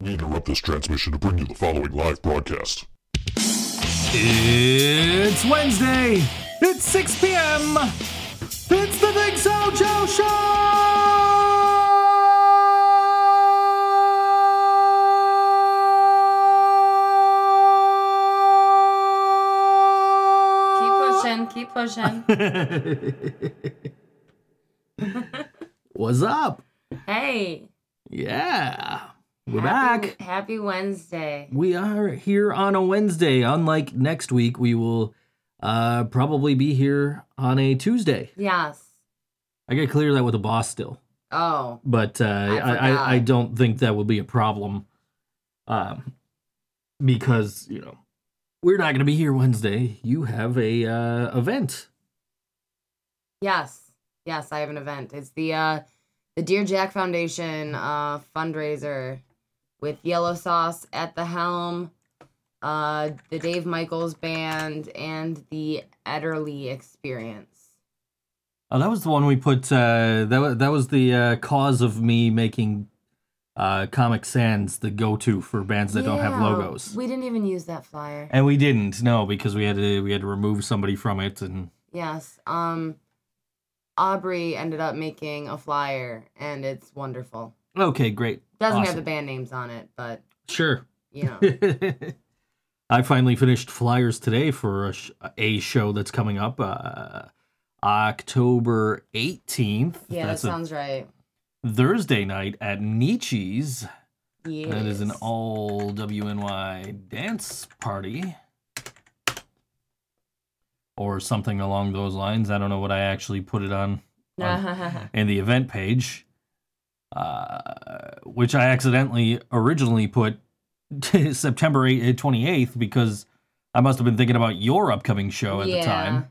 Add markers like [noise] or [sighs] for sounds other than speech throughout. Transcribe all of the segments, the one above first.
We interrupt this transmission to bring you the following live broadcast. It's Wednesday. It's 6 p.m. It's the Big So Joe Keep pushing, keep pushing. Show. [laughs] What's up? hey, Yeah. We're happy, back. Happy Wednesday. We are here on a Wednesday. Unlike next week, we will uh, probably be here on a Tuesday. Yes. I gotta clear that with the boss still. Oh, but uh, I, I, forgot. I don't think that will be a problem, um, because you know we're not going to be here Wednesday. You have a uh, event. yes, yes. I have an event. It's the uh, the Dear Jack Foundation uh, fundraiser with Yellow Sauce at the helm, uh, the Dave Michaels Band, and the Ederly Experience. Oh, that was the one we put. Uh, that was that was the uh, cause of me making uh, Comic Sans the go-to for bands that don't have logos. We didn't even use that flyer. and we didn't no because we had to we had to remove somebody from it and Yes. Um, Aubrey ended up making a flyer, and it's wonderful. okay great Doesn't have the band names on it, but sure you know. [laughs] I finally finished flyers today for a, sh- a show that's coming up uh, October 18th. Yeah, that sounds right. Thursday night at Nietzsche's. Yes. That is an all WNY dance party. Or something along those lines. I don't know what I actually put it on [laughs] in the event page, uh, which I accidentally originally put [laughs] September 8th, 28th because I must have been thinking about your upcoming show at the time.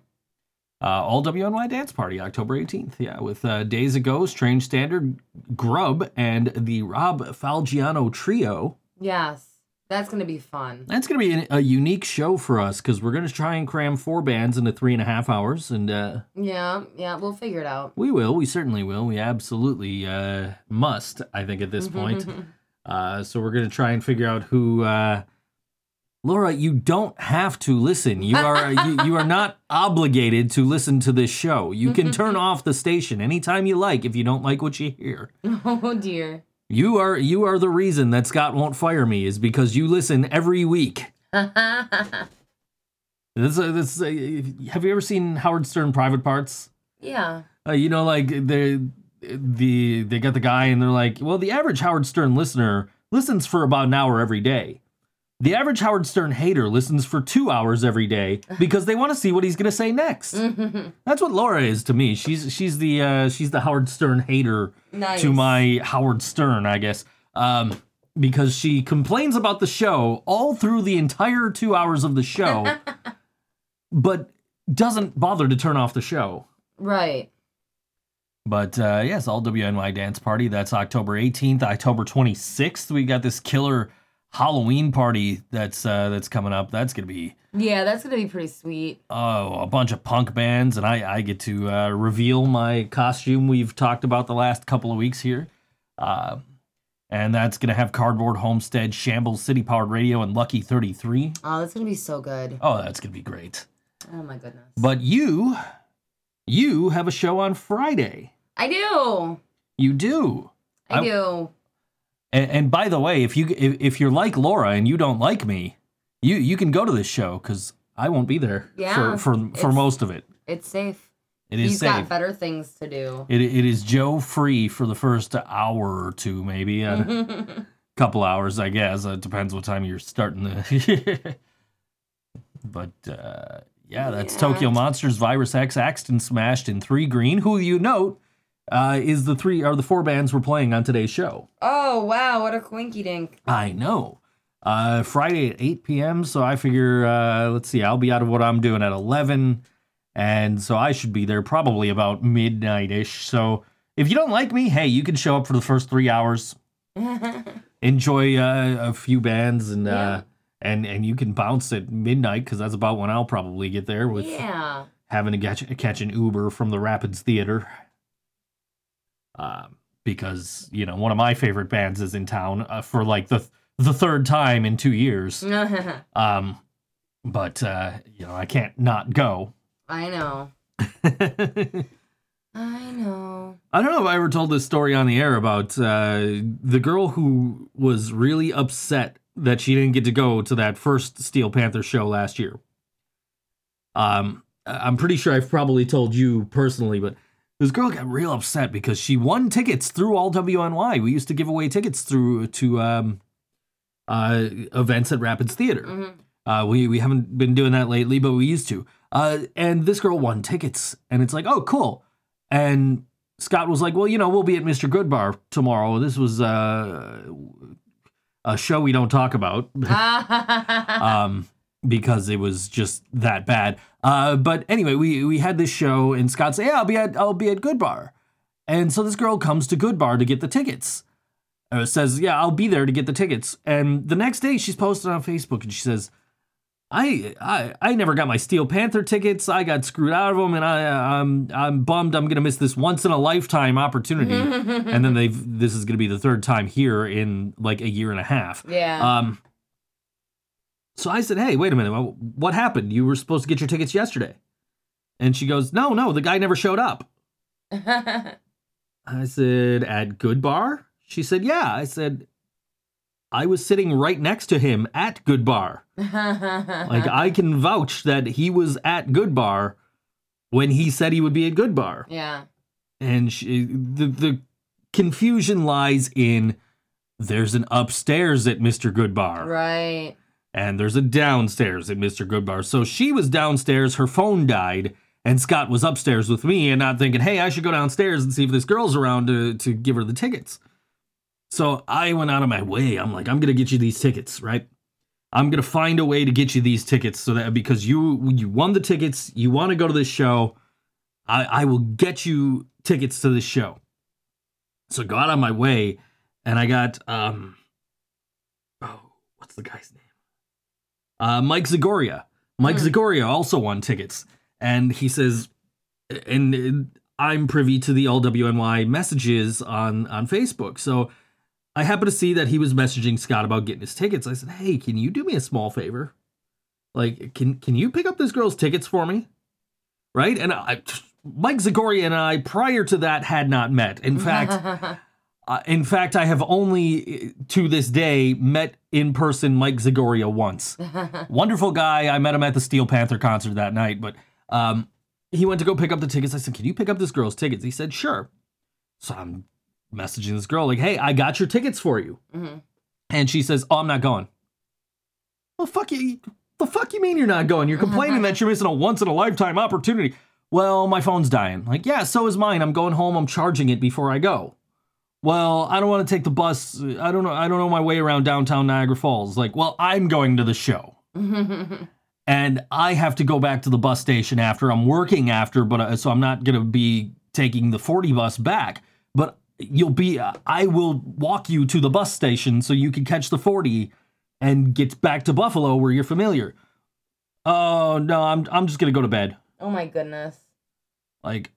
Uh, All WNY Dance Party, October 18th. Yeah, with uh, Days Ago, Strange Standard, Grub, and the Rob Falgiano Trio. Yes, that's gonna be fun. That's going to be a, a unique show for us because we're going to try and cram four bands into three and a half hours. And uh, Yeah, yeah, we'll figure it out. we will. We certainly will. We absolutely uh, must, I think, at this point. [laughs] Uh, so we're gonna try and figure out who. Uh, Laura, you don't have to listen. You are you, you are not [laughs] obligated to listen to this show. You can turn [laughs] off the station anytime you like if you don't like what you hear. oh dear. You are you are the reason that Scott won't fire me is because you listen every week. [laughs] This, uh, this, uh, have you ever seen Howard Stern Private Parts? yeah. Uh, you know, like they the they got the guy and they're like, well, the average Howard Stern listener listens for about an hour every day. The average Howard Stern hater listens for two hours every day [laughs] because they want to see what he's gonna say next. [laughs] That's what Laura is to me. She's she's the uh, she's the Howard Stern hater Nice. to my Howard Stern, I guess. Um, because she complains about the show all through the entire two hours of the show, [laughs] but doesn't bother to turn off the show. Right. But uh, yes, all WNY Dance Party. That's October 18th, October 26th. We got this killer Halloween party that's uh, that's coming up. That's gonna be Yeah, that's gonna be pretty sweet. oh a bunch of punk bands, and I I get to uh, reveal my costume. We've talked about the last couple of weeks here, uh, and that's gonna have Cardboard Homestead, Shambles City Powered Radio, and Lucky 33. Oh, that's gonna be so good. Oh, that's gonna be great. Oh my goodness. But you, you have a show on Friday. I do. You do. I, I- do. And, and by the way, if you if, if you're like Laura and you don't like me, you you can go to this show because I won't be there Yeah, for for, for most of it. It's safe. It is He's safe. got better things to do. It it is Joe free for the first hour or two, maybe a [laughs] couple hours, I guess. It depends what time you're starting the. [laughs] but uh, yeah, that's Yeah. Tokyo Monsters, Virus X, Axed & Smashed, in Three Green, who you note uh, is the three are the four bands we're playing on today's show. oh wow, what a quinky dink. I know. Uh, Friday at 8 p.m. So I figure, uh, let's see, I'll be out of what I'm doing at 11. And so I should be there probably about midnight ish. So if you don't like me, hey, you can show up for the first three hours, [laughs] enjoy uh, a few bands, and uh, and and you can bounce at midnight because that's about when I'll probably get there with yeah. having to catch, catch an Uber from the Rapids Theater. Um, because you know one of my favorite bands is in town uh, for like the the third time in two years. [laughs] um, but uh, you know, I can't not go. I know. [laughs] I know. I don't know if I ever told this story on the air about uh, the girl who was really upset that she didn't get to go to that first Steel Panther show last year. Um, I'm pretty sure I've probably told you personally, but this girl got real upset because she won tickets through all WNY. We used to give away tickets through to um, uh, events at Rapids Theater. Mm-hmm. Uh, we we haven't been doing that lately, but we used to. Uh, and this girl won tickets, and it's like, oh, cool. And Scott was like, well, you know, we'll be at Mr. Goodbar tomorrow. This was uh, a show we don't talk about. [laughs] [laughs] um, because it was just that bad. Uh, but anyway, we we had this show, and Scott said, "Yeah, I'll be at I'll be at Goodbar," and so this girl comes to Goodbar to get the tickets. Uh, says, "Yeah, I'll be there to get the tickets." And the next day, she's posted on Facebook, and she says, "I I I never got my Steel Panther tickets. I got screwed out of them, and I I'm I'm bummed. I'm gonna miss this once in a lifetime opportunity." [laughs] and then they've this is gonna be the third time here in like a year and a half. yeah. Um, so I said, "Hey, wait a minute. What happened? You were supposed to get your tickets yesterday." And she goes, "No, no, the guy never showed up." [laughs] I said, "At Good Bar?" She said, "Yeah." I said, "I was sitting right next to him at Good Bar. Like I [laughs] can vouch that he was at Good Bar when he said he would be at Good Bar." yeah. And she, the the confusion lies in there's an upstairs at Mr. Goodbar. Right. And there's a downstairs at Mr. Goodbar. So she was downstairs, her phone died, and Scott was upstairs with me and not thinking, hey, I should go downstairs and see if this girl's around to, to give her the tickets. So I went out of my way. I'm like, I'm gonna get you these tickets, right? I'm gonna find a way to get you these tickets so that because you you won the tickets, you want to go to this show, I, I will get you tickets to this show. So I go out on my way, and I got um oh, what's the guy's name? Uh, Mike Zagoria. Mike Hmm. Zagoria also won tickets, and he says, and I'm privy to the LWNY messages on on Facebook, so I happen to see that he was messaging Scott about getting his tickets. I said, "Hey, can you do me a small favor? Like, can can you pick up this girl's tickets for me?" Right? And I, Mike Zagoria and I, prior to that, had not met. In fact. [laughs] Uh, in fact, I have only uh, to this day met in person Mike Zagoria once. [laughs] Wonderful guy. I met him at the Steel Panther concert that night, but um, he went to go pick up the tickets. I said, Can you pick up this girl's tickets? He said, Sure. So I'm messaging this girl, like, Hey, I got your tickets for you. Mhm. And she says, Oh, I'm not going. Well, fuck you. The fuck you mean you're not going? You're [laughs] complaining that you're missing a once in a lifetime opportunity. Well, my phone's dying. Like, yeah, so is mine. I'm going home. I'm charging it before I go. Well, I don't want to take the bus. I don't know. I don't know my way around downtown Niagara Falls. Like, well, I'm going to the show, [laughs] and I have to go back to the bus station after. I'm working after, but uh, so I'm not gonna be taking the 40 bus back. But you'll be. Uh, I will walk you to the bus station so you can catch the 40 and get back to Buffalo where you're familiar. Oh no, I'm I'm just gonna go to bed. oh my goodness. Like,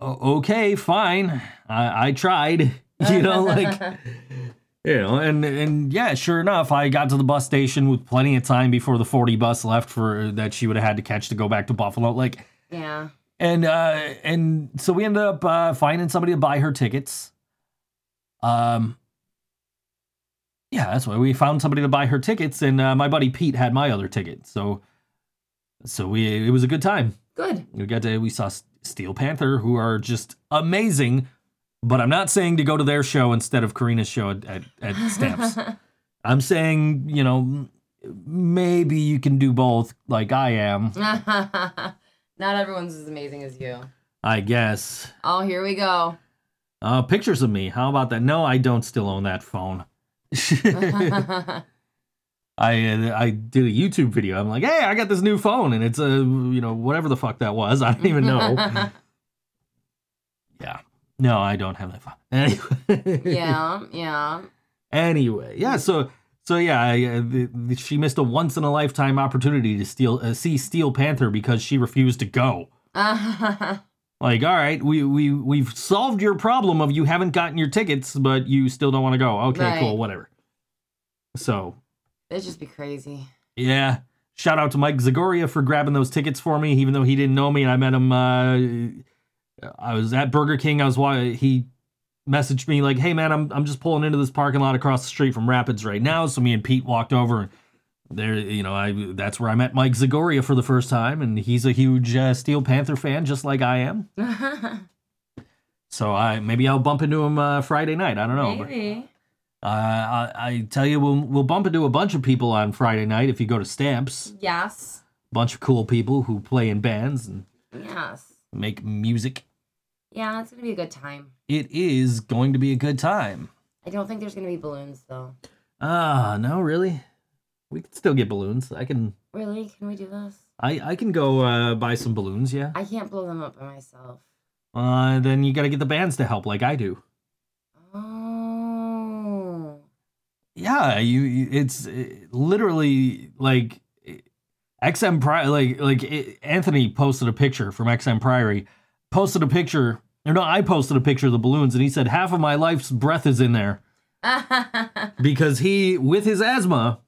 okay, fine. I I tried. [laughs] You know, like you know, and and yeah, sure enough, I got to the bus station with plenty of time before the 40 bus left for that she would have had to catch to go back to Buffalo. Like, yeah. and uh and so we ended up uh finding somebody to buy her tickets. Um yeah, that's why we found somebody to buy her tickets, and uh, my buddy Pete had my other ticket. So so we it was a good time. Good. We got to we saw Steel Panther, who are just amazing. But I'm not saying to go to their show instead of Karina's show at, at, at [laughs] Stamps. I'm saying, you know, maybe you can do both, like I am. [laughs] Not everyone's as amazing as you. I guess. Oh, here we go. Uh, pictures of me. How about that? No, I don't still own that phone. [laughs] I uh, I did a YouTube video. I'm like, hey, I got this new phone, and it's a you know whatever the fuck that was. I don't even know. yeah. No, I don't have that phone. [laughs] Anyway. yeah, yeah. Anyway, yeah. So so yeah, I, uh, the, the, she missed a once in a lifetime opportunity to steal uh, see Steel Panther because she refused to go. [laughs] Like, all right, we we we've solved your problem of you haven't gotten your tickets, but you still don't want to go. Okay, Right. cool, whatever. So It'd just be crazy. yeah. Shout out to Mike Zagoria for grabbing those tickets for me, even though he didn't know me. And I met him. Uh, I was at Burger King. I was why he messaged me like, "Hey man, I'm I'm just pulling into this parking lot across the street from Rapids right now." So me and Pete walked over. There, you know, I that's where I met Mike Zagoria for the first time, and he's a huge uh, Steel Panther fan, just like I am. [laughs] So I maybe I'll bump into him uh, Friday night. I don't know. but- uh, I, I tell you, we'll we'll bump into a bunch of people on Friday night if you go to Stamps. Yes. bunch of cool people who play in bands and Yes. Make music. Yeah, it's gonna be a good time. It is going to be a good time. I don't think there's gonna be balloons though. Ah, no, really. We can still get balloons. I can, Really? Can we do this? I, I can go uh, buy some balloons. Yeah. I can't blow them up by myself. Uh, then you got to get the bands to help, like I do. Oh. Yeah, you. It's uh, literally like uh, XM Pri Like like it, Anthony posted a picture from XM Priory. Posted a picture. Or no, I posted a picture of the balloons, and he said half of my life's breath is in there [laughs] because he, with his asthma,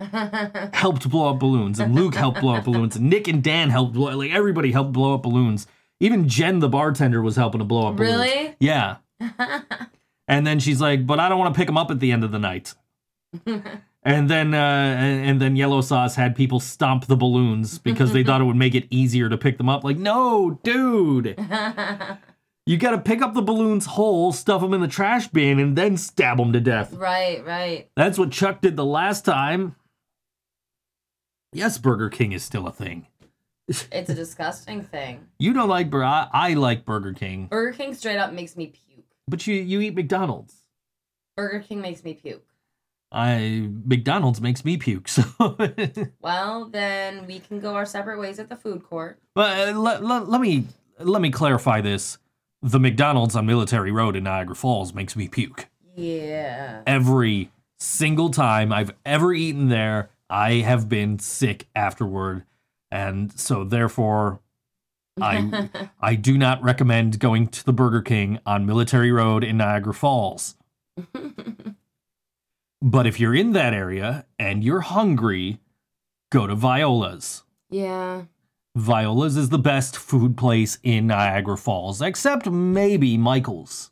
[laughs] helped blow up balloons, and Luke helped blow up balloons, and Nick and Dan helped blow. Like everybody helped blow up balloons. Even Jen, the bartender, was helping to blow up balloons. really? Yeah. [laughs] and then she's like, "But I don't want to pick them up at the end of the night." And then, uh, and, and then Yellow Sauce had people stomp the balloons because they [laughs] thought it would make it easier to pick them up. Like, no, dude, [laughs] you got to pick up the balloons whole, stuff them in the trash bin, and then stab them to death. right, right. That's what Chuck did the last time. Yes, Burger King is still a thing. It's a disgusting thing. [laughs] You don't like Burger. I, I like Burger King, Burger King straight up makes me puke. but you you eat McDonald's. Burger King makes me puke. I McDonald's makes me puke. [laughs] So, Well, then we can go our separate ways at the food court. but uh, let, let, let me let me clarify this. The McDonald's on Military Road in Niagara Falls makes me puke Yeah. every single time I've ever eaten there. I have been sick afterward, and so therefore, I [laughs] I do not recommend going to the Burger King on Military Road in Niagara Falls. [laughs] But if you're in that area and you're hungry, go to Viola's. yeah. Viola's is the best food place in Niagara Falls, except maybe Michael's.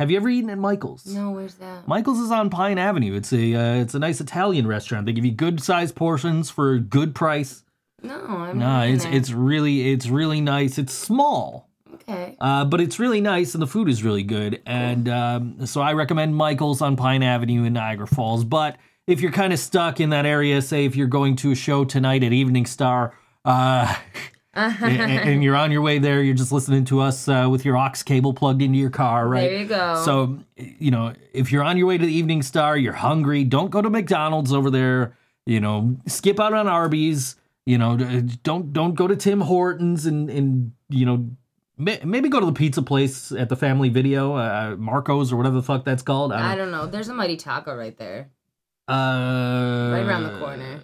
Have you ever eaten at Michael's? No, where's that? Michael's is on Pine Avenue. It's a uh, it's a nice Italian restaurant. They give you good sized portions for a good price. No, I'm Nah, not it's there. it's really it's really nice. It's small, okay. uh, but it's really nice and the food is really good. And um, so I recommend Michael's on Pine Avenue in Niagara Falls. But if you're kind of stuck in that area, say if you're going to a show tonight at Evening Star, uh, [laughs] and, and you're on your way there, you're just listening to us uh, with your aux cable plugged into your car, right? There you go. So, you know, if you're on your way to the Evening Star, you're hungry, don't go to McDonald's over there. You know, skip out on Arby's. You know, don't don't go to Tim Hortons and and you know maybe go to the pizza place at the Family Video, uh, Marco's or whatever the fuck that's called. I I don't, don't know. There's a Mighty Taco right there. uh, Right around the corner.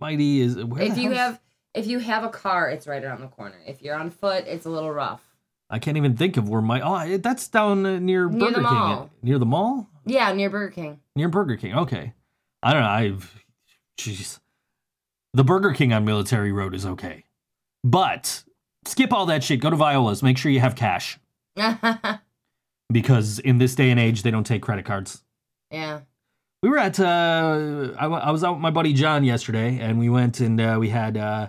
Mighty is where if you have if you have a car, it's right around the corner. If you're on foot, it's a little rough. I can't even think of where my oh that's down uh, near Near Burger the King mall. near the mall. Yeah, near Burger King. Near Burger King. Okay. I don't know. I've. Jeez. The Burger King on Military Road is okay. But skip all that shit. Go to Viola's. Make sure you have cash. [laughs] Because in this day and age, they don't take credit cards. yeah. We were at. Uh, I, was out with my buddy John yesterday, and we went and uh, we had. Uh,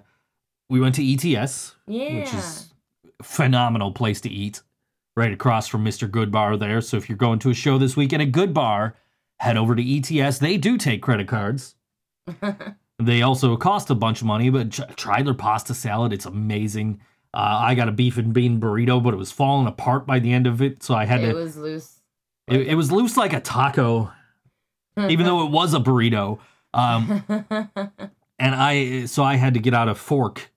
we went to ETS, Yeah. which is a phenomenal place to eat, right across from Mr. Good Bar there. So if you're going to a show this weekend at Good Bar, head over to ETS. They do take credit cards. [laughs] They also cost a bunch of money, but try their pasta salad. It's amazing. Uh, I got a beef and bean burrito, but it was falling apart by the end of it, so I had it to. It was loose. It, it was loose like a taco, [laughs] even though it was a burrito. Um, [laughs] and I so I had to get out a fork,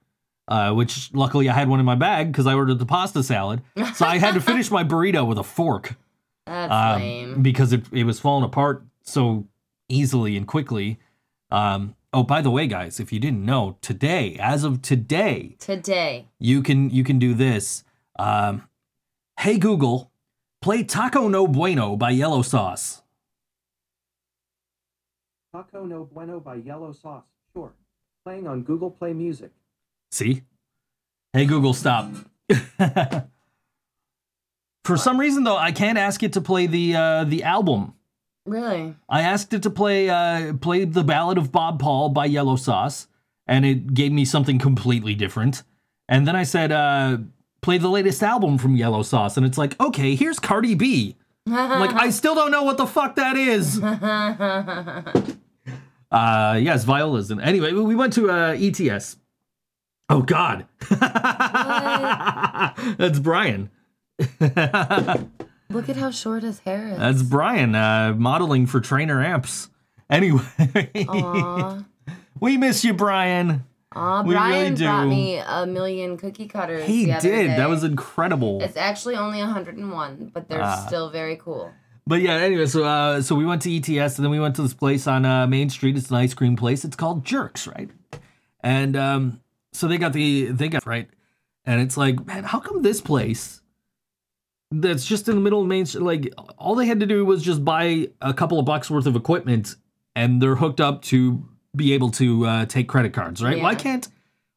uh, which luckily I had one in my bag because I ordered the pasta salad. So I had to finish my burrito with a fork [laughs] That's um, lame. because it it was falling apart so easily and quickly. Um, oh, by the way, guys, if you didn't know, today, as of today, Today. you can you can do this. Um, hey Google, play Taco No Bueno by Yellow Sauce. Taco No Bueno by Yellow Sauce. Sure. Playing on Google Play Music. See? Hey Google, stop. [laughs] For some reason though, I can't ask it to play the uh, the album. Really? I asked it to play uh, play the Ballad of Bob Paul by Yellow Sauce, and it gave me something completely different. And then I said, uh, play the latest album from Yellow Sauce, and it's like, okay, here's Cardi B. I'm [laughs] like, I still don't know what the fuck that is. [laughs] uh, yes, Viola's. And anyway, we went to uh, ETS. Oh God, [laughs] that's Brian. Look at how short his hair is. That's Brian uh, modeling for Traynor Amps. Anyway, we miss you, Brian. Aw, We really Brian brought do. me a million cookie cutters. He the other did. day. That was incredible. It's actually only 101, but they're Ah. still very cool. But yeah, anyway, so uh, so we went to ETS and then we went to this place on uh, Main Street. It's an ice cream place. It's called Jerks, right? And um, so they got the they got right, and it's like, man, how come this place that's just in the middle of Main Street, like all they had to do was just buy a couple of bucks worth of equipment, and they're hooked up to be able to uh, take credit cards, right? Why can't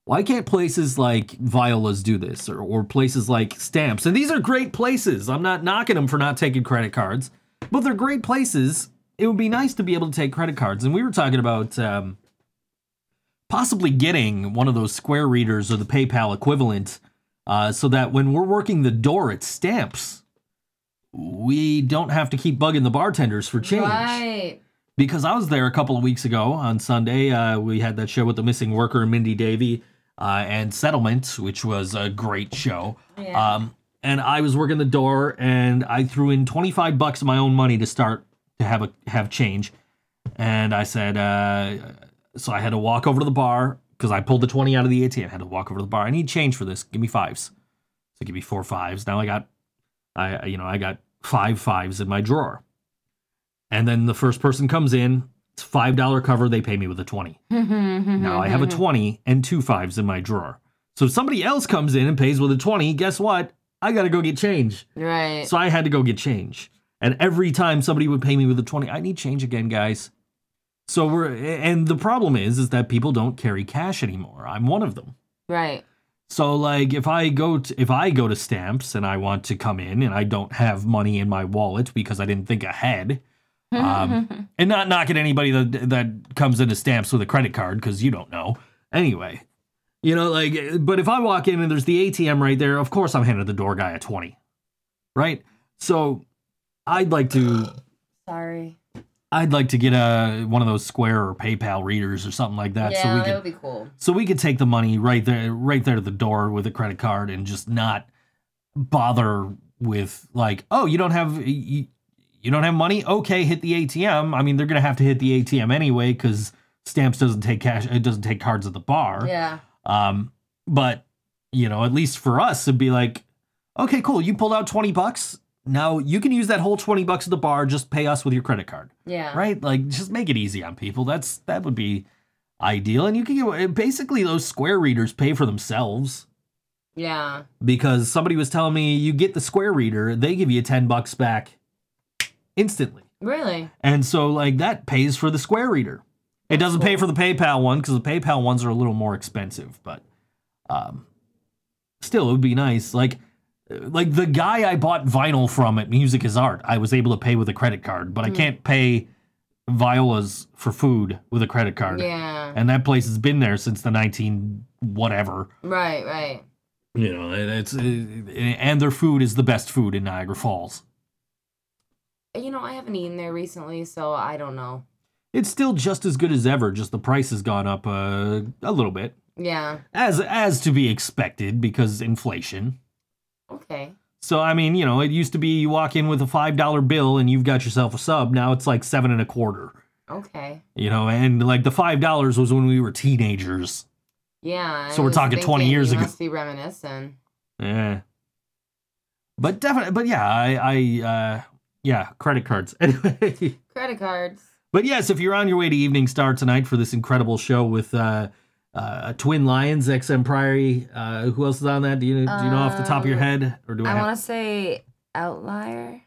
why can't places like Viola's do this or, or places like Stamps? And these are great places. I'm not knocking them for not taking credit cards, but they're great places. It would be nice to be able to take credit cards. And we were talking about um, possibly getting one of those Square readers or the PayPal equivalent uh, so that when we're working the door at Stamps, we don't have to keep bugging the bartenders for change Right. because I was there a couple of weeks ago on Sunday. Uh, we had that show with the missing worker, Mindy Davy, uh, and Settlement, which was a great show. Yeah. Um, and I was working the door, and I threw in twenty five bucks of my own money to start to have a have change. And I said, uh, so I had to walk over to the bar because I pulled the twenty out of the ATM. I had to walk over to the bar. I need change for this. Give me fives. So give me four fives. Now I got, I you know I got five fives in my drawer. And then the first person comes in, it's five dollar cover. They pay me with a twenty. [laughs] Now I have a twenty and two fives in my drawer. So if somebody else comes in and pays with a twenty, guess what? I got to go get change. Right. So I had to go get change. And every time somebody would pay me with a 20, I need change again, guys. So we're and the problem is is that people don't carry cash anymore. I'm one of them. right. So like if I go to if I go to stamps and I want to come in and I don't have money in my wallet because I didn't think ahead. [laughs] Um, and not knocking anybody that that comes into stamps with a credit card because you don't know. Anyway, you know, like, but if I walk in and there's the ATM right there, of course I'm handing the door guy a twenty, right? So I'd like to Sorry. I'd like to get a one of those Square or PayPal readers or something like that, yeah, so we that can would be cool. so we could take the money right there right there to the door with a credit card and just not bother with like oh you don't have you, you don't have money okay hit the atm i mean they're gonna have to hit the atm anyway because stamps doesn't take cash it doesn't take cards at the bar Yeah. um but you know at least for us it'd be like okay cool you pulled out 20 bucks now you can use that whole 20 bucks at the bar just pay us with your credit card Yeah. right? Like just make it easy on people. That's that would be ideal. And you can get basically those square readers pay for themselves Yeah. because somebody was telling me you get the square reader, they give you 10 bucks back instantly. Really? And so like that pays for the square reader. It doesn't pay for the PayPal one because the PayPal ones are a little more expensive, but um still it would be nice. Like like the guy I bought vinyl from at Music is Art, I was able to pay with a credit card, but I can't pay Violas for food with a credit card. Yeah. And that place has been there since the 19 whatever. Right, right. You know, and it's and their food is the best food in Niagara Falls. You know, I haven't eaten there recently, so I don't know. It's still just as good as ever, just the price has gone up uh, a little bit. Yeah. As as to be expected because inflation. Okay. So I mean, you know, it used to be you walk in with a five dollar bill and you've got yourself a sub. Now it's like seven and a quarter. Okay. You know, and like the five dollars was when we were teenagers. Yeah. So we're talking 20 years ago. Must be reminiscing. Yeah. But definitely, but yeah, I, I, uh, yeah, credit cards. [laughs] Anyway, Credit cards. but yes, if you're on your way to Evening Star tonight for this incredible show with uh, uh, Twin Lions, XM Priory, uh, who else is on that? Do you do you know off the top of your Um, head, or do I? I want to say outlier.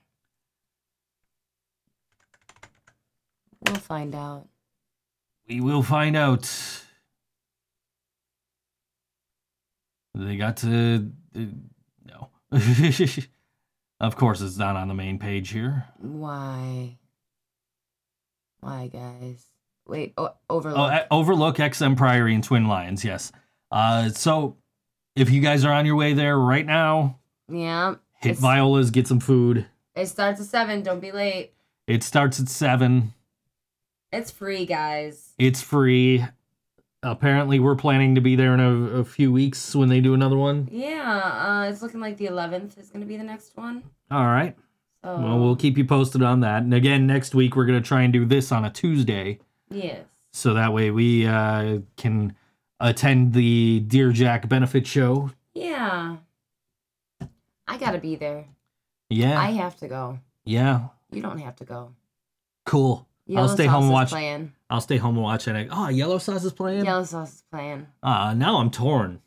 We'll find out. We will find out. They got to. Uh, no. [laughs] of course, it's not on the main page here. Why? Why, guys? Wait, oh, Overlook. Oh, Overlook, XM Priory, and Twin Lions, yes. Uh, so, if you guys are on your way there right now, yeah. hit it's, Viola's, get some food. It starts at 7. Don't be late. It starts at 7. It's free, guys. It's free apparently we're planning to be there in a, a few weeks when they do another one. Yeah, uh, it's looking like the 11th is going to be the next one. All right. So, well, we'll keep you posted on that. And again, next week we're going to try and do this on a Tuesday. Yes. So that way we uh, can attend the Dear Jack benefit show. Yeah. I got to be there. Yeah. I have to go. Yeah. You don't have to go. Cool. Yellow I'll stay home and watch. Playing. I'll stay home and watch it. Oh, Yellow Sauce is playing. Yellow Sauce is playing. Uh now I'm torn.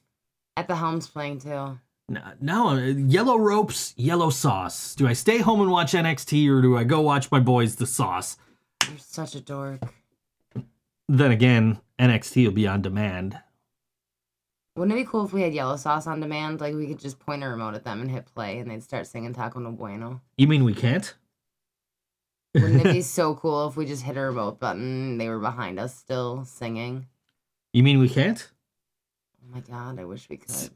At the Helm's playing too. Now, now uh, Yellow Ropes, Yellow Sauce. Do I stay home and watch NXT or do I go watch my boys the Sauce? You're such a dork. Then again, NXT will be on demand. Wouldn't it be cool if we had Yellow Sauce on demand? Like we could just point a remote at them and hit play, and they'd start singing Taco No Bueno. You mean we can't? Wouldn't it be [laughs] so cool if we just hit a remote button and they were behind us still singing? You mean we can't? Oh my god, I wish we could.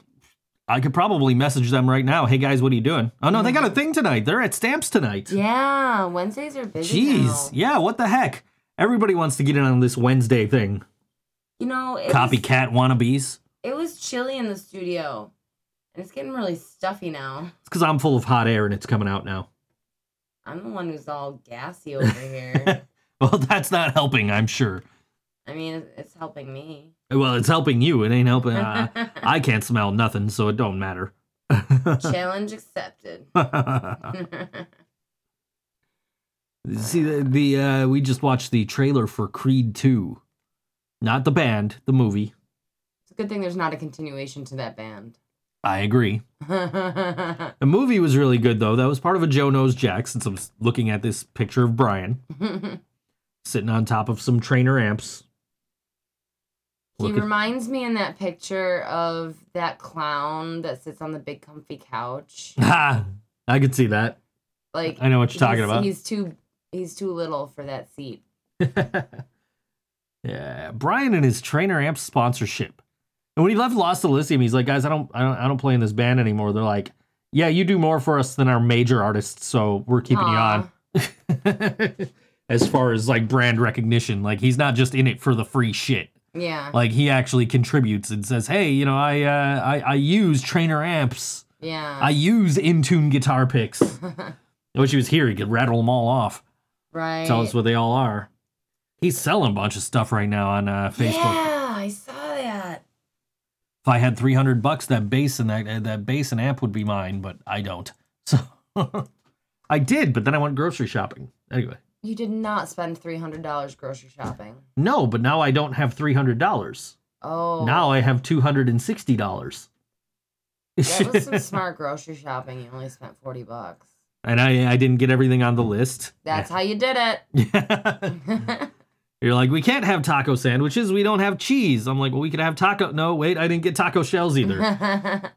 I could probably message them right now. Hey guys, what are you doing? Oh no, they got a thing tonight. They're at Stamps tonight. Yeah, Wednesdays are busy. Jeez, now. yeah, what the heck? Everybody wants to get in on this Wednesday thing. You know, copycat was, wannabes. It was chilly in the studio, and it's getting really stuffy now. It's because I'm full of hot air and it's coming out now. I'm the one who's all gassy over [laughs] here. well, that's not helping, I'm sure. I mean, it's helping me. Well, it's helping you. It ain't helping. Uh, [laughs] I can't smell nothing, so it don't matter. [laughs] Challenge accepted. See the, the uh, we just watched the trailer for Creed 2. Not the band, the movie. It's a good thing there's not a continuation to that band. I agree. [laughs] the movie was really good, though. That was part of a Joe Knows Jack, since I'm looking at this picture of Brian [laughs] sitting on top of some Traynor amps. He Look reminds at... me in that picture of that clown that sits on the big comfy couch. Ha! [laughs] I could see that. Like I know what you're talking about. He's too he's too little for that seat. [laughs] yeah, Brian and his Traynor amp sponsorship. And when he left Lost Elysium, he's like, guys, I don't, I don't, I don't play in this band anymore. They're like, yeah, you do more for us than our major artists, so we're keeping Aww. you on. [laughs] as far as like brand recognition, like he's not just in it for the free shit. Yeah. Like he actually contributes and says, "Hey, you know, I uh, I, I use Traynor amps. Yeah. I use in-tune guitar picks. [laughs] I wish he was here. He could rattle them all off. Right. Tell us what they all are. He's selling a bunch of stuff right now on uh, Facebook. Yeah, I saw that if I had 300 bucks, that bass and that that bass and amp would be mine, but I don't. [laughs] So I did, but then I went grocery shopping. Anyway. You did not spend $300 grocery shopping. No, but now I don't have $300. Oh. Now I have $260. That was some [laughs] smart grocery shopping. You only spent 40 bucks. And I I didn't get everything on the list. That's how you did it. [laughs] You're like, we can't have taco sandwiches. We don't have cheese. I'm like, well, we could have taco. No, wait, I didn't get taco shells either. [laughs]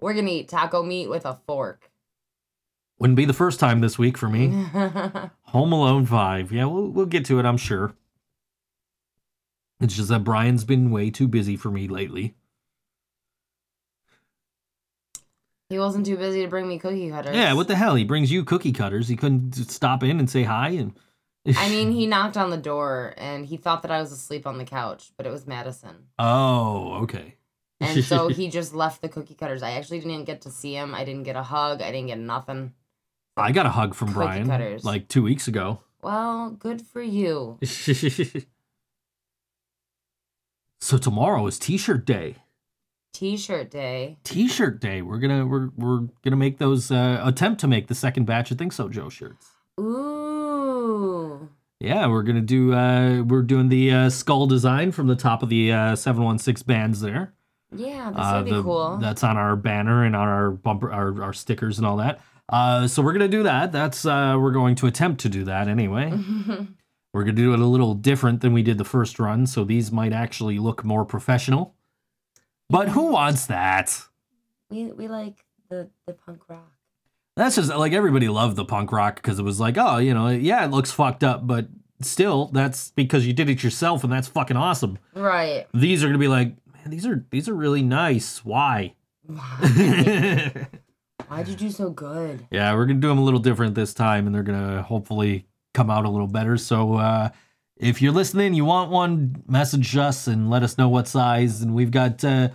We're gonna eat taco meat with a fork. Wouldn't be the first time this week for me. [laughs] Home Alone Five. Yeah, we'll we'll get to it. I'm sure. It's just that Brian's been way too busy for me lately. He wasn't too busy to bring me cookie cutters. Yeah, what the hell? He brings you cookie cutters. He couldn't stop in and say hi and I [laughs] mean, he knocked on the door and he thought that I was asleep on the couch, but it was Madison. Oh, okay. and so [laughs] he just left the cookie cutters. I actually didn't get to see him. I didn't get a hug. I didn't get nothing. I got a hug from Brian cutters. like two weeks ago. Well, good for you. [laughs] so tomorrow is T-shirt day. T-shirt day. T-shirt day. We're gonna we're we're gonna make those uh, attempt to make the second batch of Think So Joe shirts. Ooh. Yeah, we're gonna do. Uh, we're doing the uh, skull design from the top of the uh, seven one six bands there. Yeah, this would be the, cool. That's on our banner and on our bumper, our, our stickers and all that. Uh, so we're gonna do that. That's uh, we're going to attempt to do that anyway. [laughs] We're gonna do it a little different than we did the first run, so these might actually look more professional. But who wants that? We we like the the punk rock. That's just like everybody loved the punk rock because it was like, oh, you know, yeah, it looks fucked up, but still, that's because you did it yourself, and that's fucking awesome. Right. These are gonna be like, man, these are these are really nice. Why? [laughs] Why? Why'd you do so good? Yeah, we're gonna do them a little different this time, and they're gonna hopefully come out a little better. So uh, if you're listening, you want one, message us and let us know what size. And we've got uh,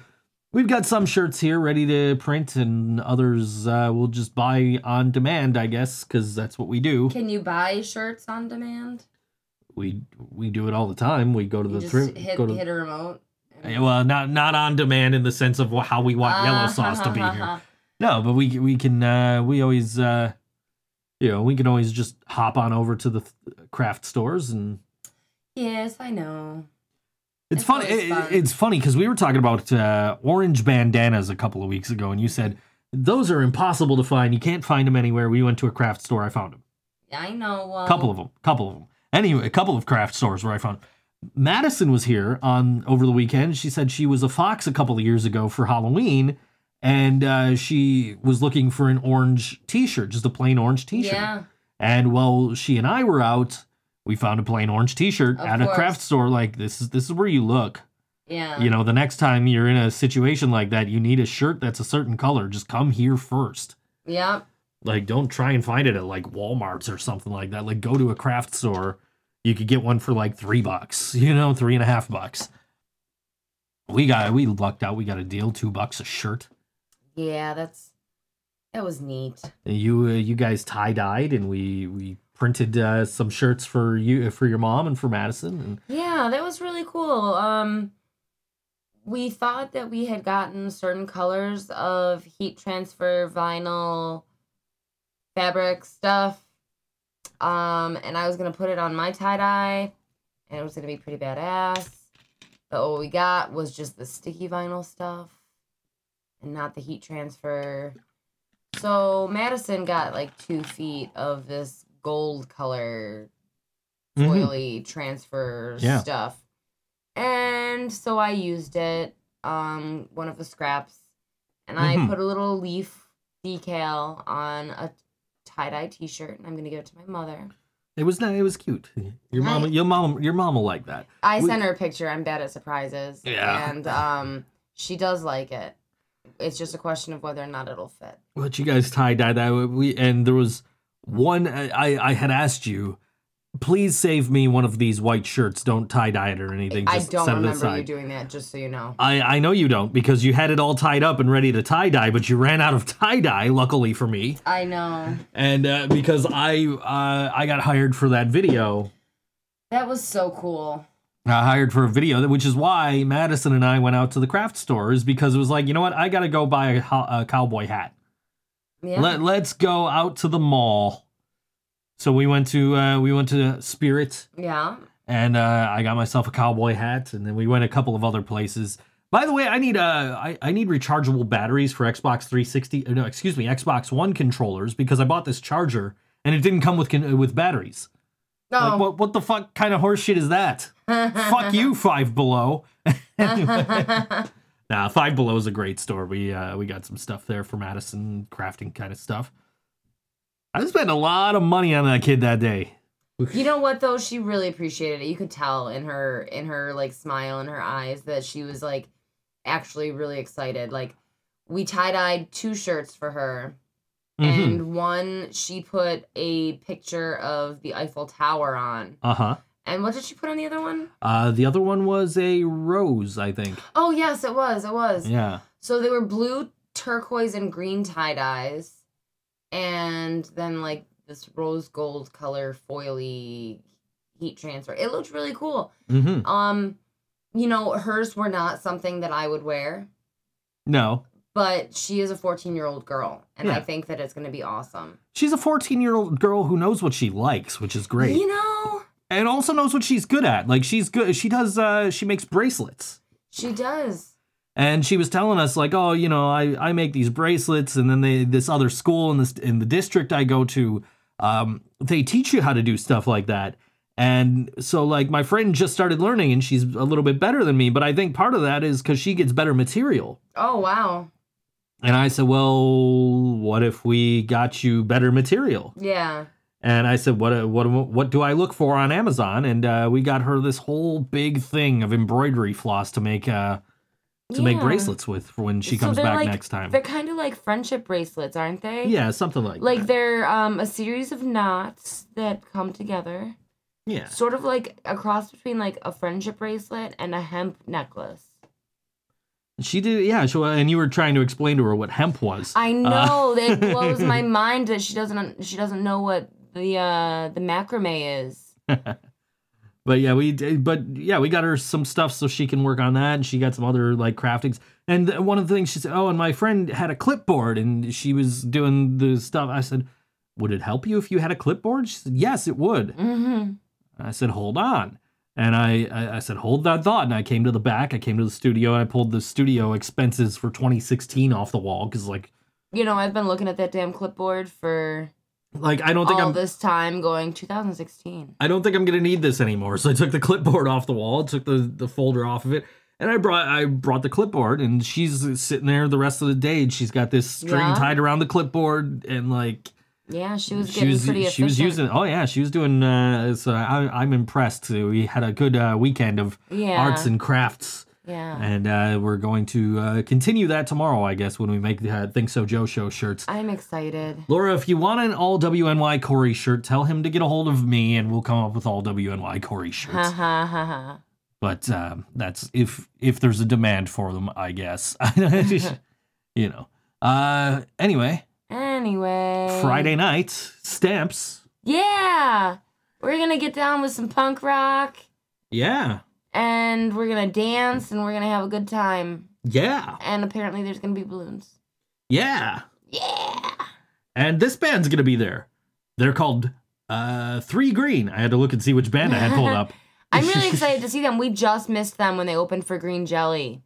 we've got some shirts here ready to print, and others uh, we'll just buy on demand, I guess, because that's what we do. Can you buy shirts on demand? We we do it all the time. We go to You the thrift. hit Go to, hit a remote. and- well, not not on demand in the sense of how we want yellow sauce to be here. [laughs] No, but we we can uh we always uh you know, we can always just hop on over to the th- craft stores and Yes, I know. it's, It's funny it- fun. it's funny cuz we were talking about uh orange bandanas a couple of weeks ago and you said those are impossible to find. You can't find them anywhere. We went to a craft store. I found them. I know. Well, A couple of them. couple of them. Anyway, a couple of craft stores where I found Madison was here on over the weekend. She said she was a fox a couple of years ago for Halloween, and uh, she was looking for an orange T-shirt, just a plain orange T-shirt. Yeah. And while she and I were out, we found a plain orange T-shirt Of at a craft store. Like this is this is where you look. Yeah. You know, the next time you're in a situation like that, you need a shirt that's a certain color. Just come here first. Yeah. Like, don't try and find it at like Walmart's or something like that. Like, go to a craft store. You could get one for like three bucks, [laughs] you know, three and a half bucks. We got, we lucked out. We got a deal, two bucks a shirt. Yeah, that's that was neat. And you, uh, you guys tie dyed, and we we printed uh, some shirts for you, for your mom, and for Madison. And Yeah, that was really cool. Um we thought that we had gotten certain colors of heat transfer vinyl fabric stuff. Um and I was to put it on my tie-dye and it was to be pretty badass. But what we got was just the sticky vinyl stuff and not the heat transfer. So Madison got like 2 feet of this gold color Mhm. foily transfer Yeah. stuff. And so I used it, um, one of the scraps, and I Mhm. put a little leaf decal on a tie dye t shirt, and I'm gonna give it to my mother. it was it was cute. Your mom, your mom, your mom will like that. I We- sent her a picture. I'm bad at surprises. Yeah. And um, she does like it. It's just a question of whether or not it'll fit. What you guys tie dye that we and there was one I I had asked you, please save me one of these white shirts. Don't tie dye it or anything. I Just don't set it remember aside. you doing that, just so you know. I I know you don't because you had it all tied up and ready to tie dye, but you ran out of tie dye. Luckily for me, I know. and uh, because I uh, I got hired for that video. That was so cool. I hired for a video, which is why Madison and I went out to the craft stores because it was like, you know what, I gotta go buy a, a cowboy hat. Yeah. Let let's go out to the mall. So we went to uh, we went to Spirit yeah. and uh, I got myself a cowboy hat, and then we went a couple of other places. By the way, I need uh, I, I need rechargeable batteries for Xbox 360. uh, No, excuse me, Xbox One controllers because I bought this charger and it didn't come with con- with batteries. No. Like what what the fuck kind of horseshit is that? [laughs] fuck you, Five Below. [laughs] [laughs] Nah, Five Below is a great store. We uh, we got some stuff there for Madison crafting kind of stuff. I spent a lot of money on that kid that day. You know what though? She really appreciated it. You could tell in her in her like smile in her eyes that she was like actually really excited. Like we tie-dyed two shirts for her. Mhm. And one she put a picture of the Eiffel Tower on. Uh huh. And what did she put on the other one? Uh, the other one was a rose, I think. Oh yes, it was. It was. Yeah. So they were blue, turquoise, and green tie-dyes. And then like this rose gold color foily heat transfer. It looked really cool. Mm-hmm. Um, you know, hers were not something that I would wear, No, but she is a 14 year old girl, and I think that it's going to be awesome. she's a 14 year old girl who knows what she likes, which is great, You know, and also knows what she's good at. Like she's good. She does. Uh, she makes bracelets. she does. and she was telling us like oh you know i i make these bracelets and then they this other school in this in the district i go to um they teach you how to do stuff like that And so, like, my friend just started learning and she's a little bit better than me, but I think part of that is because she gets better material. Oh wow. And I said, Well, what if we got you better material? Yeah. And I said, "What what what do I look for on Amazon?" And uh, we got her this whole big thing of embroidery floss to make uh, to make bracelets with for when she So comes back like- next time. They're kind of like friendship bracelets, aren't they? Yeah, something like that. Like that. they're um a series of knots that come together, yeah. sort of like a cross between like a friendship bracelet and a hemp necklace. She did, yeah. So, and you were trying to explain to her what hemp was. I Uh, know that it [laughs] blows my mind that she doesn't she doesn't know what the uh the macrame is. [laughs] but yeah, we did. But yeah, we got her some stuff so she can work on that, and she got some other like craftings. And one of the things she said, "Oh, and my friend had a clipboard, and she was doing the stuff." I said, "Would it help you if you had a clipboard?" She said, "Yes, it would." Mm-hmm. I said, hold on. And I, I, I said, hold that thought. And I came to the back. I came to the studio. And I pulled the studio expenses for 2016 off the wall because, like, You know, I've been looking at that damn clipboard for like I don't think all I'm, this time, going 2016. I don't think I'm gonna need this anymore. So I took the clipboard off the wall, took the the folder off of it, and I brought I brought the clipboard. And she's sitting there the rest of the day. And she's got this string Yeah. tied around the clipboard, and like Yeah, she was she getting was pretty she efficient. was using. Oh yeah, she was doing. Uh, so I, I'm impressed. We had a good uh, weekend of Yeah. arts and crafts. Yeah. And uh, we're going to uh, continue that tomorrow, I guess, when we make the uh, Think So Joe show shirts. I'm excited. Laura, if you want an all WNY Corey shirt, tell him to get a hold of me and we'll come up with all WNY Corey Ha shirts. ha ha ha. but um, that's if if there's a demand for them, I guess. [laughs] you know. Uh, anyway, Anyway. Friday night, stamps. Yeah. We're gonna get down with some punk rock Yeah. And we're gonna dance and we're gonna have a good time. Yeah. And apparently there's gonna be balloons. Yeah. Yeah. And this band's to be there. They're called uh, Three Green. I had to look and see which band I had pulled up. [laughs] I'm really [laughs] excited to see them. We just missed them when they opened for Green Jelly.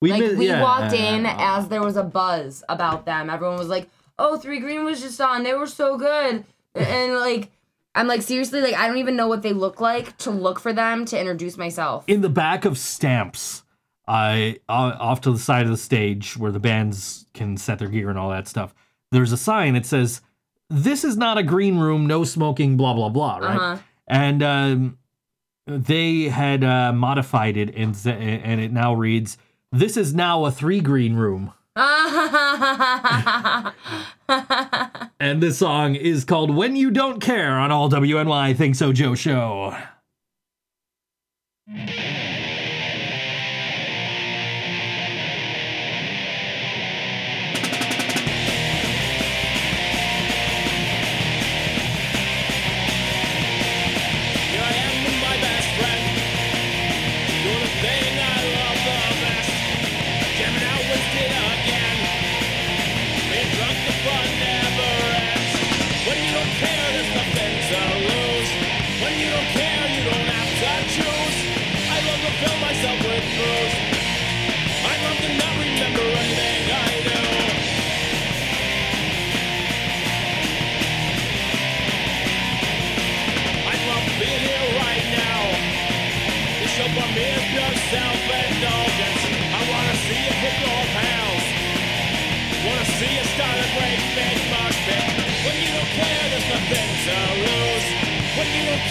We like we yeah. walked in as there was a buzz about them. Everyone was like, "Oh, Three Green was just on. They were so good." And like I'm like seriously like I don't even know what they look like to look for them to introduce myself. in the back of stamps i uh, off to the side of the stage where the bands can set their gear and all that stuff there's a sign that says this is not a green room no smoking blah blah blah right Uh-huh. and um, they had uh, modified it and and it now reads this is now a three green room [laughs] and this song is called when you don't care on all wny think so joe show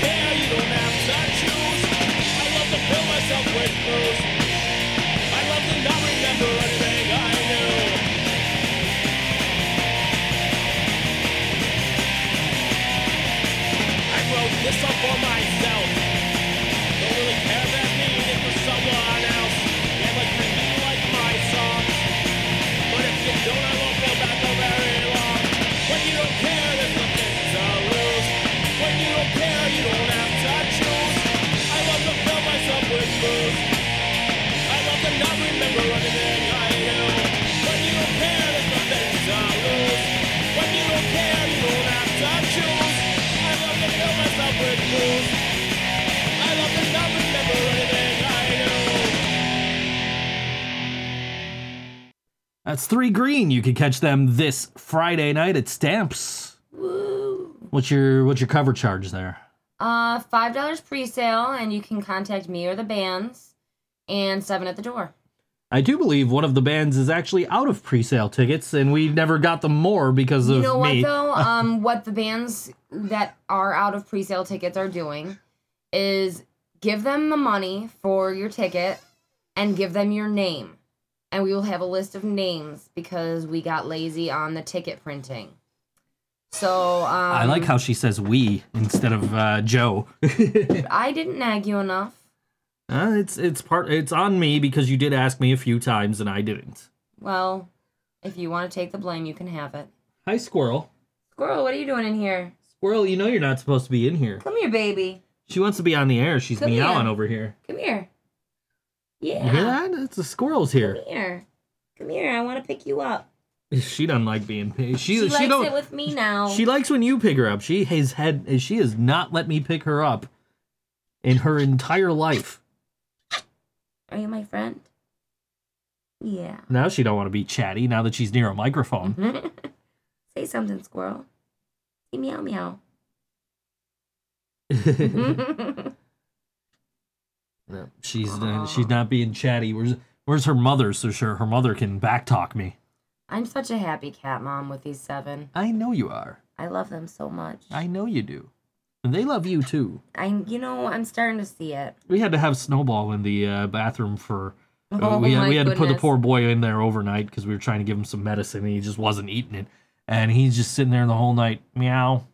care, you don't have to choose. I love to fill myself with booze. Green. You can catch them this Friday night at Stamps. What's your what's your cover charge there? Uh, five dollars pre-sale, and you can contact me or the bands, and seven at the door. I do believe one of the bands is actually out of pre-sale tickets, and we never got them more because of You know me. what [laughs] though? um, what the bands that are out of pre-sale tickets are doing is give them the money for your ticket and give them your name, and we will have a list of names because we got lazy on the ticket printing. So um, I like how she says "we" instead of uh, Joe. [laughs] I didn't nag you enough. Uh, it's it's part it's on me because you did ask me a few times and I didn't. Well, if you want to take the blame, you can have it. Hi, Squirrel. Squirrel, what are you doing in here? Squirrel, you know you're not supposed to be in here. Come here, baby. She wants to be on the air. She's Come meowing here. over here. Come here. Yeah. You hear that? It's the squirrels here. Come here. Come here. I want to pick you up. She doesn't like being picked. She She, she, likes don't. it with me now. She likes when you pick her up. She has had she has not let me pick her up in her entire life. Are you my friend? Yeah. Now she don't want to be chatty now that she's near a microphone. [laughs] Say something, squirrel. Say meow meow. [laughs] [laughs] No, she's uh, she's not being chatty. Where's where's her mother so sure her mother can backtalk me? I'm such a happy cat mom with these seven. I know you are. I love them so much. I know you do. And they love you too. I, you know, I'm starting to see it. We had to have Snowball in the uh, bathroom for. uh, Oh we, had, my we had to put the poor boy in there overnight because we were trying to give him some medicine and he just wasn't eating it. And he's just sitting there the whole night, meow,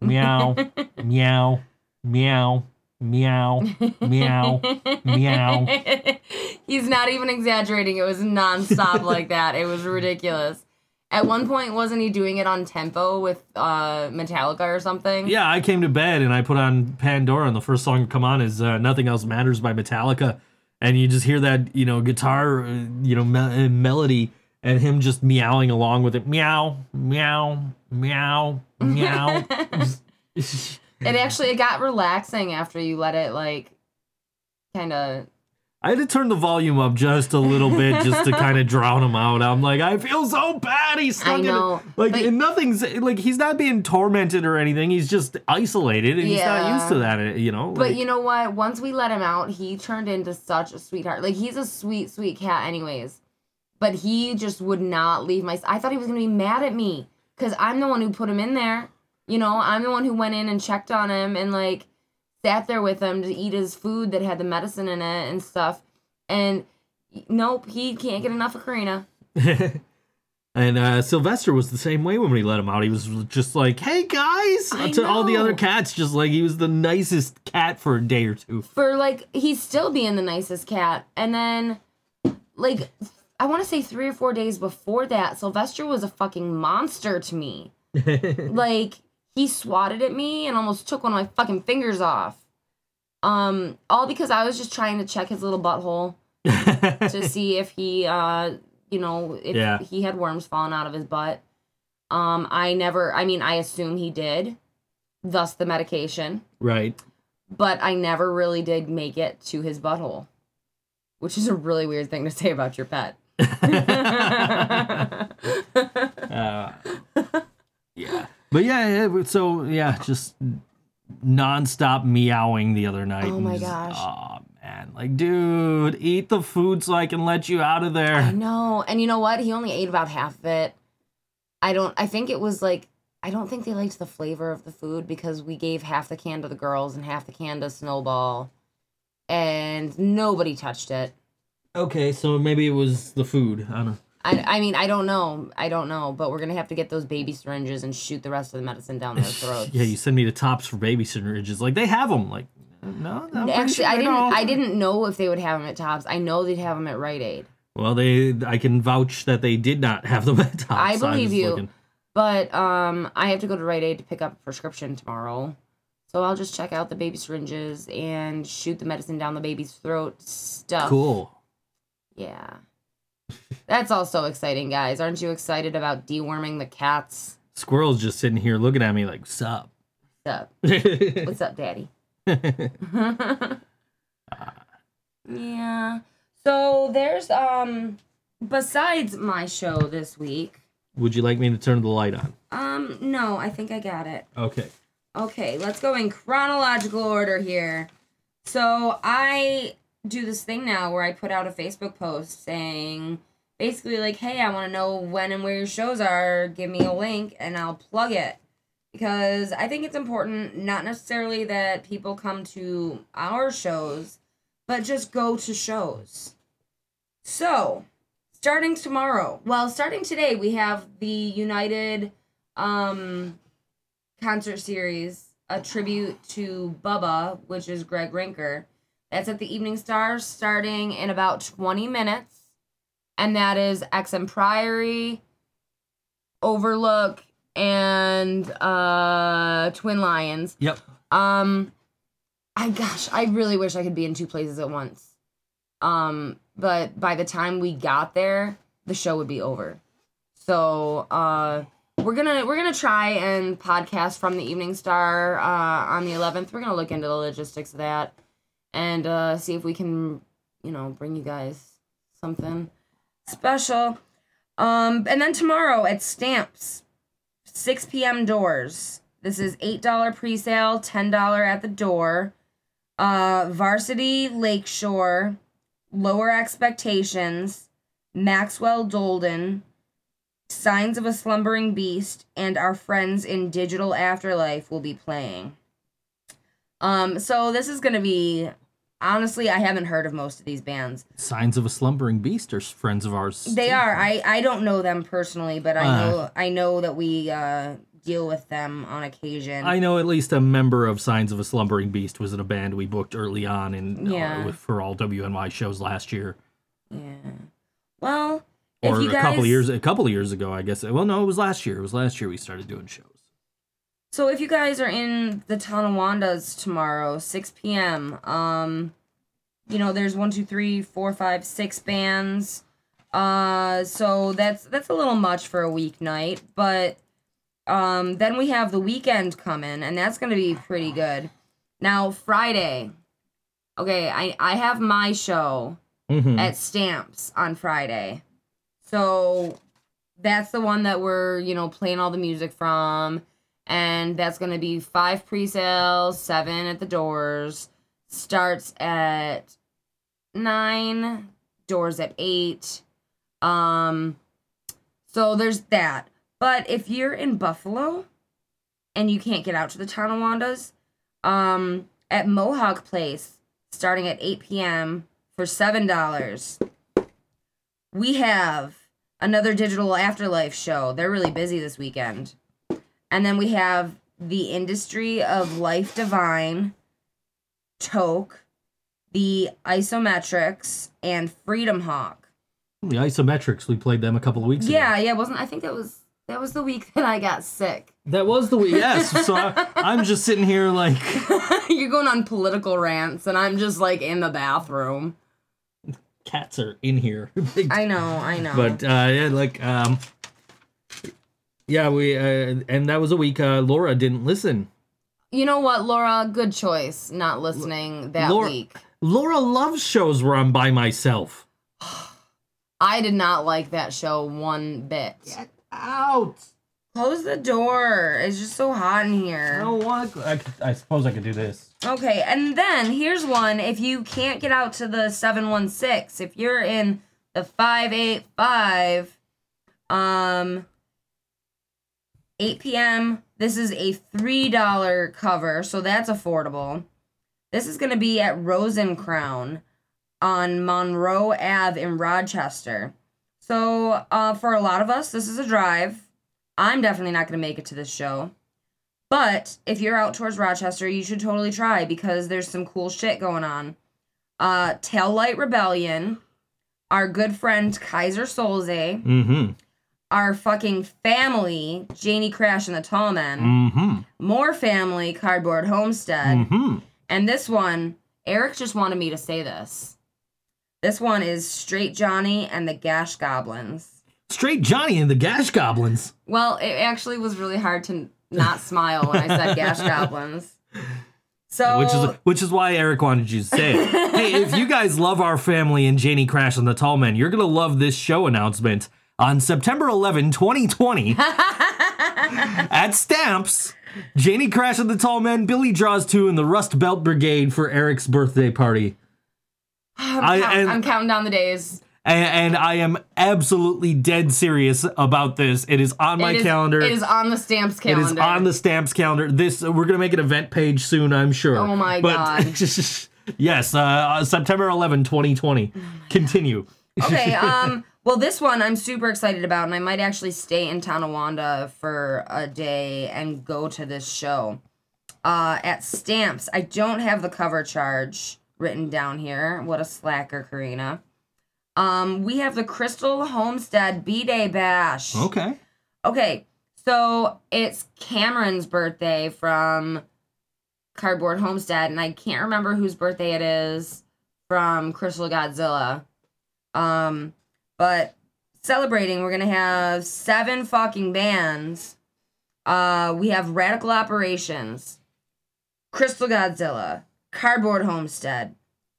meow, [laughs] meow, meow, meow, meow, meow. [laughs] He's not even exaggerating. It was nonstop like [laughs] that. It was ridiculous. At one point, wasn't he doing it on tempo with uh, Metallica or something? Yeah, I came to bed and I put on Pandora, and the first song to come on is uh, "Nothing Else Matters" by Metallica, and you just hear that you know guitar, uh, you know, me- uh, melody, and him just meowing along with it, meow, meow, meow, meow. [laughs] It actually it got relaxing after you let it like kind of. I had to turn the volume up just a little bit just to kind of [laughs] drown him out. I'm like, I feel so bad. He's stuck I in like but- and nothing's like he's not being tormented or anything. He's just isolated and he's not used to that. uh, You know. But like- you know what? Once we let him out, he turned into such a sweetheart. Like he's a sweet, sweet cat, anyways. But he just would not leave my. I thought he was gonna be mad at me because I'm the one who put him in there. You know, I'm the one who went in and checked on him and like sat there with him to eat his food that had the medicine in it and stuff. And nope, he can't get enough of Karina. [laughs] and uh, Sylvester was the same way when we let him out. He was just like, "Hey guys," I to all the other cats, just like he was the nicest cat for a day or two. for like he's still being the nicest cat and then like i want to say three or four days before that sylvester was a fucking monster to me [laughs] like he swatted at me and almost took one of my fucking fingers off um all because i was just trying to check his little butthole to [laughs] see if he uh you know if Yeah. he had worms falling out of his butt um i never i mean i assume he did thus the medication right. but I never really did make it to his butthole, which is a really weird thing to say about your pet. [laughs] [laughs] Uh, yeah. But yeah, it, so yeah, just nonstop meowing the other night. Oh my just- gosh. Oh man, like dude, eat the food so I can let you out of there. I know. And you know what? He only ate about half of it. I don't, I think it was like, I don't think they liked the flavor of the food because we gave half the can to the girls and half the can to Snowball. And nobody touched it. Okay, so maybe it was the food. I don't know. I, I mean, I don't know. I don't know. But we're going to have to get those baby syringes and shoot the rest of the medicine down their [laughs] throats. Yeah, you send me to Tops for baby syringes. Like they have them. Like no, Actually, sure I didn't. don't. I didn't know if they would have them at Tops. I know they'd have them at Rite Aid. Well, they. I can vouch that they did not have them at Tops. I believe you. looking- But um, I have to go to Rite Aid to pick up a prescription tomorrow, so I'll just check out the baby syringes and shoot the medicine down the baby's throat. Stuff. Cool. Yeah. That's all so exciting, guys. Aren't you excited about deworming the cats? Squirrel's just sitting here looking at me like, "Sup." What's up? [laughs] What's up, Daddy? [laughs] yeah. So there's um besides my show this week. Would you like me to turn the light on? Um no, I think I got it. Okay. Okay, let's go in chronological order here. So I do this thing now where I put out a Facebook post saying basically like, hey, I want to know when and where your shows are. Give me a link and I'll plug it. Because I think it's important, not necessarily that people come to our shows, but just go to shows. So, starting tomorrow, well, starting today, we have the United um, concert series, a tribute to Bubba, which is Greg Rinker. That's at the Evening Star starting in about 20 minutes. And that is XM Priory, Overlook, and uh, Twin Lions. Yep. Um, I gosh, I really wish I could be in two places at once. Um, but by the time we got there, the show would be over. So, uh, we're gonna we're gonna try and podcast from the Evening Star uh, on the 11th. We're gonna look into the logistics of that and uh, see if we can, you know, bring you guys something special. Um, and then tomorrow at Stamps, 6 p.m. doors. This is $8 pre-sale, $10 at the door. Uh, Varsity Lakeshore, Lower Expectations, Maxwell Dolden, Signs of a Slumbering Beast, and our friends in Digital Afterlife will be playing. Um, so this is gonna be honestly, I haven't heard of most of these bands. Signs of a Slumbering Beast are friends of ours. They are. I I don't know them personally, but I Ah. know I know that we uh deal with them on occasion. I know at least a member of Signs of a Slumbering Beast was in a band we booked early on in uh, Yeah. with, for all WNY shows last year, yeah. Well, or if you a guys, couple years a couple of years ago, I guess. Well, no, it was last year. It was last year we started doing shows. So if you guys are in the Tonawandas tomorrow, 6 p.m., um, you know, there's one, two, three, four, five, six bands. Uh, so that's that's a little much for a weeknight, but um, then we have the weekend coming, and that's gonna be pretty good. Now Friday, okay, I I have my show Mm-hmm. at Stamps on Friday. So that's the one that we're, you know, playing all the music from. And that's going to be five pre sales, seven at the doors. Starts at nine, doors at eight. Um, so there's that. But if you're in Buffalo and you can't get out to the Tonawandas, um, at Mohawk Place, starting at 8 p.m. for $7, we have another Digital Afterlife show. They're really busy this weekend. And then we have The Industry of Life Divine, Toke, The Isometrics, and Freedom Hawk. The Isometrics, we played them a couple of weeks ago. Yeah, yeah, wasn't I think that was that was the week that I got sick. That was the week. Yes. [laughs] So I, I'm just sitting here like, [laughs] You're going on political rants and I'm just like in the bathroom. cats are in here. [laughs] I know, I know. but uh, yeah, like, um, yeah, we, uh, and that was a week uh, Laura didn't listen. you know what, Laura? Good choice not listening that Laura- week. Laura loves shows where I'm by myself. [sighs] I did not like that show one bit. Get Out. Close the door. It's just so hot in I here. don't want. I, I suppose I could do this. Okay, and then here's one. If you can't get out to the 716, if you're in the 585, um, 8 p.m., this is a $3 cover, so that's affordable. This is going to be at Rosencrown on Monroe Ave in Rochester. So, uh, for a lot of us, this is a drive. I'm definitely not going to make it to this show. But if you're out towards Rochester, you should totally try because there's some cool shit going on. Uh, Taillight Rebellion, our good friend Kaiser Solze, Mm-hmm. Our fucking family, Janie Crash and the Tall Men, Mm-hmm. more family, Cardboard Homestead, Mm-hmm. and this one, Eric just wanted me to say this. This one is Straight Johnny and the Gash Goblins. Straight Johnny and the Gash Goblins. Well, it actually was really hard to not smile when I said [laughs] Gash Goblins. So Which is which is why Eric wanted you to say it. [laughs] hey, if you guys love our family and Janie Crash and the Tall Men, you're gonna love this show announcement on September 11, 2020, [laughs] at Stamps. Janie Crash and the Tall Men, Billy Draws 2, and the Rust Belt Brigade for Eric's birthday party. [sighs] I'm, I- count- and- I'm counting down the days. And, and I am absolutely dead serious about this. It is on my It is- calendar. It is on the stamps calendar. is on the stamps calendar. This we're gonna make an event page soon, I'm sure. Oh my But- God. [laughs] yes, uh, September 11, 2020. Continue. okay, [laughs] um, well, this one I'm super excited about, and I might actually stay in Tonawanda for a day and go to this show. Uh, at Stamps, I don't have the cover charge written down here. What a slacker, Karina. Um, we have the Crystal Homestead B Day Bash. Okay. Okay, so it's Cameron's birthday from Cardboard Homestead, and I can't remember whose birthday it is from Crystal Godzilla. Um, but celebrating, we're gonna have seven fucking bands. Uh, we have Radical Operations, Crystal Godzilla, Cardboard Homestead,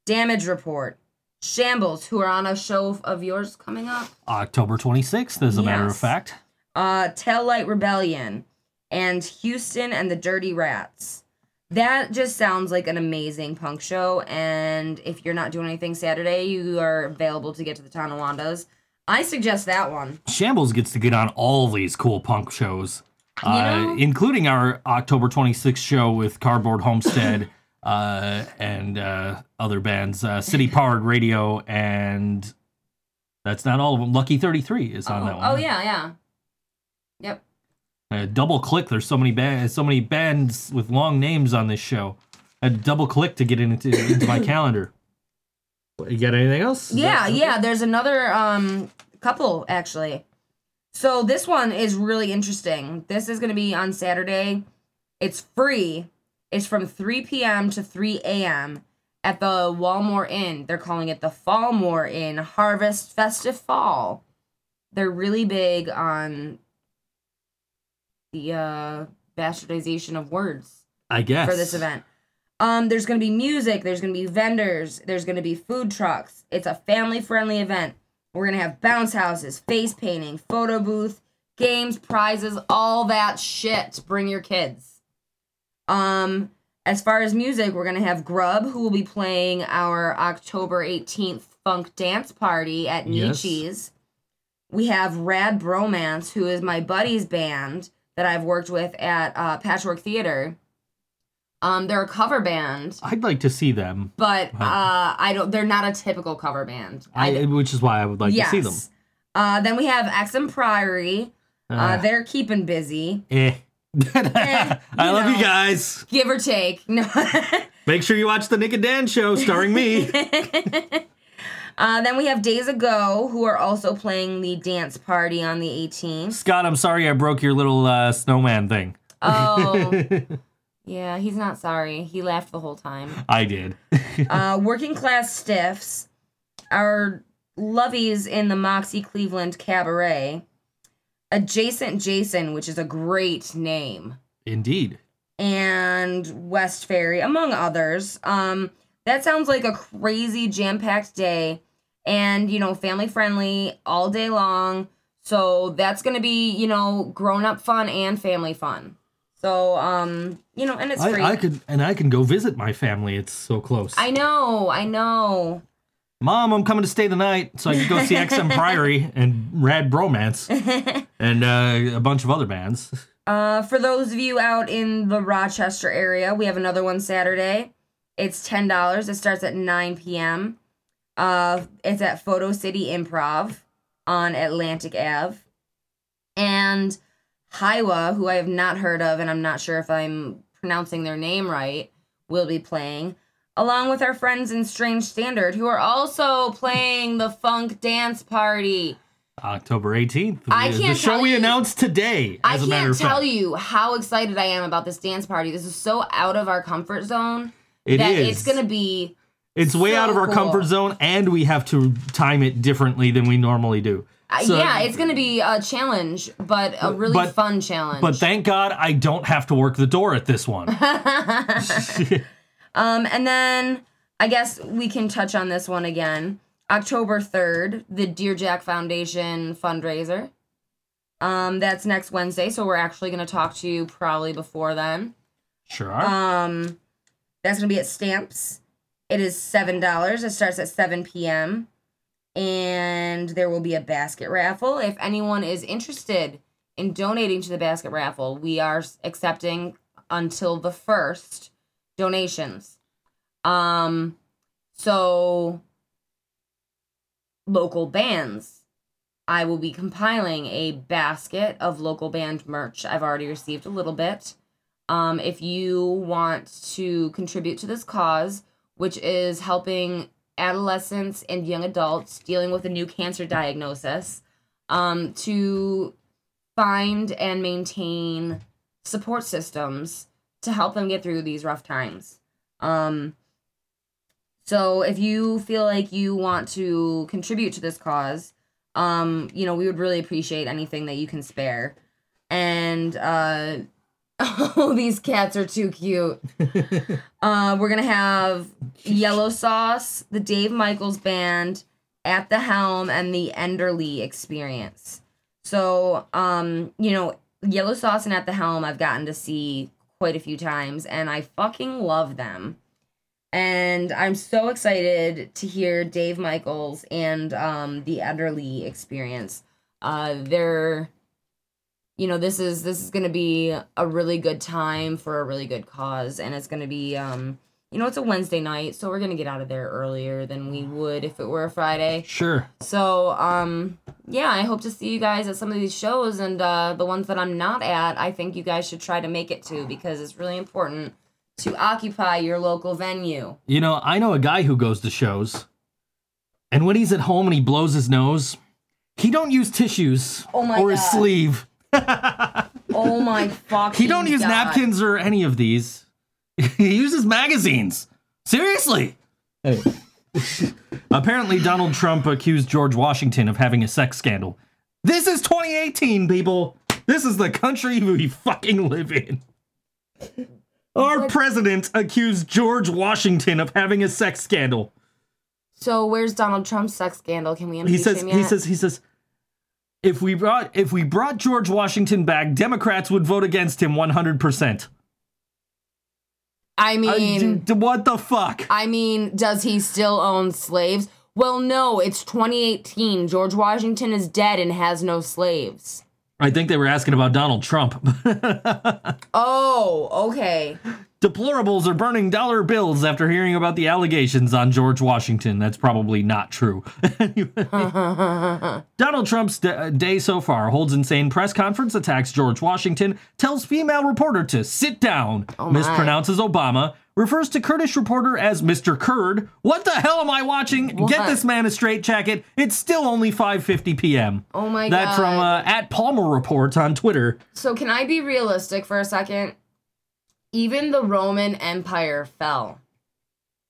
Damage Report, Shambles, who are on a show of yours coming up October 26th, as a matter of fact. uh, Tail Light Rebellion, and Houston and the Dirty Rats. That just sounds like an amazing punk show. And if you're not doing anything Saturday, you are available to get to the Tonawandas. I suggest that one. Shambles gets to get on all these cool punk shows, uh, know- including our October 26th show with Cardboard Homestead [laughs] uh, and uh, other bands, uh, City Powered Radio, and that's not all of them. Lucky 33 is on oh, that one. oh, yeah, yeah. Yep. Uh, double click. There's so many bands, so many bands with long names on this show. I double click to get into into my [coughs] calendar. You got anything else? Is Yeah, that- yeah. There's another um couple actually. So this one is really interesting. This is gonna be on Saturday. It's free. It's from 3 p.m. to 3 a.m. at the Walmore Inn. They're calling it the Fallmore Inn Harvest Festive Fall. They're really big on the uh, bastardization of words I guess for this event. Um, there's gonna be music, there's gonna be vendors, there's gonna be food trucks. It's a family friendly event. We're gonna have bounce houses, face painting, photo booth, games, prizes, all that shit. Bring your kids. Um, as far as music, we're gonna have Grub, who will be playing our October 18th funk dance party at Yes. Nietzsche's. We have Rad Bromance, who is my buddy's band that I've worked with at uh, Patchwork Theater. Um, they're a cover band, I'd like to see them, but uh, I don't. They're not a typical cover band. I, which is why I would like to see them. Uh, then we have Exum Priory. Uh, Uh, they're keeping busy, eh. [laughs] I love know. you guys. give or take. No. [laughs] Make sure you watch the Nick and Dan show starring me. [laughs] uh, then we have Days Ago, who are also playing the dance party on the 18th. Scott, I'm sorry I broke your little uh, snowman thing. Oh, [laughs] yeah, he's not sorry. He laughed the whole time. I did. [laughs] uh, working class stiffs, our lovies in the Moxie Cleveland Cabaret, Adjacent Jason, which is a great name, Indeed. and West Ferry, among others. Um, that sounds like a crazy jam packed day, and you know, family friendly all day long. So that's gonna be you know grown up fun and family fun. So um, you know, and it's free. I, I could and I can go visit my family. It's so close. I know, I know. Mom, I'm coming to stay the night, so I can go see XM [laughs] Priory and Rad Bromance [laughs] and uh, a bunch of other bands. Uh, for those of you out in the Rochester area, we have another one Saturday. It's ten dollars. It starts at nine p.m. Uh, it's at Photo City Improv on Atlantic Ave, and Hiwa, who I have not heard of, and I'm not sure if I'm pronouncing their name right, will be playing, along with our friends in Strange Standard, who are also playing the funk dance party. October 18th. I the can't the show we you- announced today. I As a matter can't tell fact. you how excited I am about this dance party. This is so out of our comfort zone It that is. it's gonna be. It's way so out of our cool. comfort zone, and we have to time it differently than we normally do. uh, So- yeah, it's gonna be a challenge, but a really But- fun challenge. But thank God I don't have to work the door at this one. [laughs] [laughs] um, and then I guess we can touch on this one again. October third, the Dear Jack Foundation fundraiser. Um, that's next Wednesday, so we're actually gonna talk to you probably before then. Sure. Um, that's gonna be at Stamps. It is seven dollars. It starts at seven p.m. and there will be a basket raffle. If anyone is interested in donating to the basket raffle, we are accepting until the first donations. Um, so local bands. I will be compiling a basket of local band merch. I've already received a little bit. Um, if you want to contribute to this cause, which is helping adolescents and young adults dealing with a new cancer diagnosis, um, to find and maintain support systems to help them get through these rough times. Um, so if you feel like you want to contribute to this cause, um, you know, we would really appreciate anything that you can spare. And uh [laughs] oh, these cats are too cute. [laughs] uh we're gonna have Yellow Sauce, the Dave Michaels band, at the helm, and the Enderly experience. So, um, you know, Yellow Sauce and at the helm I've gotten to see quite a few times, and I fucking love them and I'm so excited to hear Dave Michaels and um, the Ederly experience. Uh, they're, you know, this is this is gonna be a really good time for a really good cause, and it's gonna be, um, you know, it's a Wednesday night, so we're gonna get out of there earlier than we would if it were a Friday. sure. So, um, yeah, I hope to see you guys at some of these shows, and uh, the ones that I'm not at, I think you guys should try to make it to because it's really important to occupy your local venue. You know, I know a guy who goes to shows, and when he's at home and he blows his nose, he don't use tissues Oh or his sleeve. [laughs] Oh my fuck. He don't use God. napkins or any of these. [laughs] he uses magazines. Seriously. [laughs] Apparently, Donald Trump accused George Washington of having a sex scandal. This is 2018, people. This is the country we fucking live in. Our president accused George Washington of having a sex scandal. So where's Donald Trump's sex scandal? Can we He says him he says he says if we brought if we brought George Washington back, Democrats would vote against him 100%. I mean, d- what the fuck? I mean, does he still own slaves? Well, no, it's 2018. George Washington is dead and has no slaves. I think they were asking about Donald Trump. [laughs] Oh, okay. Deplorables are burning dollar bills after hearing about the allegations on George Washington. That's probably not true. [laughs] [laughs] Donald Trump's d- uh, day so far holds insane press conference, attacks George Washington, tells female reporter to sit down, Oh mispronounces Obama, refers to Kurdish reporter as Mr. Kurd. What the hell am I watching? Get this man a straight jacket. It's still only 5:50 p.m. Oh my that god. from uh, at Palmer reports on Twitter. So can I be realistic for a second? Even the Roman Empire fell.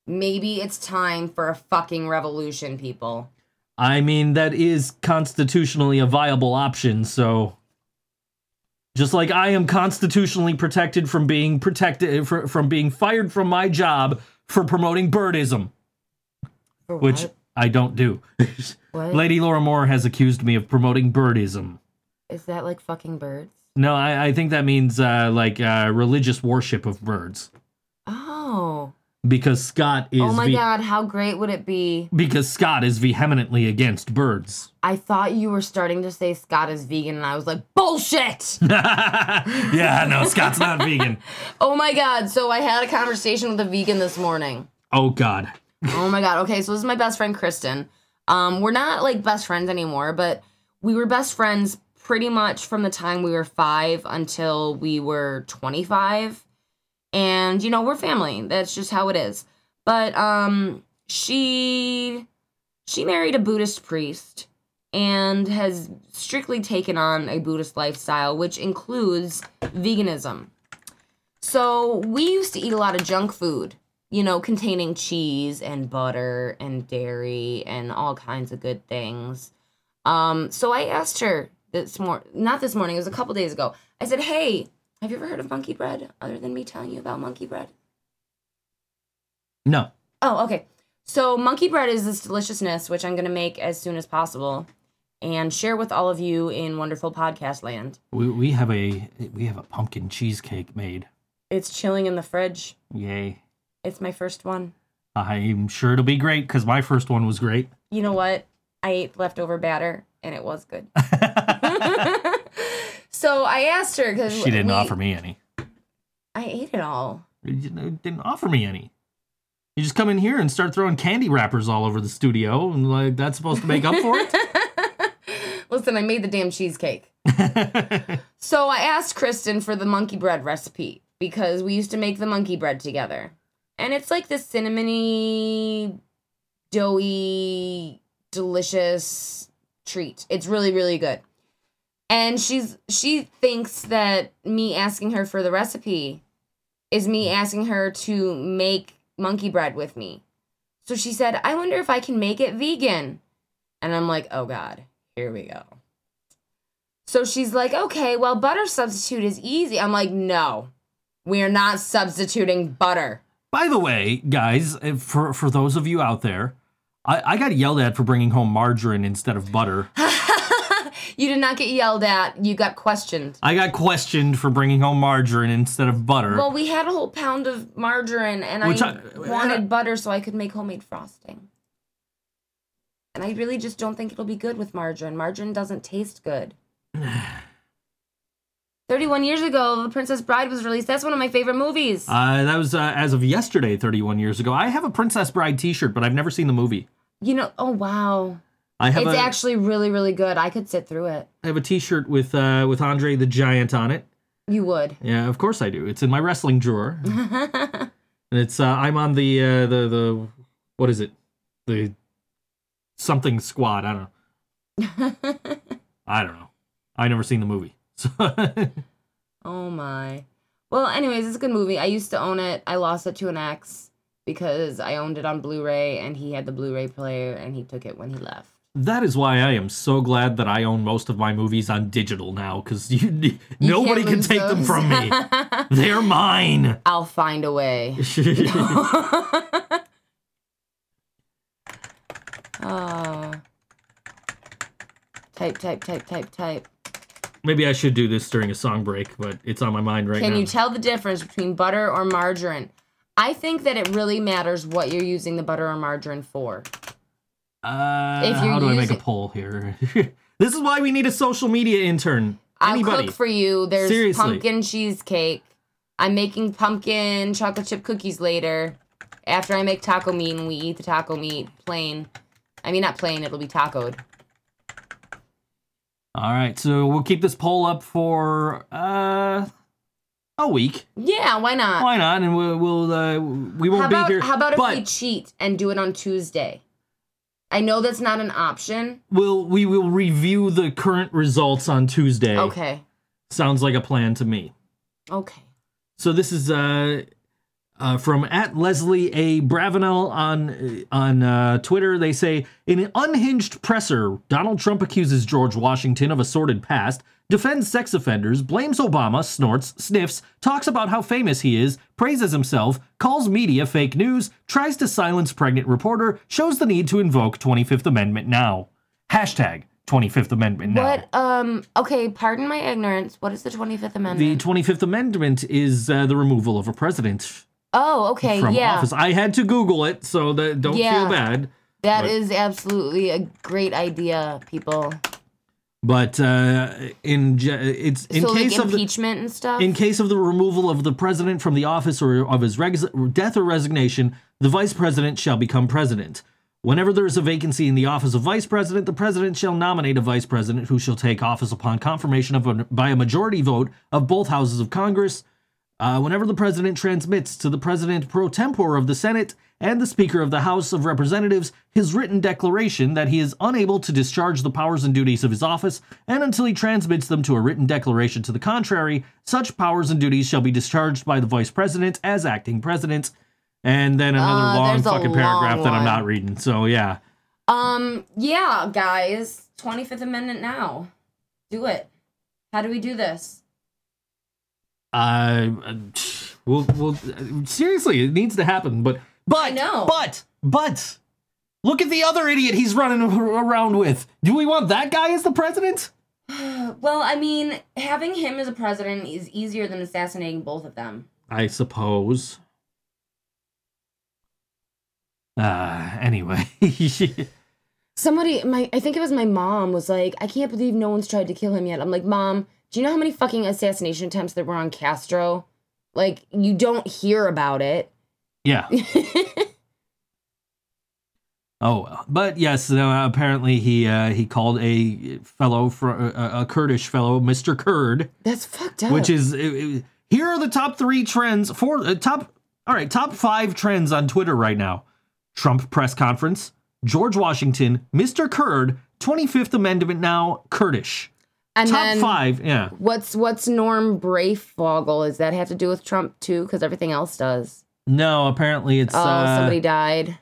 Maybe it's time for a fucking revolution, people. I mean, that is constitutionally a viable option, so. Just like I am constitutionally protected from being protected fr- from being fired from my job for promoting birdism, For which? I don't do. Lady Laura Moore has accused me of promoting birdism. Is that like fucking birds? No, I, I think that means uh, like uh, religious worship of birds Oh. because Scott is Oh my ve- god, how great would it be? because Scott is vehemently against birds. I thought you were starting to say Scott is vegan, and I was like, bullshit! [laughs] yeah, no, Scott's not [laughs] vegan. oh my god, so I had a conversation with a vegan this morning. Oh God. Oh my god. Okay, so this is my best friend Kristen. Um, we're not like best friends anymore, but we were best friends pretty much from the time we were five until we were 25. And you know, we're family. That's just how it is. But um she she married a Buddhist priest and has strictly taken on a Buddhist lifestyle, which includes veganism. So we used to eat a lot of junk food, you know, containing cheese and butter and dairy and all kinds of good things. Um, so I asked her this morning, not this morning, it was a couple days ago. I said, "Hey, have you ever heard of monkey bread? Other than me telling you about monkey bread." No. Oh, okay. So monkey bread is this deliciousness, which I'm gonna make as soon as possible. and share with all of you in wonderful podcast land. We, we have a we have a pumpkin cheesecake made. It's chilling in the fridge. Yay! It's my first one. I'm sure it'll be great because my first one was great. You know what? I ate leftover batter and it was good. [laughs] [laughs] so I asked her because she didn't offer me any. I ate it all. You didn't offer me any. You just come in here and start throwing candy wrappers all over the studio, and like that's supposed to make up for it. [laughs] Listen, I made the damn cheesecake. [laughs] so I asked Kristen for the monkey bread recipe because we used to make the monkey bread together. And it's like this cinnamony, doughy, delicious treat. It's really, really good. And she's she thinks that me asking her for the recipe is me asking her to make monkey bread with me. So she said, I wonder if I can make it vegan. And I'm like, oh God, here we go. So she's like, okay, well, butter substitute is easy. I'm like, no, we are not substituting butter. By the way, guys, for for those of you out there, I, I got yelled at for bringing home margarine instead of butter. [laughs] you did not get yelled at. You got questioned. I got questioned for bringing home margarine instead of butter. Well, we had a whole pound of margarine, and Which I, I- wanted butter so I could make homemade frosting. And I really just don't think it'll be good with margarine. Margarine doesn't taste good. [sighs] [sighs] [sighs] 31 years ago, The Princess Bride was released. That's one of my favorite movies. uh, that was uh, as of yesterday, 31 years ago. I have a Princess Bride T-shirt, but I've never seen the movie. you know, oh wow. I have It's a actually really, really good. I could sit through it. I have a T-shirt with uh, with Andre the Giant on it. You would. Yeah, of course I do. It's in my wrestling drawer, [laughs] and it's uh, I'm on the uh, the the what is it? The something squad. I don't know. [laughs] I don't know. I never seen the movie. So [laughs] oh my. Well, anyways, it's a good movie. I used to own it. I lost it to an ex because I owned it on Blu-ray and he had the Blu-ray player and he took it when he left. that is why I am so glad that I own most of my movies on digital now, because [laughs] you, You nobody can take them from me. [laughs] They're mine. I'll find a way. oh. Type, type, type, type, type. Maybe I should do this during a song break, but it's on my mind right Can now. Can you tell the difference between butter or margarine? I think that it really matters what you're using the butter or margarine for. Uh, If you're how do I make a poll here? [laughs] this is why we need a social media intern. I'll cook for you. There's Seriously. pumpkin cheesecake. I'm making pumpkin chocolate chip cookies later. After I make taco meat and we eat the taco meat plain. I mean, not plain, it'll be tacoed. All right, so we'll keep this poll up for uh a week. Yeah, why not? Why not? And we'll, we'll uh, we won't how about, be here. how about if but we cheat and do it on Tuesday? I know that's not an option. we'll we will review the current results on Tuesday. Okay. Sounds like a plan to me. Okay. So this is uh, uh, from at Leslie Abravanel on on uh, Twitter. They say in an unhinged presser, Donald Trump accuses George Washington of a sordid past, defends sex offenders, blames Obama, snorts, sniffs, talks about how famous he is, praises himself, calls media fake news, tries to silence pregnant reporter, shows the need to invoke 25th Amendment now. Hashtag 25th Amendment now. What, um, okay, pardon my ignorance. What is the 25th Amendment? The 25th Amendment is uh, the removal of a president oh, okay, from yeah. office. I had to Google it, so that don't Yeah. feel bad. That But- is absolutely a great idea, people. But uh, in it's in so, case like, of the, impeachment and stuff? in case of the removal of the president from the office or of his res- death or resignation, the vice president shall become president. Whenever there is a vacancy in the office of vice president, the president shall nominate a vice president who shall take office upon confirmation of a, by a majority vote of both houses of Congress. Uh, whenever the president transmits to the president pro tempore of the Senate and the Speaker of the House of Representatives his written declaration that he is unable to discharge the powers and duties of his office, and until he transmits them to a written declaration to the contrary, such powers and duties shall be discharged by the Vice President as acting President. And then another Uh, long fucking paragraph that I'm not reading. So yeah. Um, yeah, guys. 25th Amendment now. Do it. How do we do this? Uh, well, well, seriously, it needs to happen. But, but, I know. but, but, Look at the other idiot he's running around with. Do we want that guy as the president? [sighs] Well, I mean, having him as a president is easier than assassinating both of them. I suppose. Uh, anyway. [laughs] Somebody, my I think it was my mom was like, I can't believe no one's tried to kill him yet. I'm like, Mom, do you know how many fucking assassination attempts there were on Castro? Like, you don't hear about it. yeah. [laughs] Oh, well. but yes, no, apparently he uh, he called a fellow for a, a Kurdish fellow, Mr. Kurd, That's fucked up. which is it- it- here are the top three trends for uh, top all right top five trends on Twitter right now: Trump press conference, George Washington, Mr. Kurd, Twenty Fifth Amendment now, Kurdish. And top five, yeah. What's what's Norm Breyfogle? Does that have to do with Trump too? Because everything else does. No, apparently it's Oh, uh, somebody died.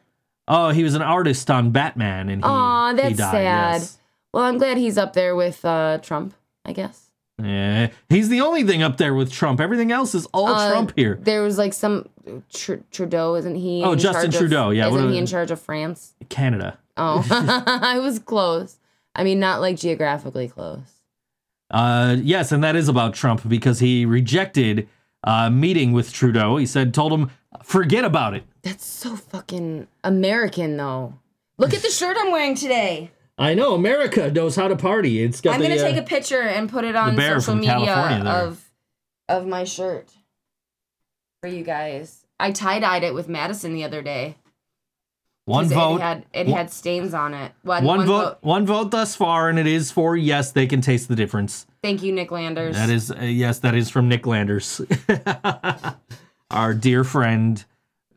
oh he was an artist on Batman and he, Aw, he that's died, sad. yes. Well, I'm glad he's up there with uh, Trump. I guess. Yeah, he's the only thing up there with Trump. Everything else is all Uh, Trump here. There was like some Tr- Trudeau, isn't he? Oh, in Justin charge of- Trudeau, yeah, what isn't are- he in charge of France? Canada. Oh, [laughs] [laughs] I was close. I mean, not like geographically close. Uh, yes, and that is about Trump because he rejected uh, meeting with Trudeau. He said, told him, forget about it. That's so fucking American, though. Look at the shirt I'm wearing today. I know America knows how to party. It's got I'm the, gonna uh, take a picture and put it on social media of of my shirt for you guys. I tie dyed it with Madison the other day. One vote. It had it one- had stains on it. One, one, vote, one vote thus far, and it is for yes, they can taste the difference. Thank you, Nick Landers. That is uh, yes, that is from Nick Landers, [laughs] our dear friend,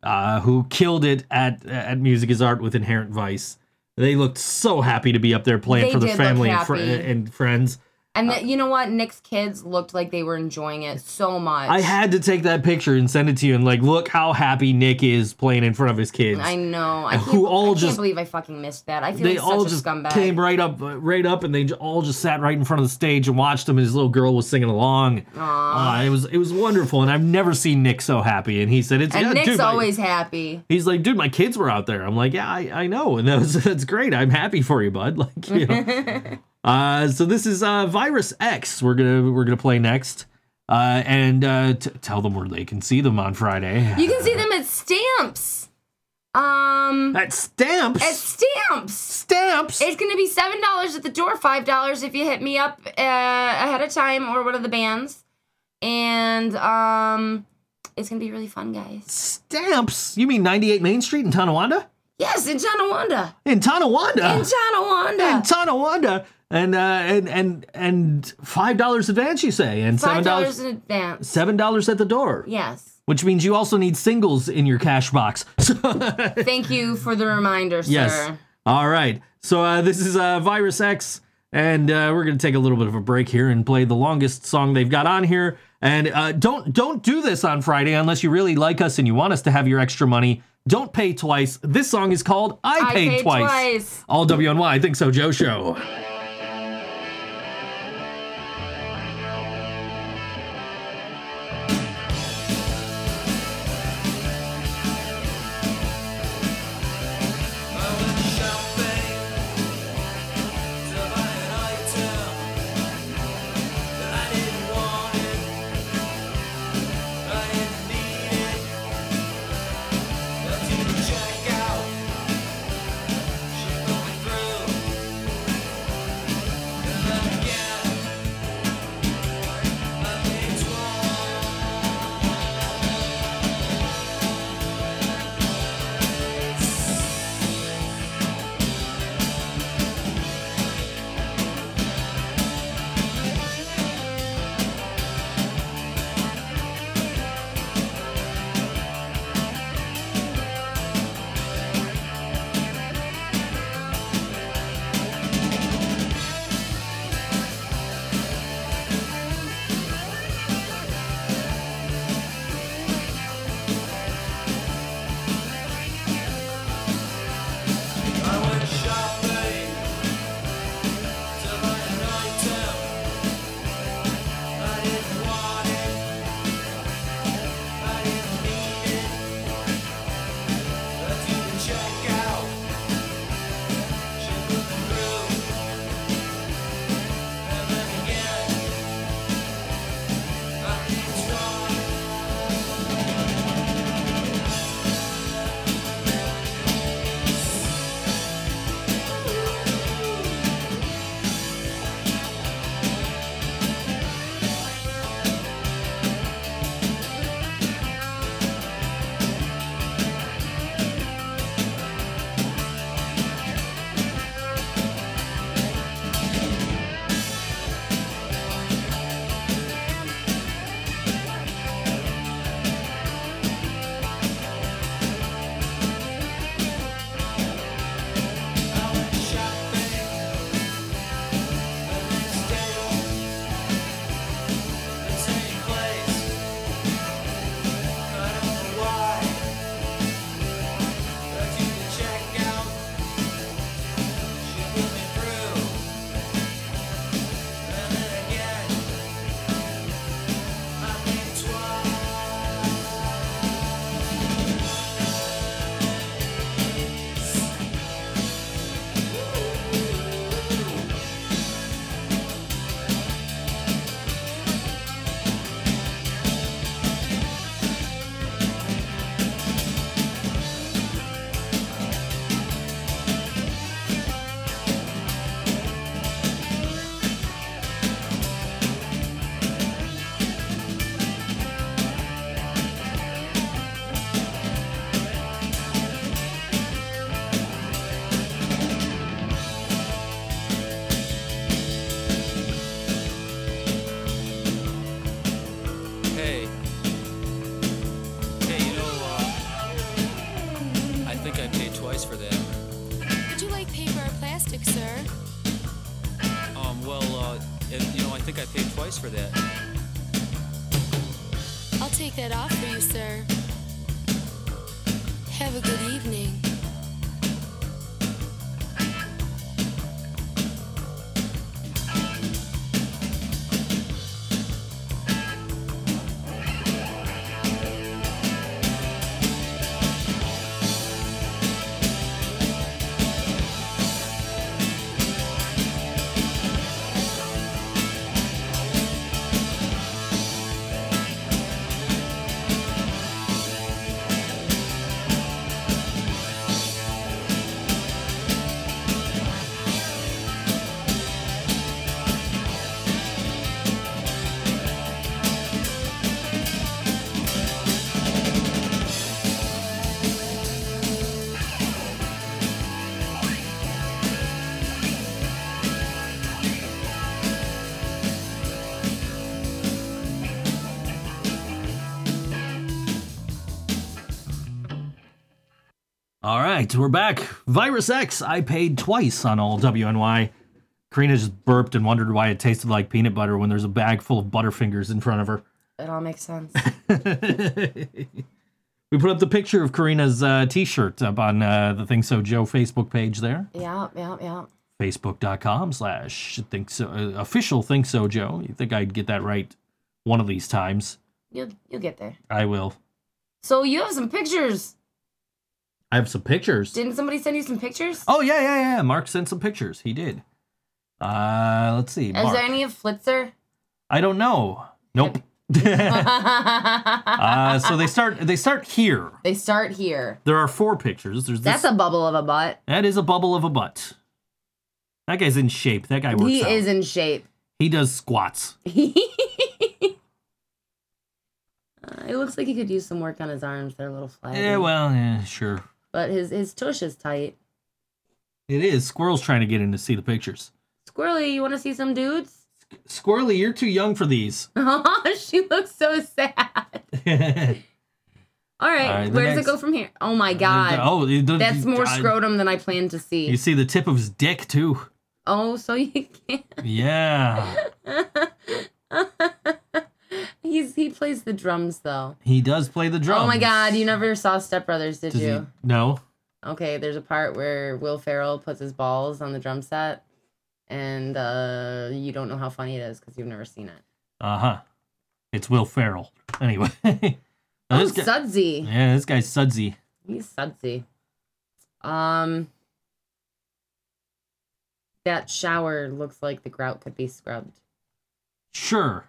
uh, who killed it at at Music Is Art with Inherent Vice. They looked so happy to be up there playing They for the did look family and, fr- and friends. And the, you know what? Nick's kids looked like they were enjoying it so much. I had to take that picture and send it to you and like, look how happy Nick is playing in front of his kids. I know. I can't, who all I can't believe I fucking missed that. I feel they like all such just a scumbag. came right up, right up, and they all just sat right in front of the stage and watched him. And his little girl was singing along. Uh, it was it was wonderful, and I've never seen Nick so happy. And he said, "It's and yeah, Nick's dude, my- always happy. He's like, dude, my kids were out there. I'm like, yeah, I, I know, and that was [laughs] that's great. I'm happy for you, bud. Like, you know. [laughs] uh, so this is uh, Virus X. We're gonna we're gonna play next, uh, and uh, t- tell them where they can see them on Friday. You can see them at Stamps. Um, at Stamps. at Stamps. Stamps. It's gonna be seven dollars at the door, five dollars if you hit me up uh, ahead of time or one of the bands, and um, it's gonna be really fun, guys. Stamps. You mean 98 Main Street in Tonawanda? Yes, in Tonawanda. In Tonawanda. In Tonawanda. In Tonawanda. And uh, and and and five dollars advance, you say, and seven Five dollars dollars in advance. seven dollars at the door. Yes. Which means you also need singles in your cash box. [laughs] Thank you for the reminder, sir. yes. All right. So uh, this is uh, Virus X, and uh, we're gonna take a little bit of a break here and play the longest song they've got on here. And uh, don't don't do this on Friday unless you really like us and you want us to have your extra money. Don't pay twice. This song is called "I, I Paid, paid twice. twice. All WNY. I think so. Joe Show. Sir. Right, we're back. Virus X, I paid twice on all WNY. Karina just burped and wondered why it tasted like peanut butter when there's a bag full of Butterfingers in front of her. It all makes sense. [laughs] we put up the picture of Karina's uh, t-shirt up on uh, the Think So Joe Facebook page there. yeah, yeah, yeah. Facebook.com slash think so uh, official Think So Joe. You think I'd get that right one of these times? You'll you'll get there. I will. So you have some pictures. I have some pictures. Didn't somebody send you some pictures? Oh yeah, yeah, yeah. Mark sent some pictures. He did. Uh, let's see. Is Mark. there any of Flitzer? I don't know. Nope. [laughs] uh, so they start. They start here. They start here. There are four pictures. There's this. That's a bubble of a butt. that is a bubble of a butt. That guy's in shape. That guy works He out. is in shape. he does squats. [laughs] Uh, it looks like he could use some work on his arms. They're a little flat. Yeah, well, yeah, sure. But his his tush is tight. It is. Squirrel's trying to get in to see the pictures. Squirrely, you want to see some dudes? Squirrely, you're too young for these. [laughs] Oh, she looks so sad. [laughs] All right, All right, the where does next- it go from here? Oh my uh, god, Oh, it does- that's more God. scrotum than I planned to see. You see the tip of his dick too. oh, so you [laughs] can't. Yeah, He's he plays the drums though. he does play the drums. Oh my god, you never saw Step Brothers, did Does he- you? No. Okay, there's a part where Will Ferrell puts his balls on the drum set, and uh, you don't know how funny it is because you've never seen it. Uh huh. It's Will Ferrell. Anyway. [laughs] Now, Oh, this guy- Sudsy. yeah, this guy's sudsy. He's sudsy. Um, that shower looks like the grout could be scrubbed. Sure.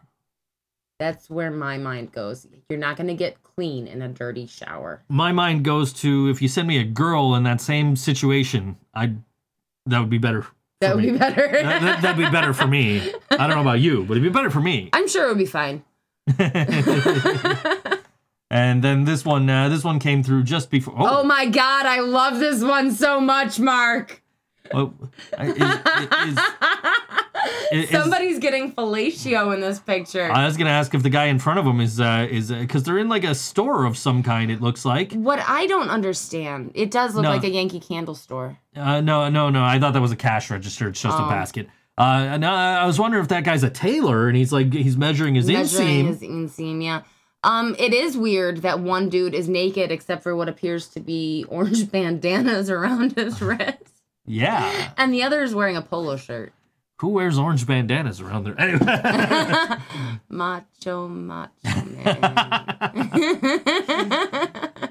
That's where my mind goes. You're not gonna get clean in a dirty shower. My mind goes to if you send me a girl in that same situation, I'd that would be better. That would me. be better. That, that, that'd be better for me. I don't know about you, but it'd be better for me. [laughs] I'm sure it would be fine. [laughs] and then this one, uh, this one came through just before. Oh Oh, my god, I love this one so much, Mark. oh, is, is, is- Somebody's getting fellatio in this picture. I was gonna ask if the guy in front of him is uh, is because they're in like a store of some kind. It looks like. what I don't understand, it does look No. like a Yankee Candle store. Uh, no, no, no. I thought that was a cash register. It's just a Oh. basket. Uh, and uh, I was wondering if that guy's a tailor and he's like he's measuring his Measuring inseam. his inseam, yeah. Um, it is weird that one dude is naked except for what appears to be orange [laughs] bandanas around his [laughs] wrist, Yeah. and the other is wearing a polo shirt. Who wears orange bandanas around there? Anyway. [laughs] Macho, macho man.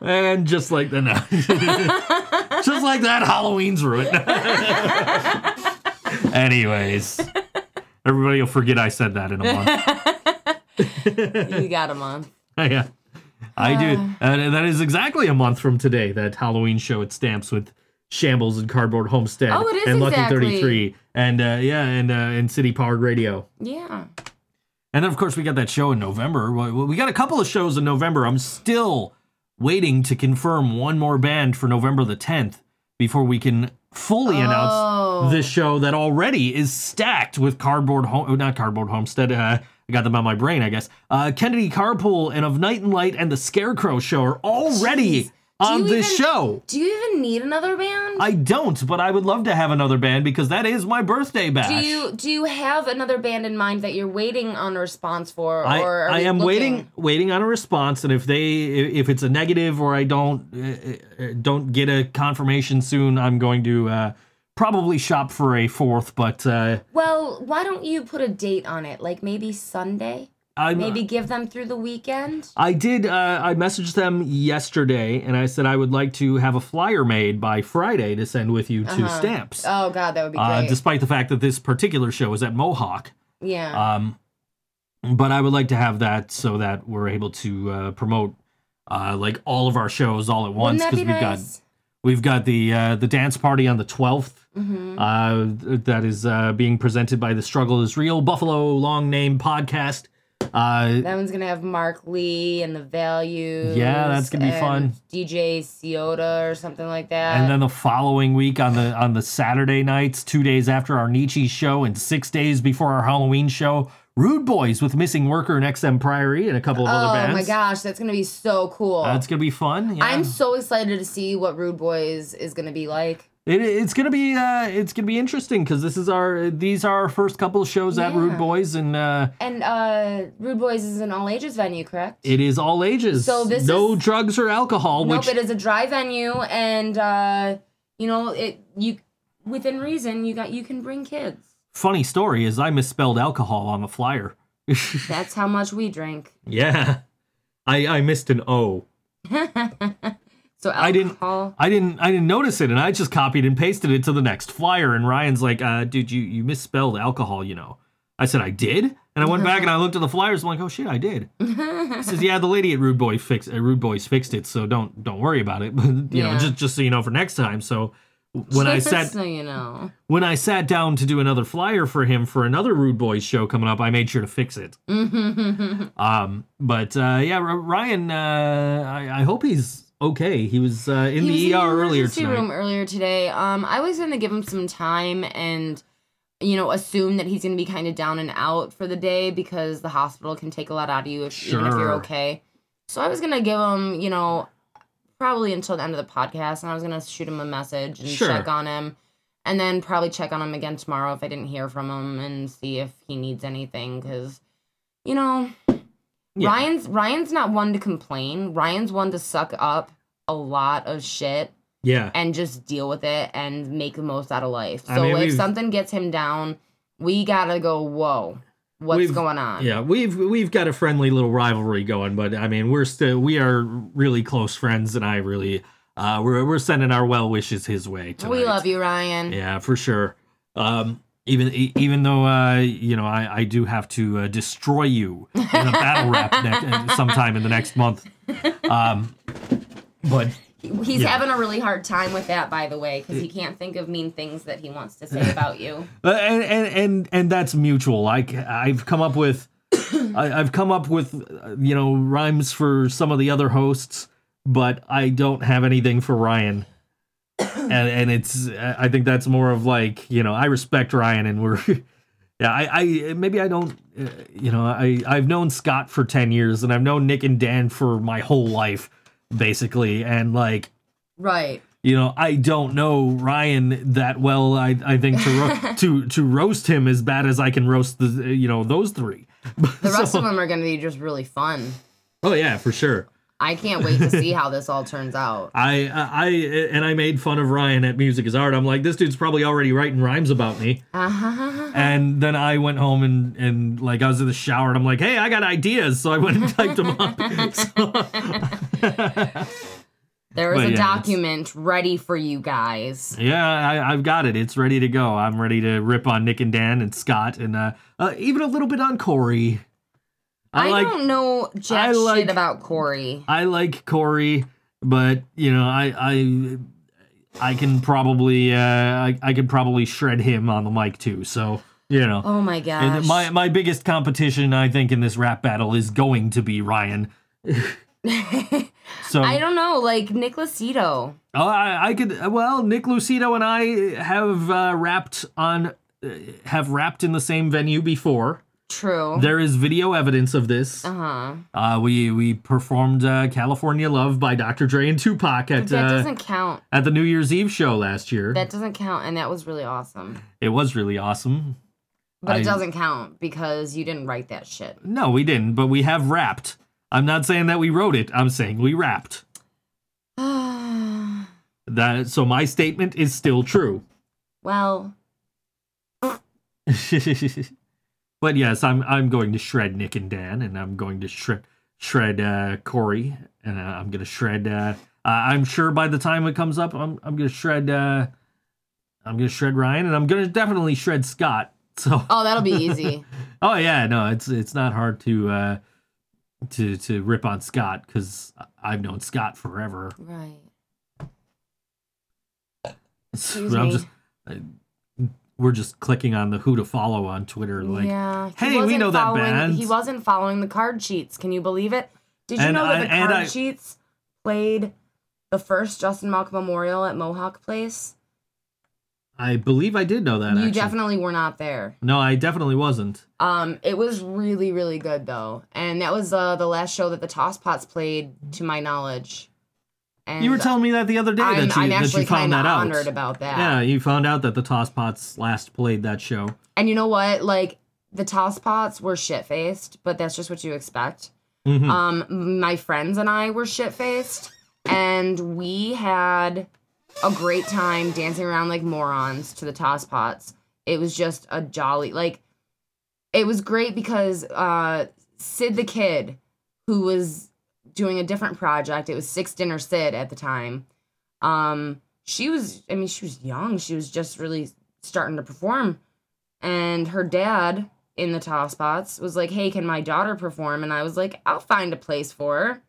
and just like that, no. [laughs] just like that, Halloween's ruined. [laughs] Anyways, everybody will forget I said that in a month. you got a month. yeah, I do. Uh. And that is exactly a month from today. That Halloween show at Stamps with Shambles and Cardboard Homestead. Oh, it is and Lucky. Thirty Three, and uh, yeah, and uh, and City Powered Radio. Yeah. And then, of course, we got that show in November. We got a couple of shows in November. I'm still waiting to confirm one more band for November the 10th before we can fully Oh. announce this show that already is stacked with Cardboard Home, not Cardboard Homestead. Uh, I got them on my brain, I guess. Uh, Kennedy Carpool and Of Night and Light and the Scarecrow show are already Jeez. On this even- show. Do you even need another band? I don't, but I would love to have another band because that is my birthday bash. do you do you have another band in mind that you're waiting on a response for, I, I am looking- waiting waiting on a response and if they if it's a negative or I don't uh, don't get a confirmation soon I'm going to uh, probably shop for a fourth but uh, Well, why don't you put a date on it? Like maybe Sunday. I'm Maybe give them through the weekend. I did uh, I messaged them yesterday and I said I would like to have a flyer made by Friday to send with you to stamps Oh God, that would be uh, great. despite the fact that this particular show is at Mohawk yeah. Um, but I would like to have that so that we're able to uh, promote uh, like all of our shows all at once Wouldn't be we've got we've got the uh, the dance party on the 12th Mm-hmm. uh, that is uh, being presented by the Struggle is Real Buffalo Long Name podcast. Uh, That one's gonna have Mark Lee and the Values. Yeah, that's gonna be fun. DJ Ciota or something like that. and then the following week on the on the Saturday nights, two days after our Nietzsche show and six days before our Halloween show, Rude Boys with Missing Worker and XM Priory and a couple of other bands. oh my gosh, that's gonna be so cool. That's gonna be fun. Yeah. I'm so excited to see what Rude Boys is gonna be like. It, it's gonna be uh, it's gonna be interesting because this is our these are our first couple of shows at Rude Boys and uh, And uh Rude Boys is an all ages venue, correct? it is all ages. So this no is- drugs or alcohol. nope, which it is a dry venue, and uh, you know it. You within reason, you got you can bring kids. funny story is I misspelled alcohol on the flyer. [laughs] That's how much we drink. yeah, I I missed an O. [laughs] So alcohol. I didn't I didn't I didn't notice it and I just copied and pasted it to the next flyer and Ryan's like, uh, dude, you you misspelled alcohol, you know. I said I did, and I went back and I looked at the flyers. I'm like, oh shit, I did. [laughs] He says, yeah, the lady at Rude Boy fixed uh, Rude Boys fixed it, so don't don't worry about it. But [laughs] you know, just just so you know for next time. So when I sat so you know. when I sat down to do another flyer for him for another Rude Boys show coming up, I made sure to fix it. [laughs] um, but uh, yeah, R- Ryan, uh, I, I hope he's okay. He was uh, in He was the ER earlier emergency tonight. room earlier today. Um, I was gonna give him some time and, you know, assume that he's gonna be kind of down and out for the day because the hospital can take a lot out of you if, even if you're okay. So I was gonna give him, you know, probably until the end of the podcast, and I was gonna shoot him a message and Sure. check on him, and then probably check on him again tomorrow if I didn't hear from him and see if he needs anything because, you know. Yeah. Ryan's Ryan's not one to complain. Ryan's one to suck up a lot of shit Yeah, and just deal with it and make the most out of life. So I mean, if something gets him down, we gotta go, whoa, what's going on? yeah, we've we've got a friendly little rivalry going, but I mean, we're still we are really close friends, and I really uh, we're we're sending our well wishes his way. Tonight. we love you, Ryan. Yeah, for sure. Um, even e- even though uh, you know I, I do have to uh, destroy you in a [laughs] battle rap ne- sometime in the next month. Um, but He's Yeah. having a really hard time with that, by the way, because he can't think of mean things that he wants to say about you. [laughs] Uh, and, and and and that's mutual. Like I've come up with, [coughs] I, I've come up with, uh, you know, rhymes for some of the other hosts, but I don't have anything for Ryan. And and it's, I think that's more of like, you know, I respect Ryan, and we're, [laughs] yeah, I, I maybe I don't, uh, you know, I I've known Scott for ten years, and I've known Nick and Dan for my whole life, basically, and like Right. you know, I don't know Ryan that well. I I think to ro- [laughs] to to roast him as bad as I can roast the you know those three. [laughs] The rest of them are gonna be just really fun. Oh yeah, for sure. I can't wait to see how this all turns out. [laughs] I I and I made fun of Ryan at Music Is Art. I'm like, this dude's probably already writing rhymes about me. [laughs] And then I went home and and like I was in the shower and I'm like, hey, I got ideas. So I went and typed them up. [laughs] There is a yeah, document ready for you guys. Yeah, I, I've got it. It's ready to go. I'm ready to rip on Nick and Dan and Scott and uh, uh even a little bit on Corey. I, like don't know jack I like- shit about Corey. I like Corey, but you know, I I I can probably uh I, I could probably shred him on the mic too. So, you know. Oh my gosh. And my my biggest competition I think in this rap battle is going to be Ryan. [laughs] so I don't know, like Nick Lucido. Oh, I, I could. Well, Nick Lucido and I have uh, rapped on, uh, have rapped in the same venue before. True. There is video evidence of this. Uh huh. Uh, we we performed uh, "California Love" by Dr. Dre and Tupac at That uh, doesn't count. at the New Year's Eve show last year. That doesn't count, and that was really awesome. it was really awesome. But I- it doesn't count because you didn't write that shit. No, we didn't, but we have rapped. I'm not saying that we wrote it. I'm saying we rapped. [sighs] That so my statement is still true. well, [laughs] but yes, I'm I'm going to shred Nick and Dan, and I'm going to shred shred uh, Corey, and uh, I'm gonna shred. Uh, I'm sure by the time it comes up, I'm I'm gonna shred. Uh, I'm gonna shred Ryan, and I'm gonna definitely shred Scott. [laughs] So oh, that'll be easy. [laughs] oh yeah, no, it's it's not hard to uh, to to rip on Scott because I've known Scott forever. right. [laughs] I'm me. just. uh, we're just clicking on the who to follow on Twitter. Like, yeah. he hey, we know that band. He wasn't following the card sheets. Can you believe it? Did you And know that the card I- sheets played the first Justin Malk Memorial at Mohawk Place? I believe I did know that. you actually. definitely were not there. No, I definitely wasn't. Um, it was really, really good though, and that was uh, the last show that the Tosspots played, to my knowledge. And You were telling me that the other day I'm, that you, I'm that you found that out. honored about that. Yeah, you found out that the Tosspots last played that show. And you know what? Like the Tosspots were shit faced, but that's just what you expect. Mhm. Um, my friends and I were shit faced, and we had a great time dancing around like morons to the Tosspots. It was just a jolly like. It was great because uh, Sid the Kid, who was doing a different project, it was Six Dinner Sid at the time. Um, she was, I mean, she was young. She was just really starting to perform and her dad in the Tosspots was like hey can my daughter perform and i was like i'll find a place for her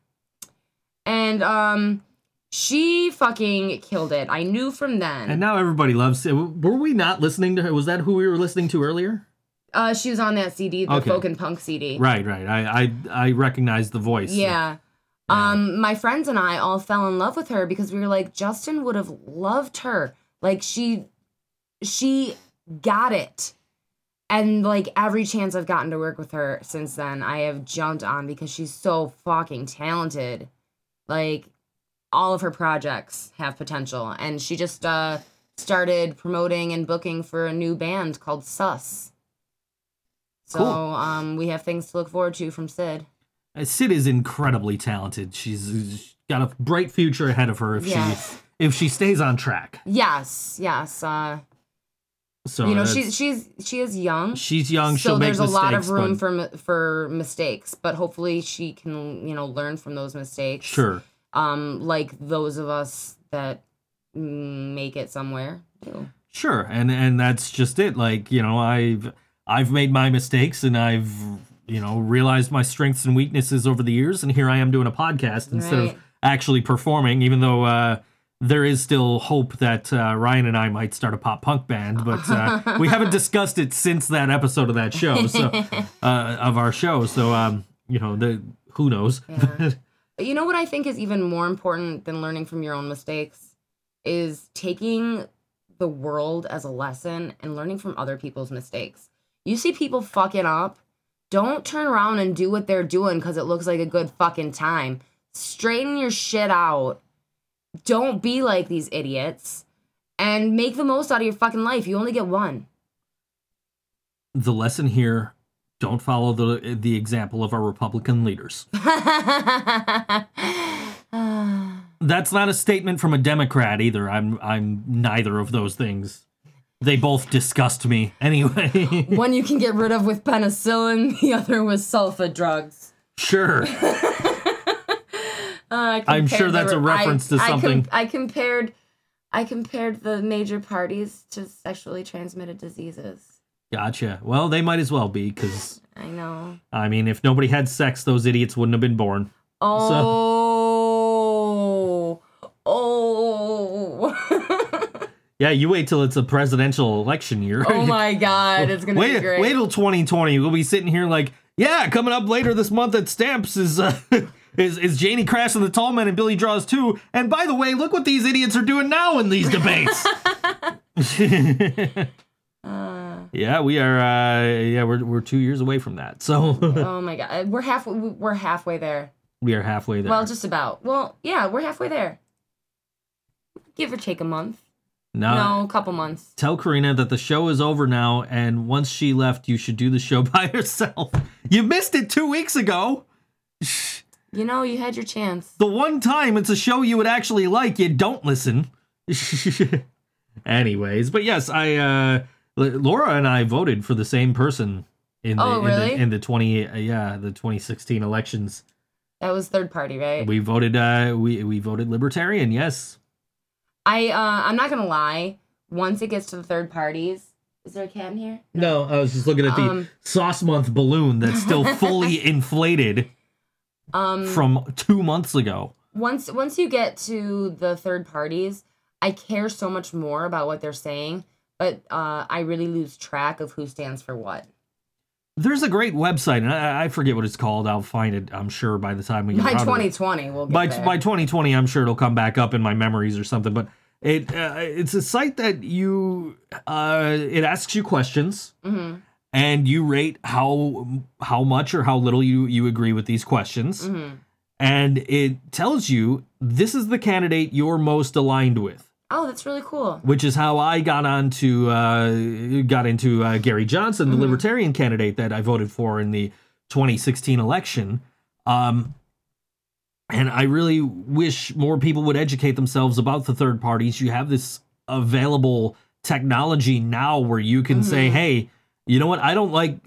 and um she fucking killed it i knew from then And now everybody loves it. Were we not listening to her? Was that who we were listening to earlier? uh she was on that cd the Okay. folk and punk cd Right, right. I I, I recognize the voice. yeah um my friends and i all fell in love with her because we were like justin would have loved her. Like she she got it. And like every chance i've gotten to work with her since then i have jumped on because she's so fucking talented. Like all of her projects have potential. And she just uh started promoting and booking for a new band called sus. So Cool. um we have things to look forward to from sid Sid is incredibly talented. She's, she's got a bright future ahead of her if Yes. she if she stays on track. yes yes uh So you know she's she's she is young she's young. so she'll make there's a lot of room but- for for mistakes but hopefully she can you know learn from those mistakes sure. um like those of us that make it somewhere do. Sure, and and that's just it. Like you know, I've I've made my mistakes, and I've you know realized my strengths and weaknesses over the years, and here I am doing a podcast instead Right. of actually performing. Even though uh, there is still hope that uh, Ryan and I might start a pop punk band, but uh, [laughs] we haven't discussed it since that episode of that show, so [laughs] uh, of our show. So um, you know, the who knows. But you know what I think is even more important than learning from your own mistakes is taking the world as a lesson and learning from other people's mistakes. You see people fucking up, don't turn around and do what they're doing because it looks like a good fucking time. Straighten your shit out. Don't be like these idiots and make the most out of your fucking life. You only get one. the lesson here: don't follow the the example of our Republican leaders. [laughs] That's not a statement from a Democrat either. I'm I'm neither of those things. They both disgust me. [laughs] Anyway, one you can get rid of with penicillin, [laughs] the other with sulfa drugs. sure. [laughs] Uh, I'm sure compared the that's a re- I- reference to I com- something. I compared, I compared the major parties to sexually transmitted diseases. Gotcha. Well, they might as well be because I know. I mean, if nobody had sex, those idiots wouldn't have been born. Oh, oh, Yeah, you wait till it's a presidential election year. oh [laughs] my God! It's gonna wait, be great. wait till 2020. We'll be sitting here like, yeah, coming up later this month at Stamps is uh, [laughs] is is Janie Crash and the Tall Men and Billy Draws too. And by the way, look what these idiots are doing now in these debates. [laughs] Uh, Yeah, we are. Uh, yeah, we're we're two years away from that, so oh my god, we're halfway. We're halfway there. we are halfway there. Well, just about. Well, yeah, we're halfway there. Give or take a month. Now, no, a couple months. tell Karina that the show is over now, and once she left, you should do the show [laughs] by yourself. You missed it two weeks ago. You know, you had your chance. The one time it's a show you would actually like, you don't listen. [laughs] Anyways, but yes, I uh Laura and I voted for the same person in the, Oh, in, the in the 20 uh, yeah, the 2016 elections. That was third party, right? We voted uh we we voted libertarian, yes. I uh I'm not gonna lie. Once it gets to the third parties, is there a cat in here? No, I was just looking at the Um, sauce month balloon that's still [laughs] fully inflated Um, from 2 months ago. once once you get to the third parties, I care so much more about what they're saying, but uh, I really lose track of who stands for what. There's a great website, and I, I forget what it's called. I'll find it, I'm sure, by the time we get By to 2020, we'll get by there. by 2020 i'm sure it'll come back up in my memories or something but it uh, it's a site that you uh it asks you questions Mhm. and you rate how how much or how little you you agree with these questions Mhm. and it tells you this is the candidate you're most aligned with Oh, that's really cool. which is how I got on to uh, got into uh, Gary Johnson, the Libertarian candidate that I voted for in the 2016 election. Um, and I really wish more people would educate themselves about the third parties. You have this available technology now where you can say, "Hey, you know what? I don't like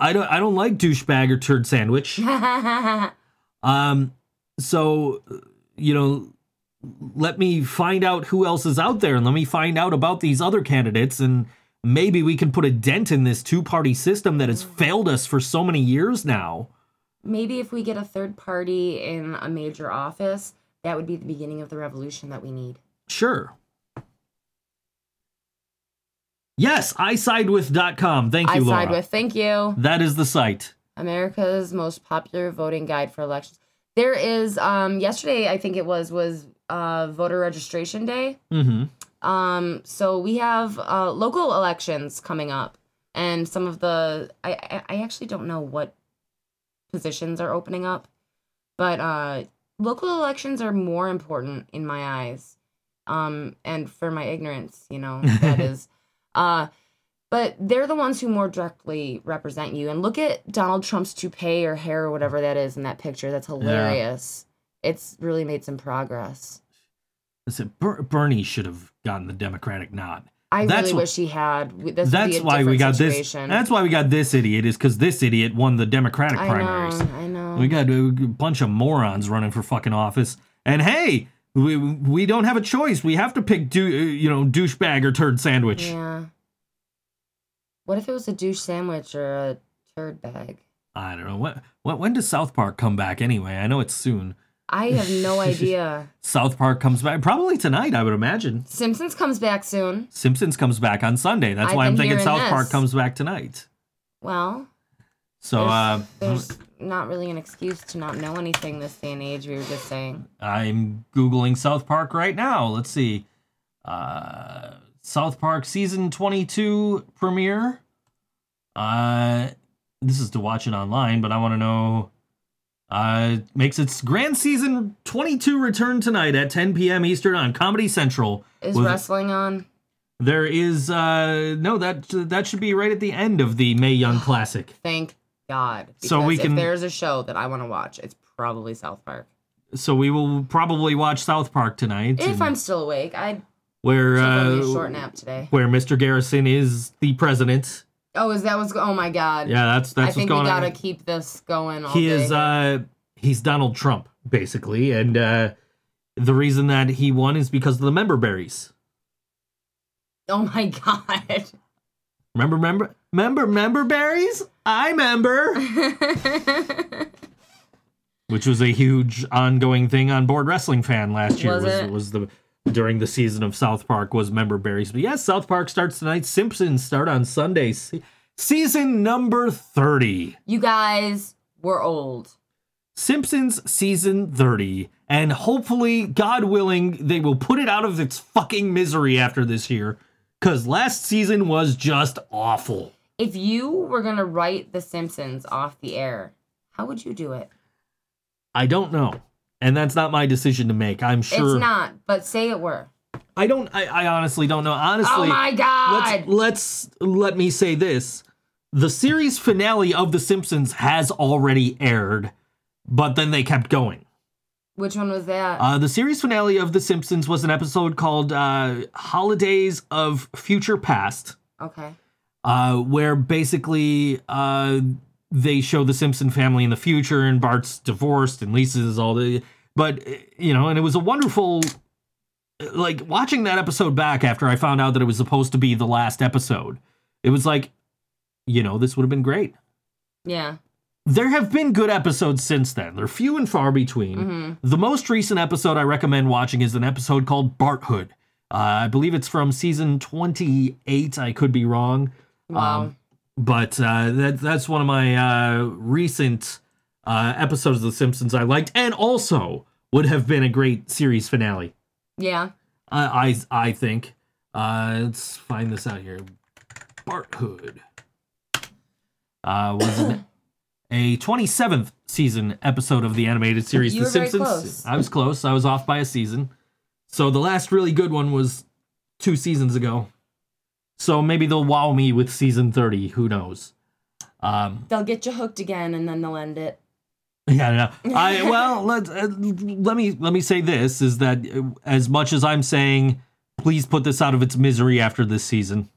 I don't I don't like douchebag or turd sandwich." [laughs] Um, so you know, let me find out who else is out there and let me find out about these other candidates and maybe we can put a dent in this two-party system that has failed us for so many years now. Maybe if we get a third party in a major office, that would be the beginning of the revolution that we need. Sure. Yes, isidewith.com. Thank you, I Laura. side with. Thank you. That is the site. America's most popular voting guide for elections. There is um yesterday I think it was was uh voter registration day. Mm-hmm. Um so we have uh local elections coming up and some of the I I, I actually don't know what positions are opening up. But uh local elections are more important in my eyes. Um and for my ignorance, you know, [laughs] that is uh but they're the ones who more directly represent you. And look at Donald Trump's toupee or hair or whatever that is in that picture. That's hilarious. It's really made some progress. Listen, Ber- Bernie should have gotten the Democratic nod. I That's really wh- wish he had. This That's why we got situation. this. That's why we got this idiot. Is because this idiot won the Democratic I primaries. know. I know. We got a bunch of morons running for fucking office. And hey, we we don't have a choice. We have to pick do uh, you know douchebag or turd sandwich. yeah. What if it was a douche sandwich or a turd bag? I don't know when, when when does South Park come back anyway? I know it's soon. I have no [laughs] idea. South Park comes back probably tonight. I would imagine. Simpsons comes back soon. Simpsons comes back on Sunday. That's I've why I'm thinking South Park comes back tonight. Well, So there's, uh, there's not really an excuse to not know anything this day and age. We were just saying. I'm googling South Park right now. Let's see. Uh, South Park season 22 premiere. Uh, this is to watch it online, but I want to know. Uh, makes its grand season 22 return tonight at 10 p.m. Eastern on Comedy Central. Is With- wrestling on? There is uh no that that should be right at the end of the Mae Young [gasps] Classic. Thank God. So we can- If there's a show that I want to watch, it's probably South Park. So we will probably watch South Park tonight. If I'm still awake, I'd where uh, a short nap today. where Mr. Garrison is the president. Oh, is that what's? Oh my God. Yeah, that's that's I what's think we gotta on. keep this going. All He day is uh he's Donald Trump basically, and uh the reason that he won is because of the member berries. Oh my [laughs] God. Remember, member, member, member berries. I member, [laughs] which was a huge ongoing thing on Board Wrestling Fan last year. Was Was it? was the during the season of South Park was member berries. But yes, South Park starts tonight. Simpsons start on Sunday. Se- Season number thirty. you guys were old. Simpsons season 30. And hopefully, God willing, they will put it out of its fucking misery after this year. Because last season was just awful. If you were gonna write The Simpsons off the air, how would you do it? I don't know. And that's not my decision to make. I'm sure. It's not, but say it were. I don't. I, I honestly don't know. Honestly, oh my god! let's let's let me say this: the series finale of The Simpsons has already aired, but then they kept going. Which one was that? Uh, the series finale of The Simpsons was an episode called uh, "Holidays of Future Past," okay. uh, where basically uh, they show the Simpson family in the future, and Bart's divorced, and Lisa's all the. But you know, and it was a wonderful like watching that episode back after I found out that it was supposed to be the last episode, it was like, you know, this would have been great. Yeah. There have been good episodes since then. They're few and far between. Mm-hmm. The most recent episode I recommend watching is an episode called Barthood. Uh, I believe it's from season 28. I could be wrong. Wow. Um, but uh, that, that's one of my uh, recent uh, episodes of The Simpsons I liked, and also would have been a great series finale. yeah. I I, I think. Uh, let's find this out here. Barthood uh, was an, a [coughs] 27th season episode of the animated series You The Simpsons. I was close. I was off by a season. So the last really good one was two seasons ago. So maybe they'll wow me with season 30. Who knows? Um, They'll get you hooked again, and then they'll end it. [laughs] Yeah, no. I well, [laughs] let uh, let me let me say this is that uh, as much as I'm saying, please put this out of its misery after this season.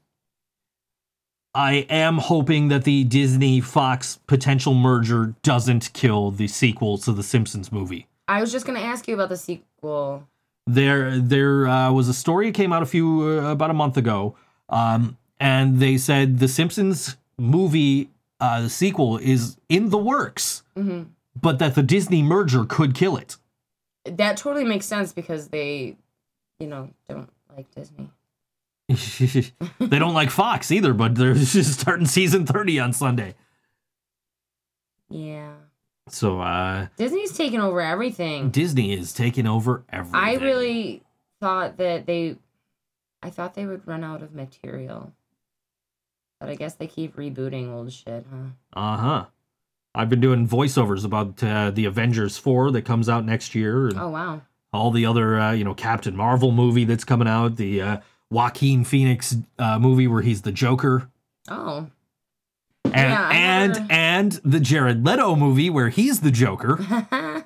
I am hoping that the Disney Fox potential merger doesn't kill the sequel to the Simpsons movie. I was just gonna ask you about the sequel. There, there uh, was a story that came out a few uh, about a month ago, um, and they said the Simpsons movie, uh, the sequel, is in the works, hmm but that the Disney merger could kill it. That totally makes sense because they, you know, don't like Disney. [laughs] they don't like Fox either, but they're [laughs] just starting season 30 on Sunday. Yeah. So uh Disney's taking over everything. Disney is taking over everything. I really thought that they, I thought they would run out of material. But I guess they keep rebooting old shit, huh? Uh-huh. I've been doing voiceovers about uh, the Avengers 4 that comes out next year Oh wow. all the other uh, you know Captain Marvel movie that's coming out, the uh Joaquin Phoenix uh, movie where he's the Joker. Oh. And Yeah, and never- and the Jared Leto movie where he's the Joker. [laughs]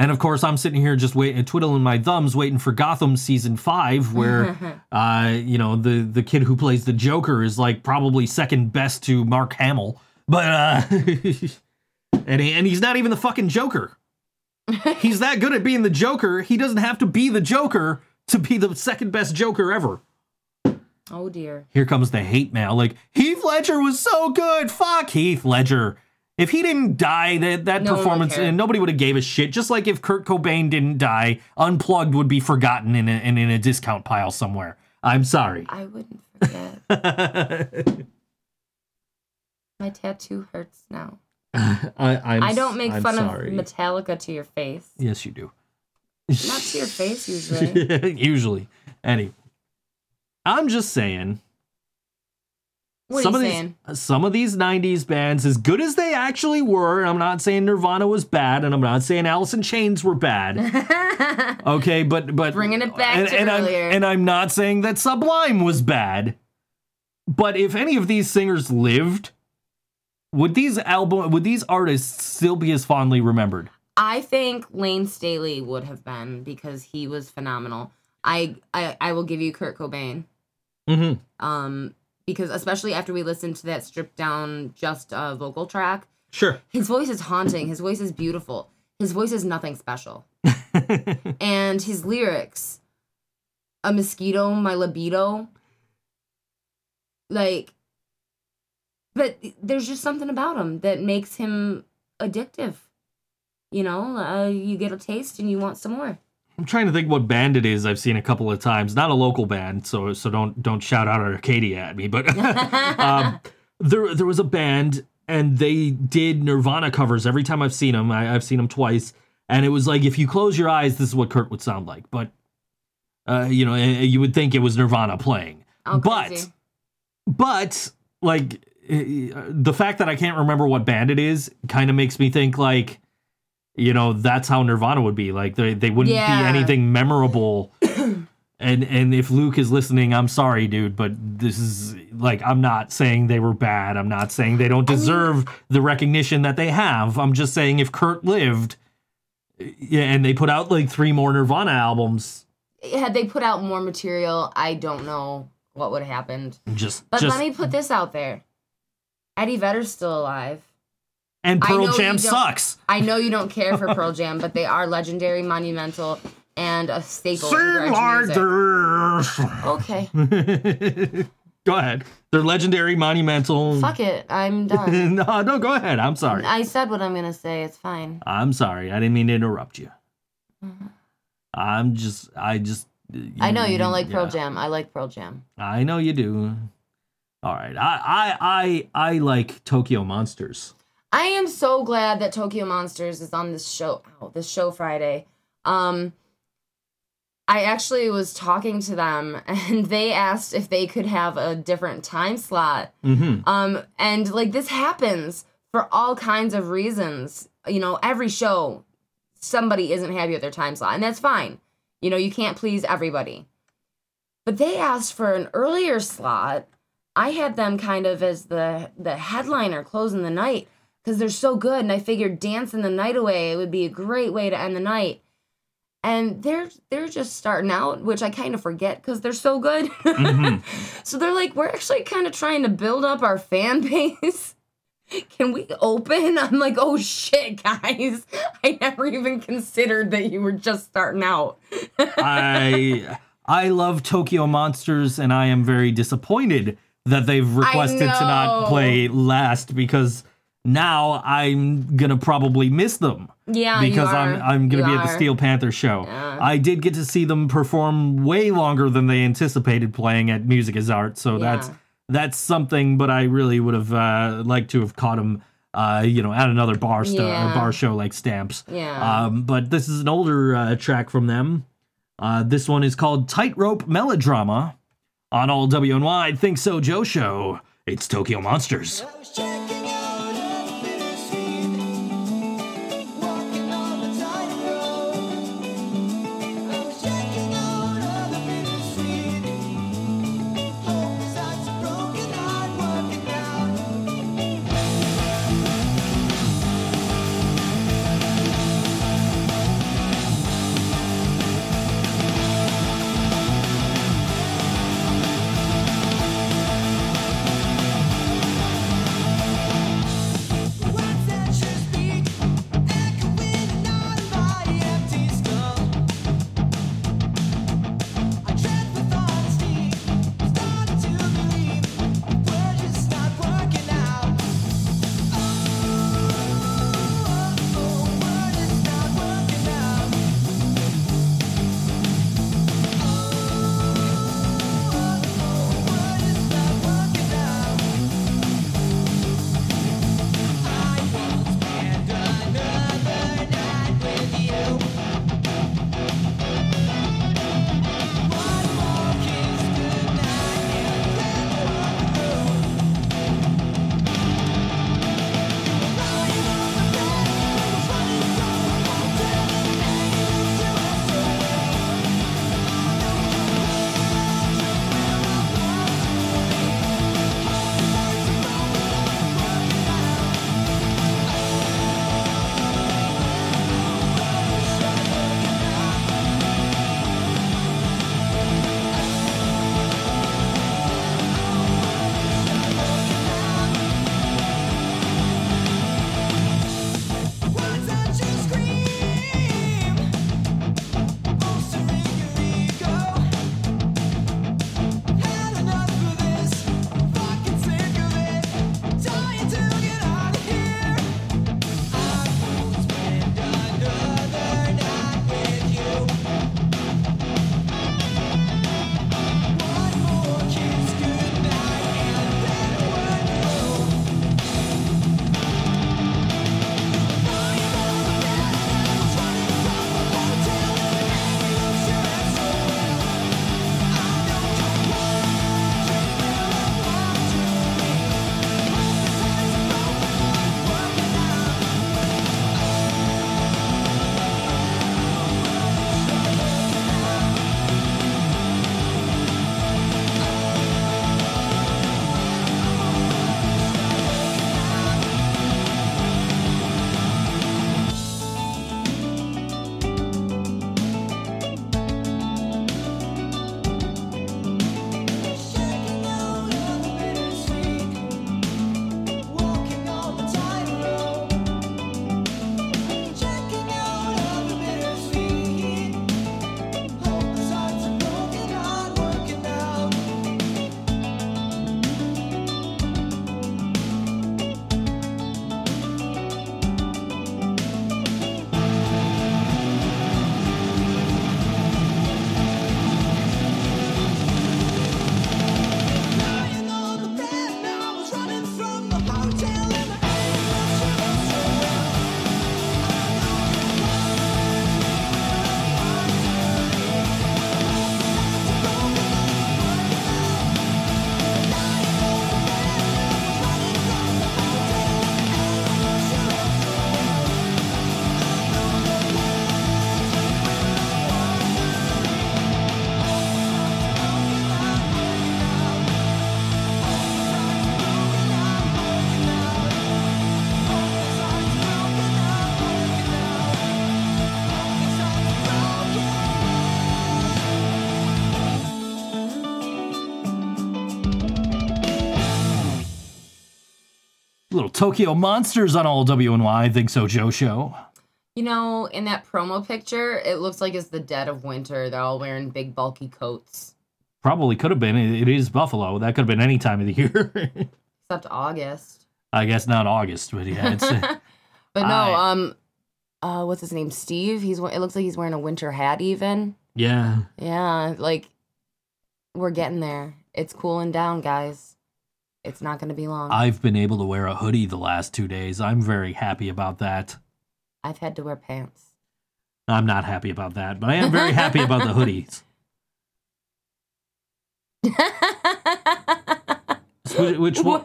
And of course, I'm sitting here just waiting, twiddling my thumbs, waiting for Gotham season five, where, [laughs] uh, you know, the the kid who plays the Joker is like probably second best to Mark Hamill, but uh, [laughs] and he, and he's not even the fucking Joker. [laughs] He's that good at being the Joker. He doesn't have to be the Joker to be the second best Joker ever. oh dear. Here comes the hate mail. Like Heath Ledger was so good. Fuck Heath Ledger. If he didn't die, that that No performance, and nobody would have gave a shit. Just like if Kurt Cobain didn't die, Unplugged would be forgotten in a, in, in a discount pile somewhere. I'm sorry. I wouldn't forget. [laughs] My tattoo hurts now. [laughs] I I'm, I don't make I'm fun sorry. of Metallica to your face. Yes, you do. Not to your face usually. [laughs] usually. Anyway, I'm just saying. What some are of you these, saying? some of these '90s bands, as good as they actually were, I'm not saying Nirvana was bad, and I'm not saying Alice in Chains were bad. [laughs] Okay, but but Bringing it back and, to and I'm, earlier. and I'm not saying that Sublime was bad. But if any of these singers lived, would these album would these artists still be as fondly remembered? I think Layne Staley would have been because he was phenomenal. I I, I will give you Kurt Cobain. Mm-hmm. Um, because especially after we listened to that stripped down just uh, vocal track, Sure. his voice is haunting. His voice is beautiful. His voice is nothing special. [laughs] and his lyrics, a mosquito, my libido, like, but there's just something about him that makes him addictive. You know, uh, you get a taste and you want some more. I'm trying to think what band it is I've seen a couple of times. Not a local band, so so don't don't shout out Arcadia at me. But [laughs] um, there there was a band and they did Nirvana covers every time I've seen them. I, I've seen them twice, and it was like if you close your eyes, this is what Kurt would sound like. But Uh, you know, eh, you would think it was Nirvana playing, Oh, but but like the fact that I can't remember what band it is kind of makes me think like you know that's how Nirvana would be. Like they they wouldn't Yeah. be anything memorable. [coughs] And and if Luke is listening I'm sorry dude but this is like I'm not saying they were bad. I'm not saying they don't deserve the recognition that they have. I'm just saying if Kurt lived yeah and they put out like three more Nirvana albums. Had they put out more material, I don't know what would have happened. just But just let me put this out there: Eddie Vedder's still alive. and Pearl Jam sucks I know you don't care for Pearl [laughs] Jam, but they are legendary, monumental, and a staple in Sing like grunge music. this. Okay, [laughs] Go ahead. They're legendary, monumental. fuck it, I'm [laughs] done. no, no, go ahead. I'm sorry. I said what I'm gonna say. It's fine. I'm sorry. I didn't mean to interrupt you. Mm-hmm. I'm just, I just. I know you don't like Pearl. Jam. I like Pearl Jam. I know you do. All right. I, I, I, I like Tokyo Monsters. I am so glad that Tokyo Monsters is on this show. This show Friday. Um, I actually was talking to them, [laughs] and they asked if they could have a different time slot. Mm-hmm. Um, and like this happens for all kinds of reasons. You know, every show, somebody isn't happy with their time slot, and that's fine. You know, you can't please everybody. But they asked for an earlier slot. I had them kind of as the the headliner closing the night because they're so good, and I figured dancing the night away it would be a great way to end the night. And they're they're just starting out, which I kind of forget because they're so good. Mm-hmm. [laughs] so they're like, we're actually kind of trying to build up our fan [laughs] base. Can we open? I'm like, oh shit, guys! [laughs] I never even considered that you were just starting out. I, I love Tokyo Monsters, and I am very disappointed that they've requested to not play last because now I'm gonna probably miss them. Yeah, because. I'm I'm gonna You be at the are. Steel Panther show. Yeah. I did get to see them perform way longer than they anticipated playing at Music is Art, so that's Yeah. that's something. But I really would have uh, liked to have caught them, uh, you know, at another bar sto- Yeah. bar show like Stamps. Yeah. Um, but this is an older uh, track from them. Uh, this one is called Tightrope Melodrama on all WNY ThinkSoJoE show. It's Tokyo Monsters. Tokyo Monsters on all WNY. I think so, Joe Show. You know, in that promo picture, it looks like it's the dead of winter. They're all wearing big, bulky coats. Probably could have been. It is Buffalo. That could have been any time of the year. [laughs] Except August. I guess not August, but yeah, it's. [laughs] But no, I- um, uh, what's his name? Steve. He's. It looks like he's wearing a winter hat. Even. yeah. Yeah, like we're getting there. It's cooling down, guys. It's not going to be long. I've been able to wear a hoodie the last two days. I'm very happy about that. I've had to wear pants. I'm not happy about that, but I am very happy about the hoodies. [laughs] Which, which one?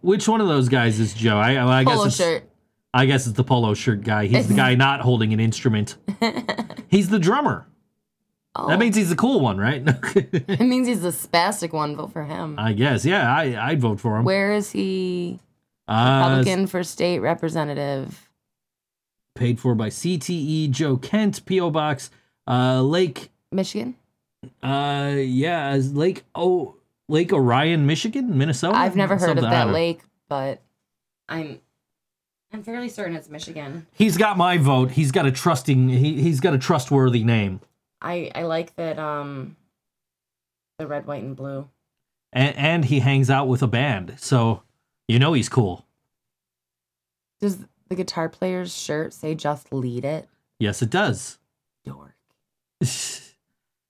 Which one of those guys is Joe? I, I guess Polo it's, shirt. I guess it's the polo shirt guy. He's the [laughs] guy not holding an instrument. [laughs] He's the drummer. Oh, That means he's the cool one, right? [laughs] it means he's the [laughs] spastic one. Vote for him. I guess. Yeah, I I'd vote for him. Where is he? Uh, Republican for state representative. paid for by CTE Joe Kent PO Box uh Lake Michigan. uh yeah Lake oh Lake Orion Michigan Minnesota I've never heard of Something- I that lake, but I'm I'm fairly certain it's Michigan. He's got my vote. He's got a trusting he he's got a trustworthy name. I I like that um the red, white, and blue. And and he hangs out with a band. So you know he's cool. Does the guitar player's shirt say "Just lead it"? Yes it does. Dork. [laughs]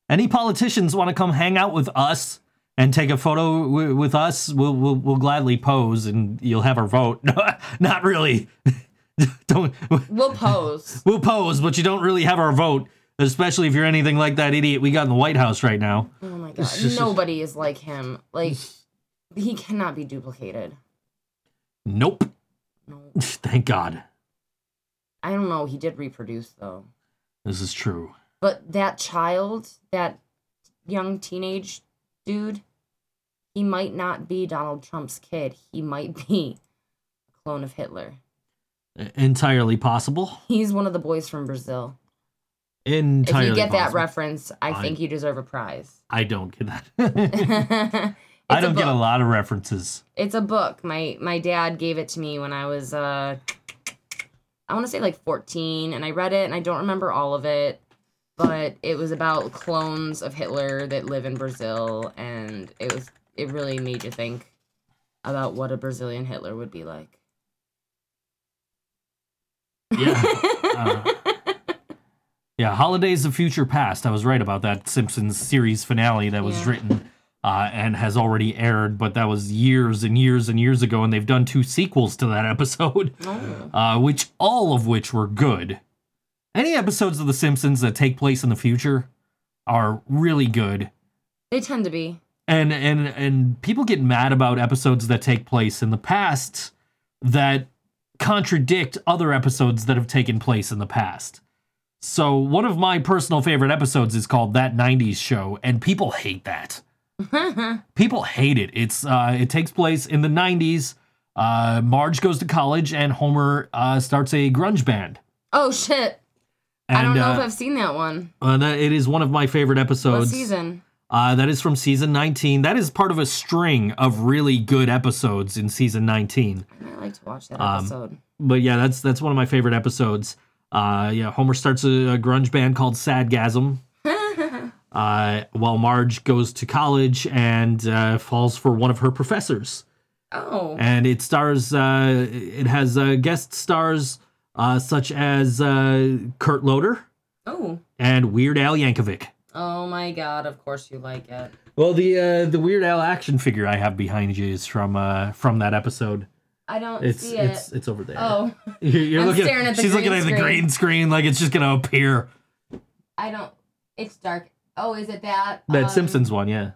Any politicians want to come hang out with us and take a photo w- with us? We'll, we'll we'll gladly pose and you'll have our vote. [laughs] Not really. [laughs] don't We'll pose. we'll pose, but you don't really have our vote, especially if you're anything like that idiot we got in the White House right now. Oh my god. Nobody is like him. Like he cannot be duplicated. Nope. No. [laughs] Thank God. I don't know. He did reproduce though. This is true. But that child, that young teenage dude, he might not be Donald Trump's kid. He might be [laughs] a clone of Hitler. Entirely possible. He's one of the boys from Brazil. Entirely if you get that reference, I I- think you deserve a prize. [laughs] I don't get that. [laughs] [laughs] I don't get a lot of references. It's a book. My my dad gave it to me when I was uh I want to say like 14 and I read it and I don't remember all of it, but it was about clones of Hitler that live in Brazil and it was it really made you think about what a Brazilian Hitler would be like. Yeah. Uh, yeah, Holidays of Future Past. I was right about that Simpsons series finale that was Yeah. written uh, and has already aired, but that was years and years and years ago, and they've done two sequels to that [laughs] episode, Oh. uh, which all of which were good. Any episodes of The Simpsons that take place in the future are really good. They tend to be. and and and people get mad about episodes that take place in the past that contradict other episodes that have taken place in the past. So one of my personal favorite episodes is called That 90s Show and people hate that. [laughs] people hate it. It's uh it takes place in the 90s. Uh Marge goes to college and Homer uh starts a grunge band. Oh shit. And I don't know uh, if I've seen that one. uh, that, it is one of my favorite episodes. What season? Uh, that is from season 19. That is part of a string of really good episodes in season 19. I like to watch that Um, episode. But yeah, that's that's one of my favorite episodes. Uh, yeah, Homer starts a, a grunge band called Sadgasm. [laughs] uh, while Marge goes to college and uh, falls for one of her professors, oh. and it stars. Uh, it has uh, guest stars uh, such as uh, Kurt Loder Oh. and Weird Al Yankovic. Oh my god, of course you like it. Well, the uh, the Weird Al action figure I have behind you is from uh, from that episode. I don't It's see it. it's over there. Oh, [laughs] you're, you're I'm looking. staring at the she's looking at the screen. green screen like it's just gonna appear. I don't. It's dark. Oh, is it that? That Um, Simpsons one, yeah.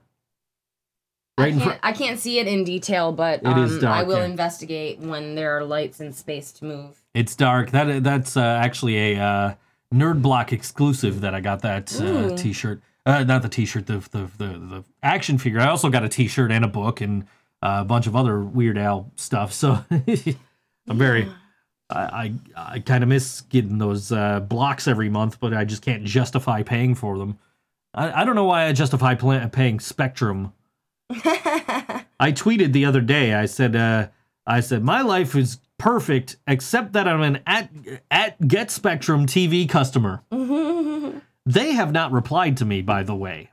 Right in can't, front. I can't see it in detail, but It um, is dark, I will yeah. investigate when there are lights in space to move. It's dark. That that's uh, actually a uh, Nerd Block exclusive that I got that uh, T-shirt. Uh, not the T-shirt, the, the the the action figure. I also got a T-shirt and a book and a bunch of other Weird Al stuff. So [laughs] I'm very. I I, I kind of miss getting those uh, blocks every month, but I just can't justify paying for them. I, I don't know why I justify pla paying Spectrum [laughs] I tweeted the other day. I said, uh, I said, My life is perfect, except that I'm an at, at Get Spectrum TV customer. [laughs] they have not replied to me, by the way.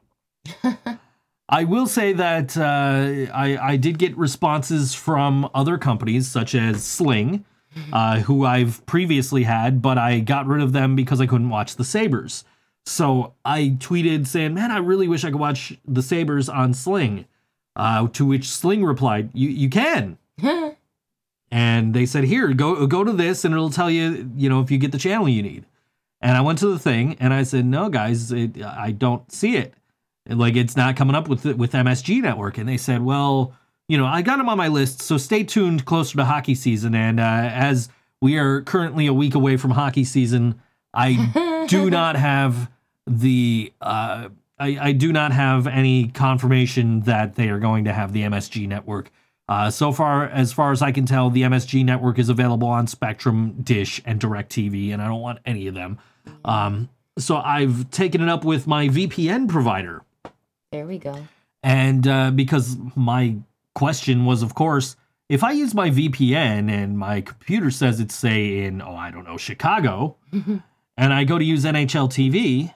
I will say that uh, I, I did get responses from other companies, such as Sling, uh, who I've previously had, but I got rid of them because I couldn't watch the Sabres. So I tweeted saying, Man, I really wish I could watch the Sabres on Sling. Uh, to which Sling replied, You, you can. [laughs] and they said, Here, go, go to this, and it'll tell you, you know, if you get the channel you need. And I went to the thing and I said, No, guys, it, I don't see it like it's not coming up with with MSG Network, and they said, well, you know, I got them on my list, so stay tuned closer to hockey season. And uh, as we are currently a week away from hockey season, I [laughs] do not have the uh, I, I do not have any confirmation that they are going to have the MSG Network. Uh, so far, as far as I can tell, the MSG network is available on Spectrum, Dish, and DirecTV, and I don't want any of them. Um, so I've taken it up with my VPN provider. There we go. And uh, because my question was, of course, if I use my VPN and my computer says it's, say, in, oh, I don't know, Chicago, [laughs] and I go to use NHL TV,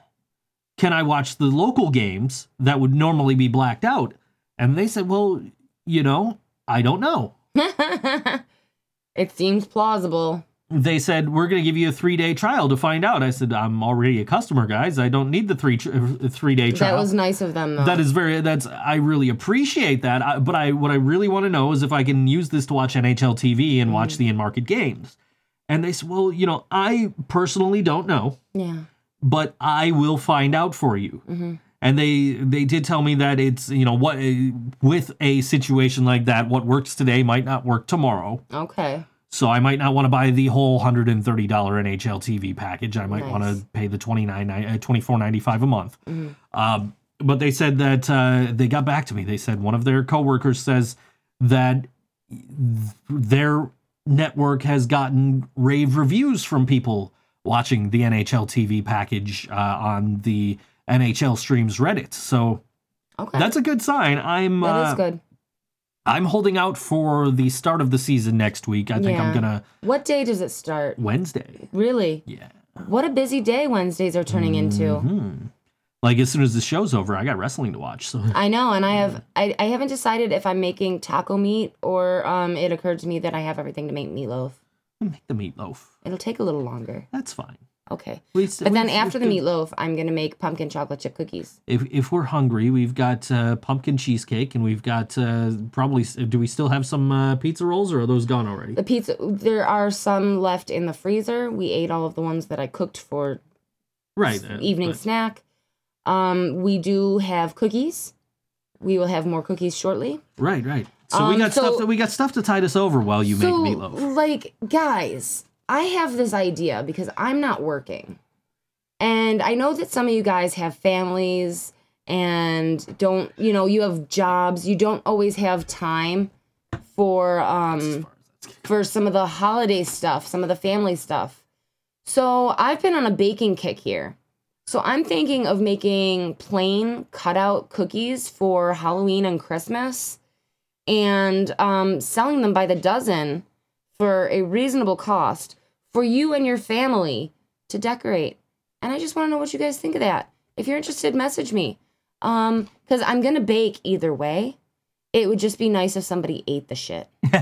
can I watch the local games that would normally be blacked out? And they said, well, you know, I don't know. [laughs] it seems plausible. They said, we're going to give you a three day trial to find out. I said, I'm already a customer, guys. I don't need the three, tr- three day trial. That was nice of them, though. That is very. That's. I really appreciate that. I, but I, what I really want to know is if I can use this to watch NHL TV and mm-hmm. watch the in market games. And they said, well, you know, I personally don't know, yeah. but I will find out for you. Mm-hmm. And they they did tell me that it's you know what with a situation like that, what works today might not work tomorrow. Okay. So I might not want to buy the whole hundred and thirty dollar NHL TV package. I might Nice. want to pay the twenty nine uh, twenty four ninety five a month. Um, but they said that uh, they got back to me. They said one of their coworkers says that their network has gotten rave reviews from people watching the NHL TV package uh, on the NHL streams Reddit. So Okay. that's a good sign. I'm That uh, good. I'm holding out for the start of the season next week. I think I'm gonna What day does it start? Wednesday. Really? Yeah. What a busy day Wednesdays are turning into. Hmm. Like as soon as the show's over, I got wrestling to watch. So I know, and I have I, I haven't decided if I'm making taco meat or um it occurred to me that I have everything to make meatloaf. make the meatloaf. It'll take a little longer. That's fine. Okay. We But then we- after the we- meatloaf, I'm gonna make pumpkin chocolate chip cookies. if if we're hungry, we've got uh, pumpkin cheesecake, and we've got uh, probably. Do we still have some uh, pizza rolls, or are those gone already? The pizza there are some left in the freezer. We ate all of the ones that I cooked for Right. uh, evening but- snack. Um, we do have cookies. We will have more cookies shortly. Right. Right. So we Um, got so- stuff that we got stuff to tide us over while you so, make meatloaf. like, guys, I have this idea because I'm not working. And I know that some of you guys have families and don't, you know, you have jobs. You don't always have time for um for some of the holiday stuff, some of the family stuff. So, I've been on a baking kick here. So, I'm thinking of making plain cutout cookies for Halloween and Christmas and um, selling them by the dozen for a reasonable cost for you and your family to decorate. And I just want to know what you guys think of that. If you're interested, message me. Um, because I'm gonna bake either way. It would just be nice if somebody ate the shit. [laughs]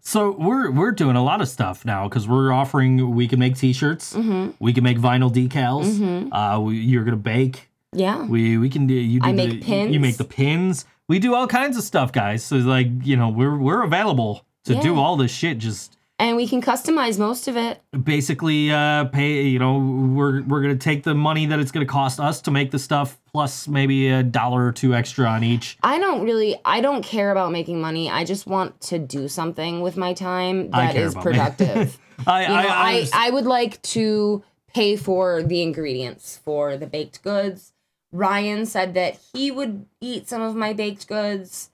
So we're we're doing a lot of stuff now because we're offering. We can make T-shirts. Mm-hmm. We can make vinyl decals. Mm-hmm. Uh, we, you're gonna bake. Yeah. We we can do. You do I the, make pins. You make the pins. We do all kinds of stuff, guys. So like you know we're we're available to do all this shit. Just And we can customize most of it. basically uh, pay. You know we're we're gonna take the money that it's gonna cost us to make the stuff plus maybe a dollar or two extra on each. I don't really I don't care about making money. I just want to do something with my time that is productive. [laughs] I you know, I, I, I, I, would like to pay for the ingredients for the baked goods. Ryan said that he would eat some of my baked goods.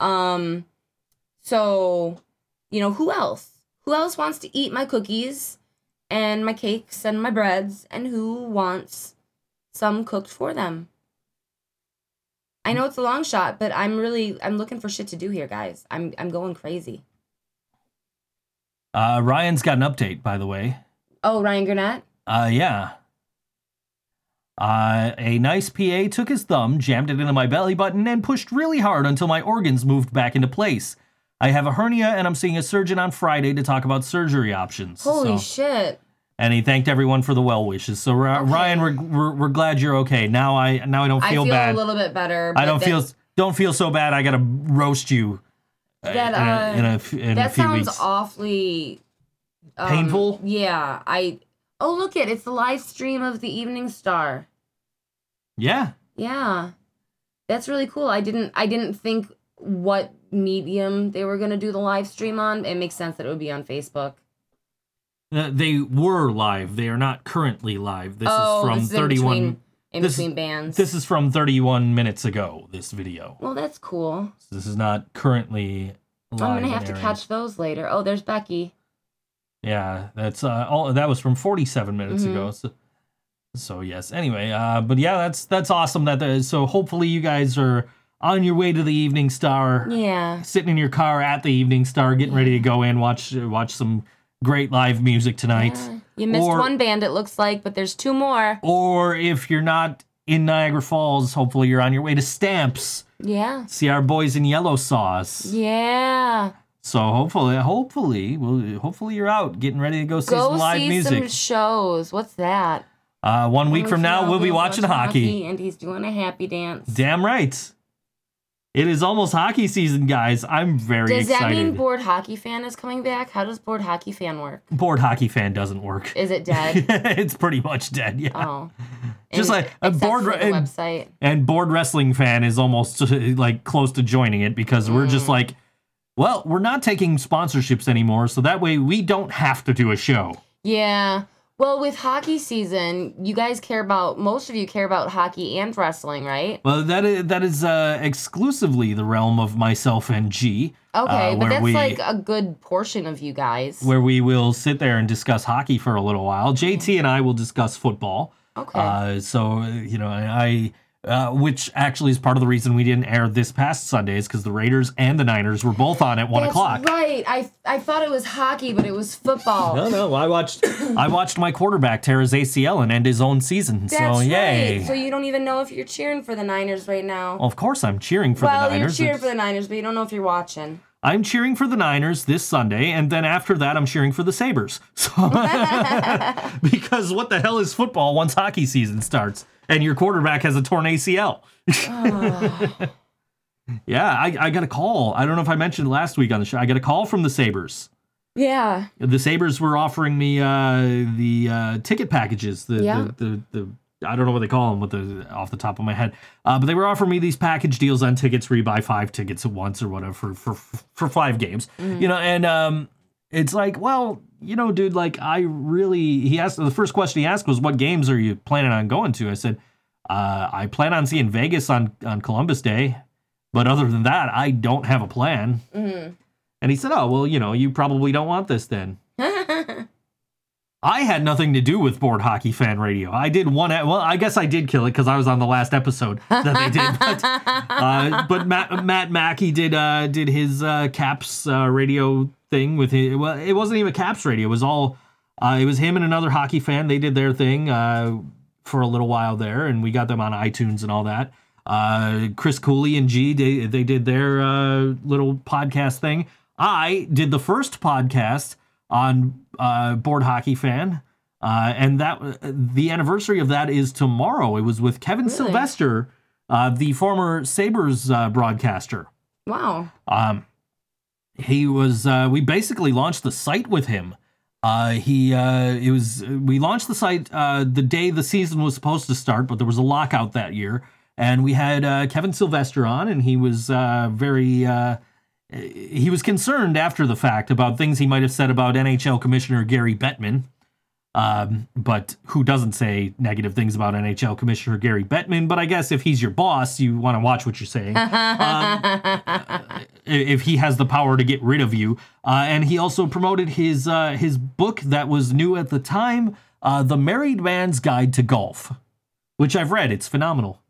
Um, so, you know, who else? Who else wants to eat my cookies and my cakes and my breads? And who wants some cooked for them? I know it's a long shot, but I'm really I'm looking for shit to do here, guys. I'm I'm going crazy. Uh, Ryan's got an update, by the way. Oh, Ryan Gurnett. Uh, yeah. Uh, a nice PA took his thumb, jammed it into my belly button, and pushed really hard until my organs moved back into place. I have a hernia, and I'm seeing a surgeon on Friday to talk about surgery options. Holy So- shit. and he thanked everyone for the well wishes. So Okay. Ryan, we're, we're we're glad you're okay. Now I now I don't I feel, feel bad. a little bit better. I don't feel don't feel so bad. I gotta roast you. uh, That, in a- uh, in a, in a that few sounds weeks. awfully um, Painful? Yeah, I. Oh, look it! It's the live stream of the Evening Star. Yeah. Yeah, that's really cool. I didn't. I didn't think what medium they were gonna do the live stream on. It makes sense that it would be on Facebook. Uh, they were live. They are not currently live. This oh, is from this is in 31. between, in this is- between bands. This is from 31 minutes ago. This video. well, that's cool. This is not currently live. I'm gonna have to catch those later. Oh, there's Becky. Yeah, that's uh, all. That was from 47 minutes Mhm. ago. So, so yes. Anyway, uh, but yeah, that's that's awesome. That the, so hopefully you guys are on your way to the Evening Star, Yeah. sitting in your car at the Evening Star, getting ready to go in watch watch some great live music tonight. Yeah. You missed Or- one band, it looks like, but there's two more. Or if you're not in Niagara Falls, hopefully you're on your way to Stamps. Yeah. See our boys in Yellow Sauce. Yeah. So hopefully, hopefully, well, hopefully you're out getting ready to go see Go some live see music. some shows. What's that? uh, one week from now, we'll be watching hockey. and he's doing a happy dance. Damn right. It is almost hockey season, guys. I'm very Does excited. that mean Board Hockey Fan is coming back? How does Board Hockey Fan work? Board hockey fan doesn't work. Is it dead? [laughs] it's pretty much dead. Yeah. oh. [laughs] Just And- like a except board for the and- website. And board wrestling fan is almost [laughs] like close to joining it because we're Mm. just like, well, we're not taking sponsorships anymore, so that way we don't have to do a show. Yeah. Well, with hockey season, you guys care about most of you care about hockey and wrestling, right? Well, that is that is uh, exclusively the realm of myself and G. Okay, uh, but that's we- like a good portion of you guys. where we will sit there and discuss hockey for a little while. JT and I will discuss football. okay. Uh, so you know, I uh, which actually is part of the reason we didn't air this past Sunday is because the Raiders and the Niners were both on at one That's o'clock. right. I I thought it was hockey, but it was football. No, no, I watched I watched my quarterback tear his ACL and end his own season. That's so yay! right. So you don't even know if you're cheering for the Niners right now. of course, I'm cheering for well, the Niners. Well, you're cheering It's- for the Niners, but you don't know if you're watching. I'm cheering for the Niners this Sunday, and then after that, I'm cheering for the Sabres. [laughs] So, [laughs] [laughs] because what the hell is football once hockey season starts and your quarterback has a torn ACL? [sighs] yeah, I, I got a call. I don't know if I mentioned last week on the show. I got a call from the Sabres. Yeah. The Sabres were offering me uh, the uh, ticket packages. The, Yeah. the, the, the I don't know what they call them with the off the top of my head, uh, but they were offering me these package deals on tickets where you buy five tickets at once or whatever for for, for five games, Mm-hmm. you know. And um, it's like, well, you know, dude, like I really. He asked the first question he asked was, "What games are you planning on going to?" I said, uh, "I plan on seeing Vegas on on Columbus Day, but other than that, I don't have a plan." Mm-hmm. And he said, "Oh, well, you know, you probably don't want this then." [laughs] I had nothing to do with board hockey fan radio. I did one. Well, I guess I did kill it because I was on the last episode that they did. But, [laughs] uh, but Matt, Matt Mackey did uh, did his uh, Caps uh, radio thing with his. Well, it wasn't even a Caps radio. It was all. Uh, it was him and another hockey fan. They did their thing uh, for a little while there, and we got them on iTunes and all that. Uh, Chris Cooley and G, they, they did their uh, little podcast thing. I did the first podcast on uh, board hockey fan, uh, and that the anniversary of that is tomorrow. It was with Kevin Sylvester, uh, the former Sabres uh, broadcaster. wow. Um, he was. Uh, we basically launched the site with him. Uh, he. Uh, it was. We launched the site uh, the day the season was supposed to start, but there was a lockout that year, and we had uh, Kevin Sylvester on, and he was uh, very. Uh, he was concerned after the fact about things he might have said about NHL Commissioner Gary Bettman. Um, but who doesn't say negative things about NHL Commissioner Gary Bettman? But I guess if he's your boss, you want to watch what you're saying. [laughs] Um, if he has the power to get rid of you. Uh, and he also promoted his uh, his book that was new at the time, uh, "The Married Man's Guide to Golf," which I've read. It's phenomenal.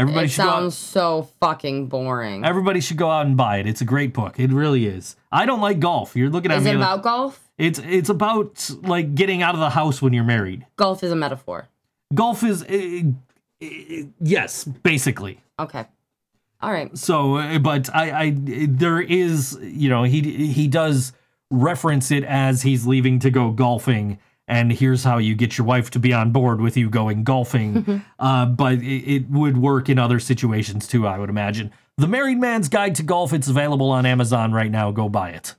Everybody it should go out- sounds so fucking boring. Everybody should go out and buy it. It's a great book. It really is. I don't like golf. You're looking at Is me. it like- about golf? it's it's about like getting out of the house when you're married. Golf is a metaphor. Golf is uh, uh, yes, basically. Okay. All right. So, but I, I there is you know he he does reference it as he's leaving to go golfing. And here's how you get your wife to be on board with you going golfing. uh, but it, it would work in other situations too, I would imagine. The Married Man's Guide to Golf, it's available on Amazon right now. Go buy it.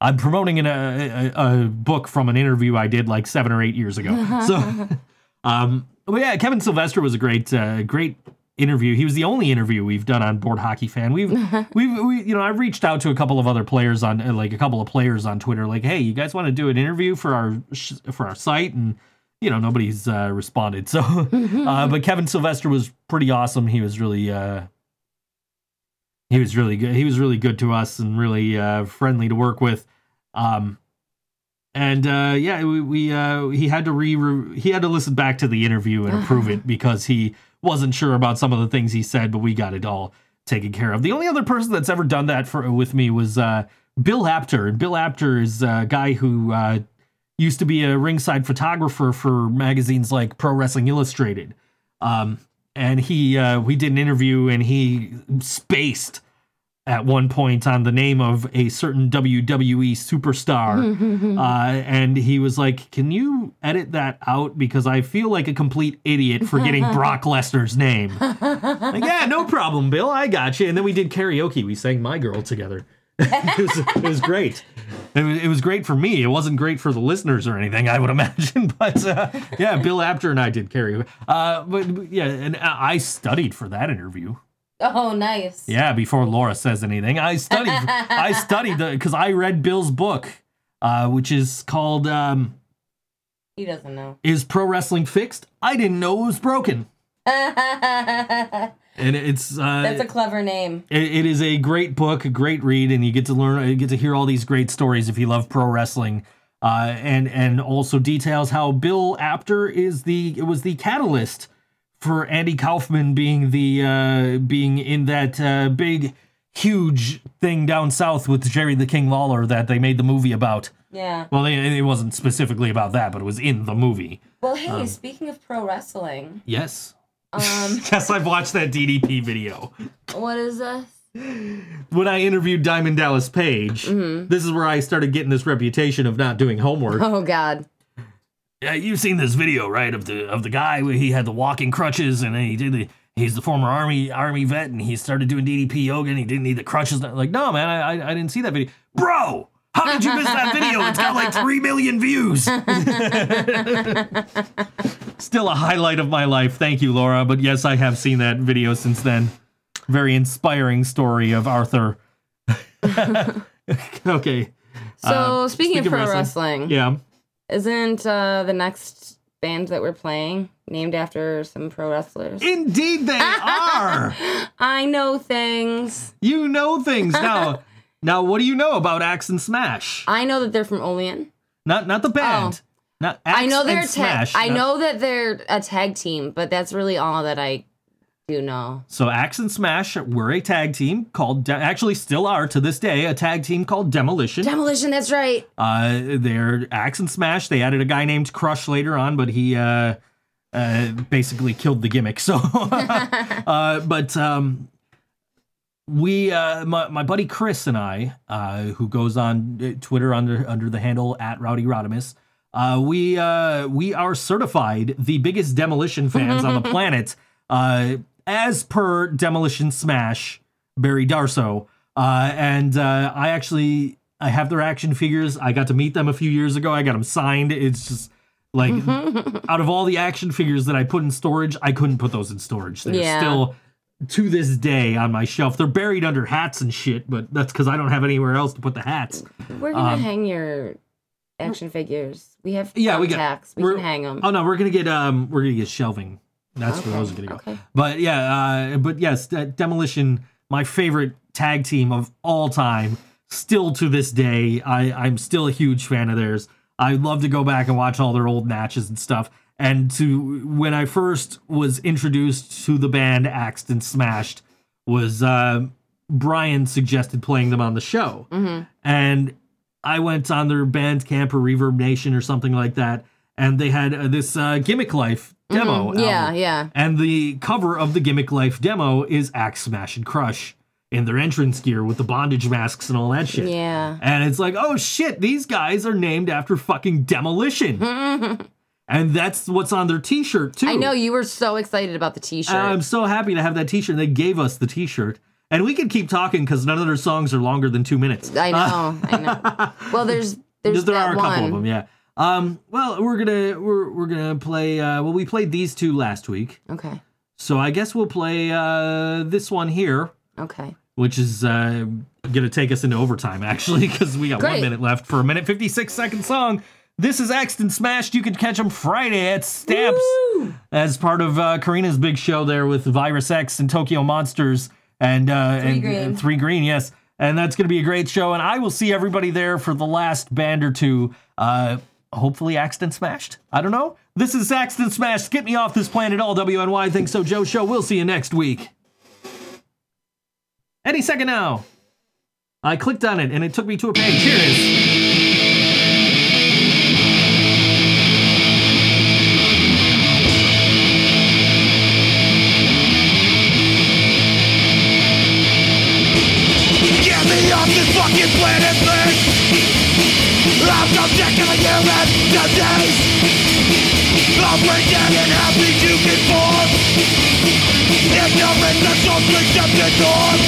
I'm promoting an, a, a, a book from an interview I did like seven or eight years ago. [laughs] so, um, but yeah, Kevin Sylvester was a great, uh, great interview. He was the only interview we've done on Board Hockey Fan. We've, [laughs] we've, we, you know, I've reached out to a couple of other players on, uh, like a couple of players on Twitter, like, hey, you guys want to do an interview for our sh- for our site? And you know, nobody's uh, responded. [laughs] So, [laughs] uh, but Kevin Sylvester was pretty awesome. He was really, uh, he was really good. He was really good to us and really uh, friendly to work with. Um, and uh, yeah, we, we uh, he had to re he had to listen back to the interview and approve it because he wasn't sure about some of the things he said, but we got it all taken care of. The only other person that's ever done that for with me was uh, Bill Apter, and Bill Apter is a guy who uh, used to be a ringside photographer for magazines like Pro Wrestling Illustrated. Um, and he uh, we did an interview and he spaced at one point on the name of a certain WWE superstar. [laughs] uh, and he was like, Can you edit that out? Because I feel like a complete idiot for getting [laughs] Brock Lesnar's name. like, yeah, no problem, Bill. I got you. And then we did karaoke. We sang My Girl together. [laughs] it, was, it was great. It was, it was great for me. It wasn't great for the listeners or anything, I would imagine. But uh, yeah, Bill Apter and I did karaoke. Uh, but but yeah, and I studied for that interview. Oh, nice. Yeah, before Laura says anything, I studied. [laughs] I studied the because I read Bill's book, uh, which is called um, He doesn't know. "Is Pro Wrestling Fixed?" I didn't know it was broken, [laughs] and it's uh, a clever name. it, it is a great book, a great read, and you get to learn, you get to hear all these great stories if you love pro wrestling. Uh, and and also details how Bill Apter is the it was the catalyst for Andy Kaufman being the uh, being in that uh, big huge thing down south with Jerry the King Lawler that they made the movie about. Yeah. Well, it, it wasn't specifically about that, but it was in the movie. Well, hey, Um, speaking of pro wrestling, Yes. um, [laughs] yes, I've watched that DDP video. what is this? when I interviewed Diamond Dallas Page, this is where I started getting this reputation of not doing homework. Oh God. Yeah, you've seen this video, right? Of the of the guy where he had the walking crutches and then he did the he's the former army army vet and he started doing DDP yoga and he didn't need the crutches. Like, no, man, I I, I didn't see that video, bro. How did you miss that video? It's got like three million views. [laughs] Still a highlight of my life. Thank you, Laura. But yes, I have seen that video since then. Very inspiring story of Arthur. [laughs] okay. So Uh, speaking, speaking of of pro wrestling, wrestling, Yeah. Isn't uh, the next band that we're playing named after some pro wrestlers? Indeed, they are. [laughs] I know things. You know things [laughs] now. now, what do you know about Axe and Smash? I know that they're from Olean. Not not the band. Not Axe Oh. I know they're and a tag. Smash. I No. know that they're a tag team, but that's really all that I do know. So Axe and Smash were a tag team called, De- actually still are to this day, a tag team called Demolition. Demolition. That's right. Uh, they're Axe and Smash. They added a guy named Crush later on, but he uh, uh, basically killed the gimmick. So, [laughs] [laughs] uh, but um, we, uh, my, my buddy Chris and I, uh, who goes on uh, Twitter under under the handle at Rowdy Rodimus, uh, we uh, we are certified the biggest demolition fans on the [laughs] planet, uh, as per Demolition Smash Barry Darsow, uh, and uh, I actually I have their action figures. I got to meet them a few years ago. I got them signed. It's just like [laughs] out of all the action figures that I put in storage, I couldn't put those in storage. They're Yeah. still to this day on my shelf. They're buried under hats and shit, but that's because I don't have anywhere else to put the hats. We're gonna Um, hang your action figures. We have Yeah, we got. We can hang them. Oh no, we're gonna get um, we're gonna get shelving. That's where those are gonna go. Okay. But yeah, uh, but yes, De- Demolition, my favorite tag team of all time. Still to this day, I I'm still a huge fan of theirs. I love to go back and watch all their old matches and stuff. and to when I first was introduced to the band Axed and Smashed was uh, Brian suggested playing them on the show, and I went on their Bandcamp or Reverb Nation or something like that, and they had uh, this uh, Gimmick Life demo. Mm-hmm. Yeah, yeah. And the cover of the Gimmick Life demo is Axe Smash and Crush in their entrance gear with the bondage masks and all that shit. Yeah. And it's like, oh shit, these guys are named after fucking demolition. [laughs] and that's what's on their t shirt too. I know you were so excited about the T-shirt. I'm so happy to have that t shirt. They gave us the t shirt. And we could keep talking because none of their songs are longer than two minutes. I know, I know. [laughs] Well, there's there's there that are a one. couple of them, yeah. Um, well, we're gonna we're we're gonna play. Uh, well, we played these two last week, Okay, so I guess we'll play uh, this one here, okay. which is uh, gonna take us into overtime actually [laughs] because we got one Great. minute left for a minute fifty six second song. This is Axed and Smashed. You can catch them Friday at Stamps as part of uh, Karina's big show there with Virus X and Tokyo Monsters and uh, and, Green. and Three Green. Yes, and that's going to be a great show. And I will see everybody there for the last band or two. Uh, hopefully, Axed and Smashed. I don't know. This is Axed and Smashed. Get me off this planet. All WNY ThinkSoJoE Show. We'll see you next week. Any second now. I clicked on it and it took me to a page. Here it is. Accepted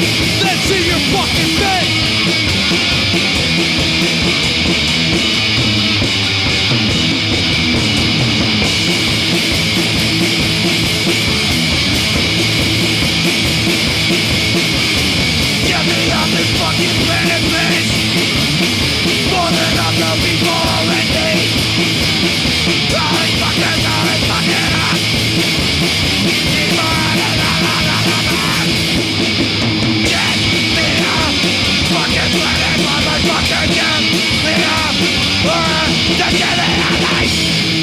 than see だけではない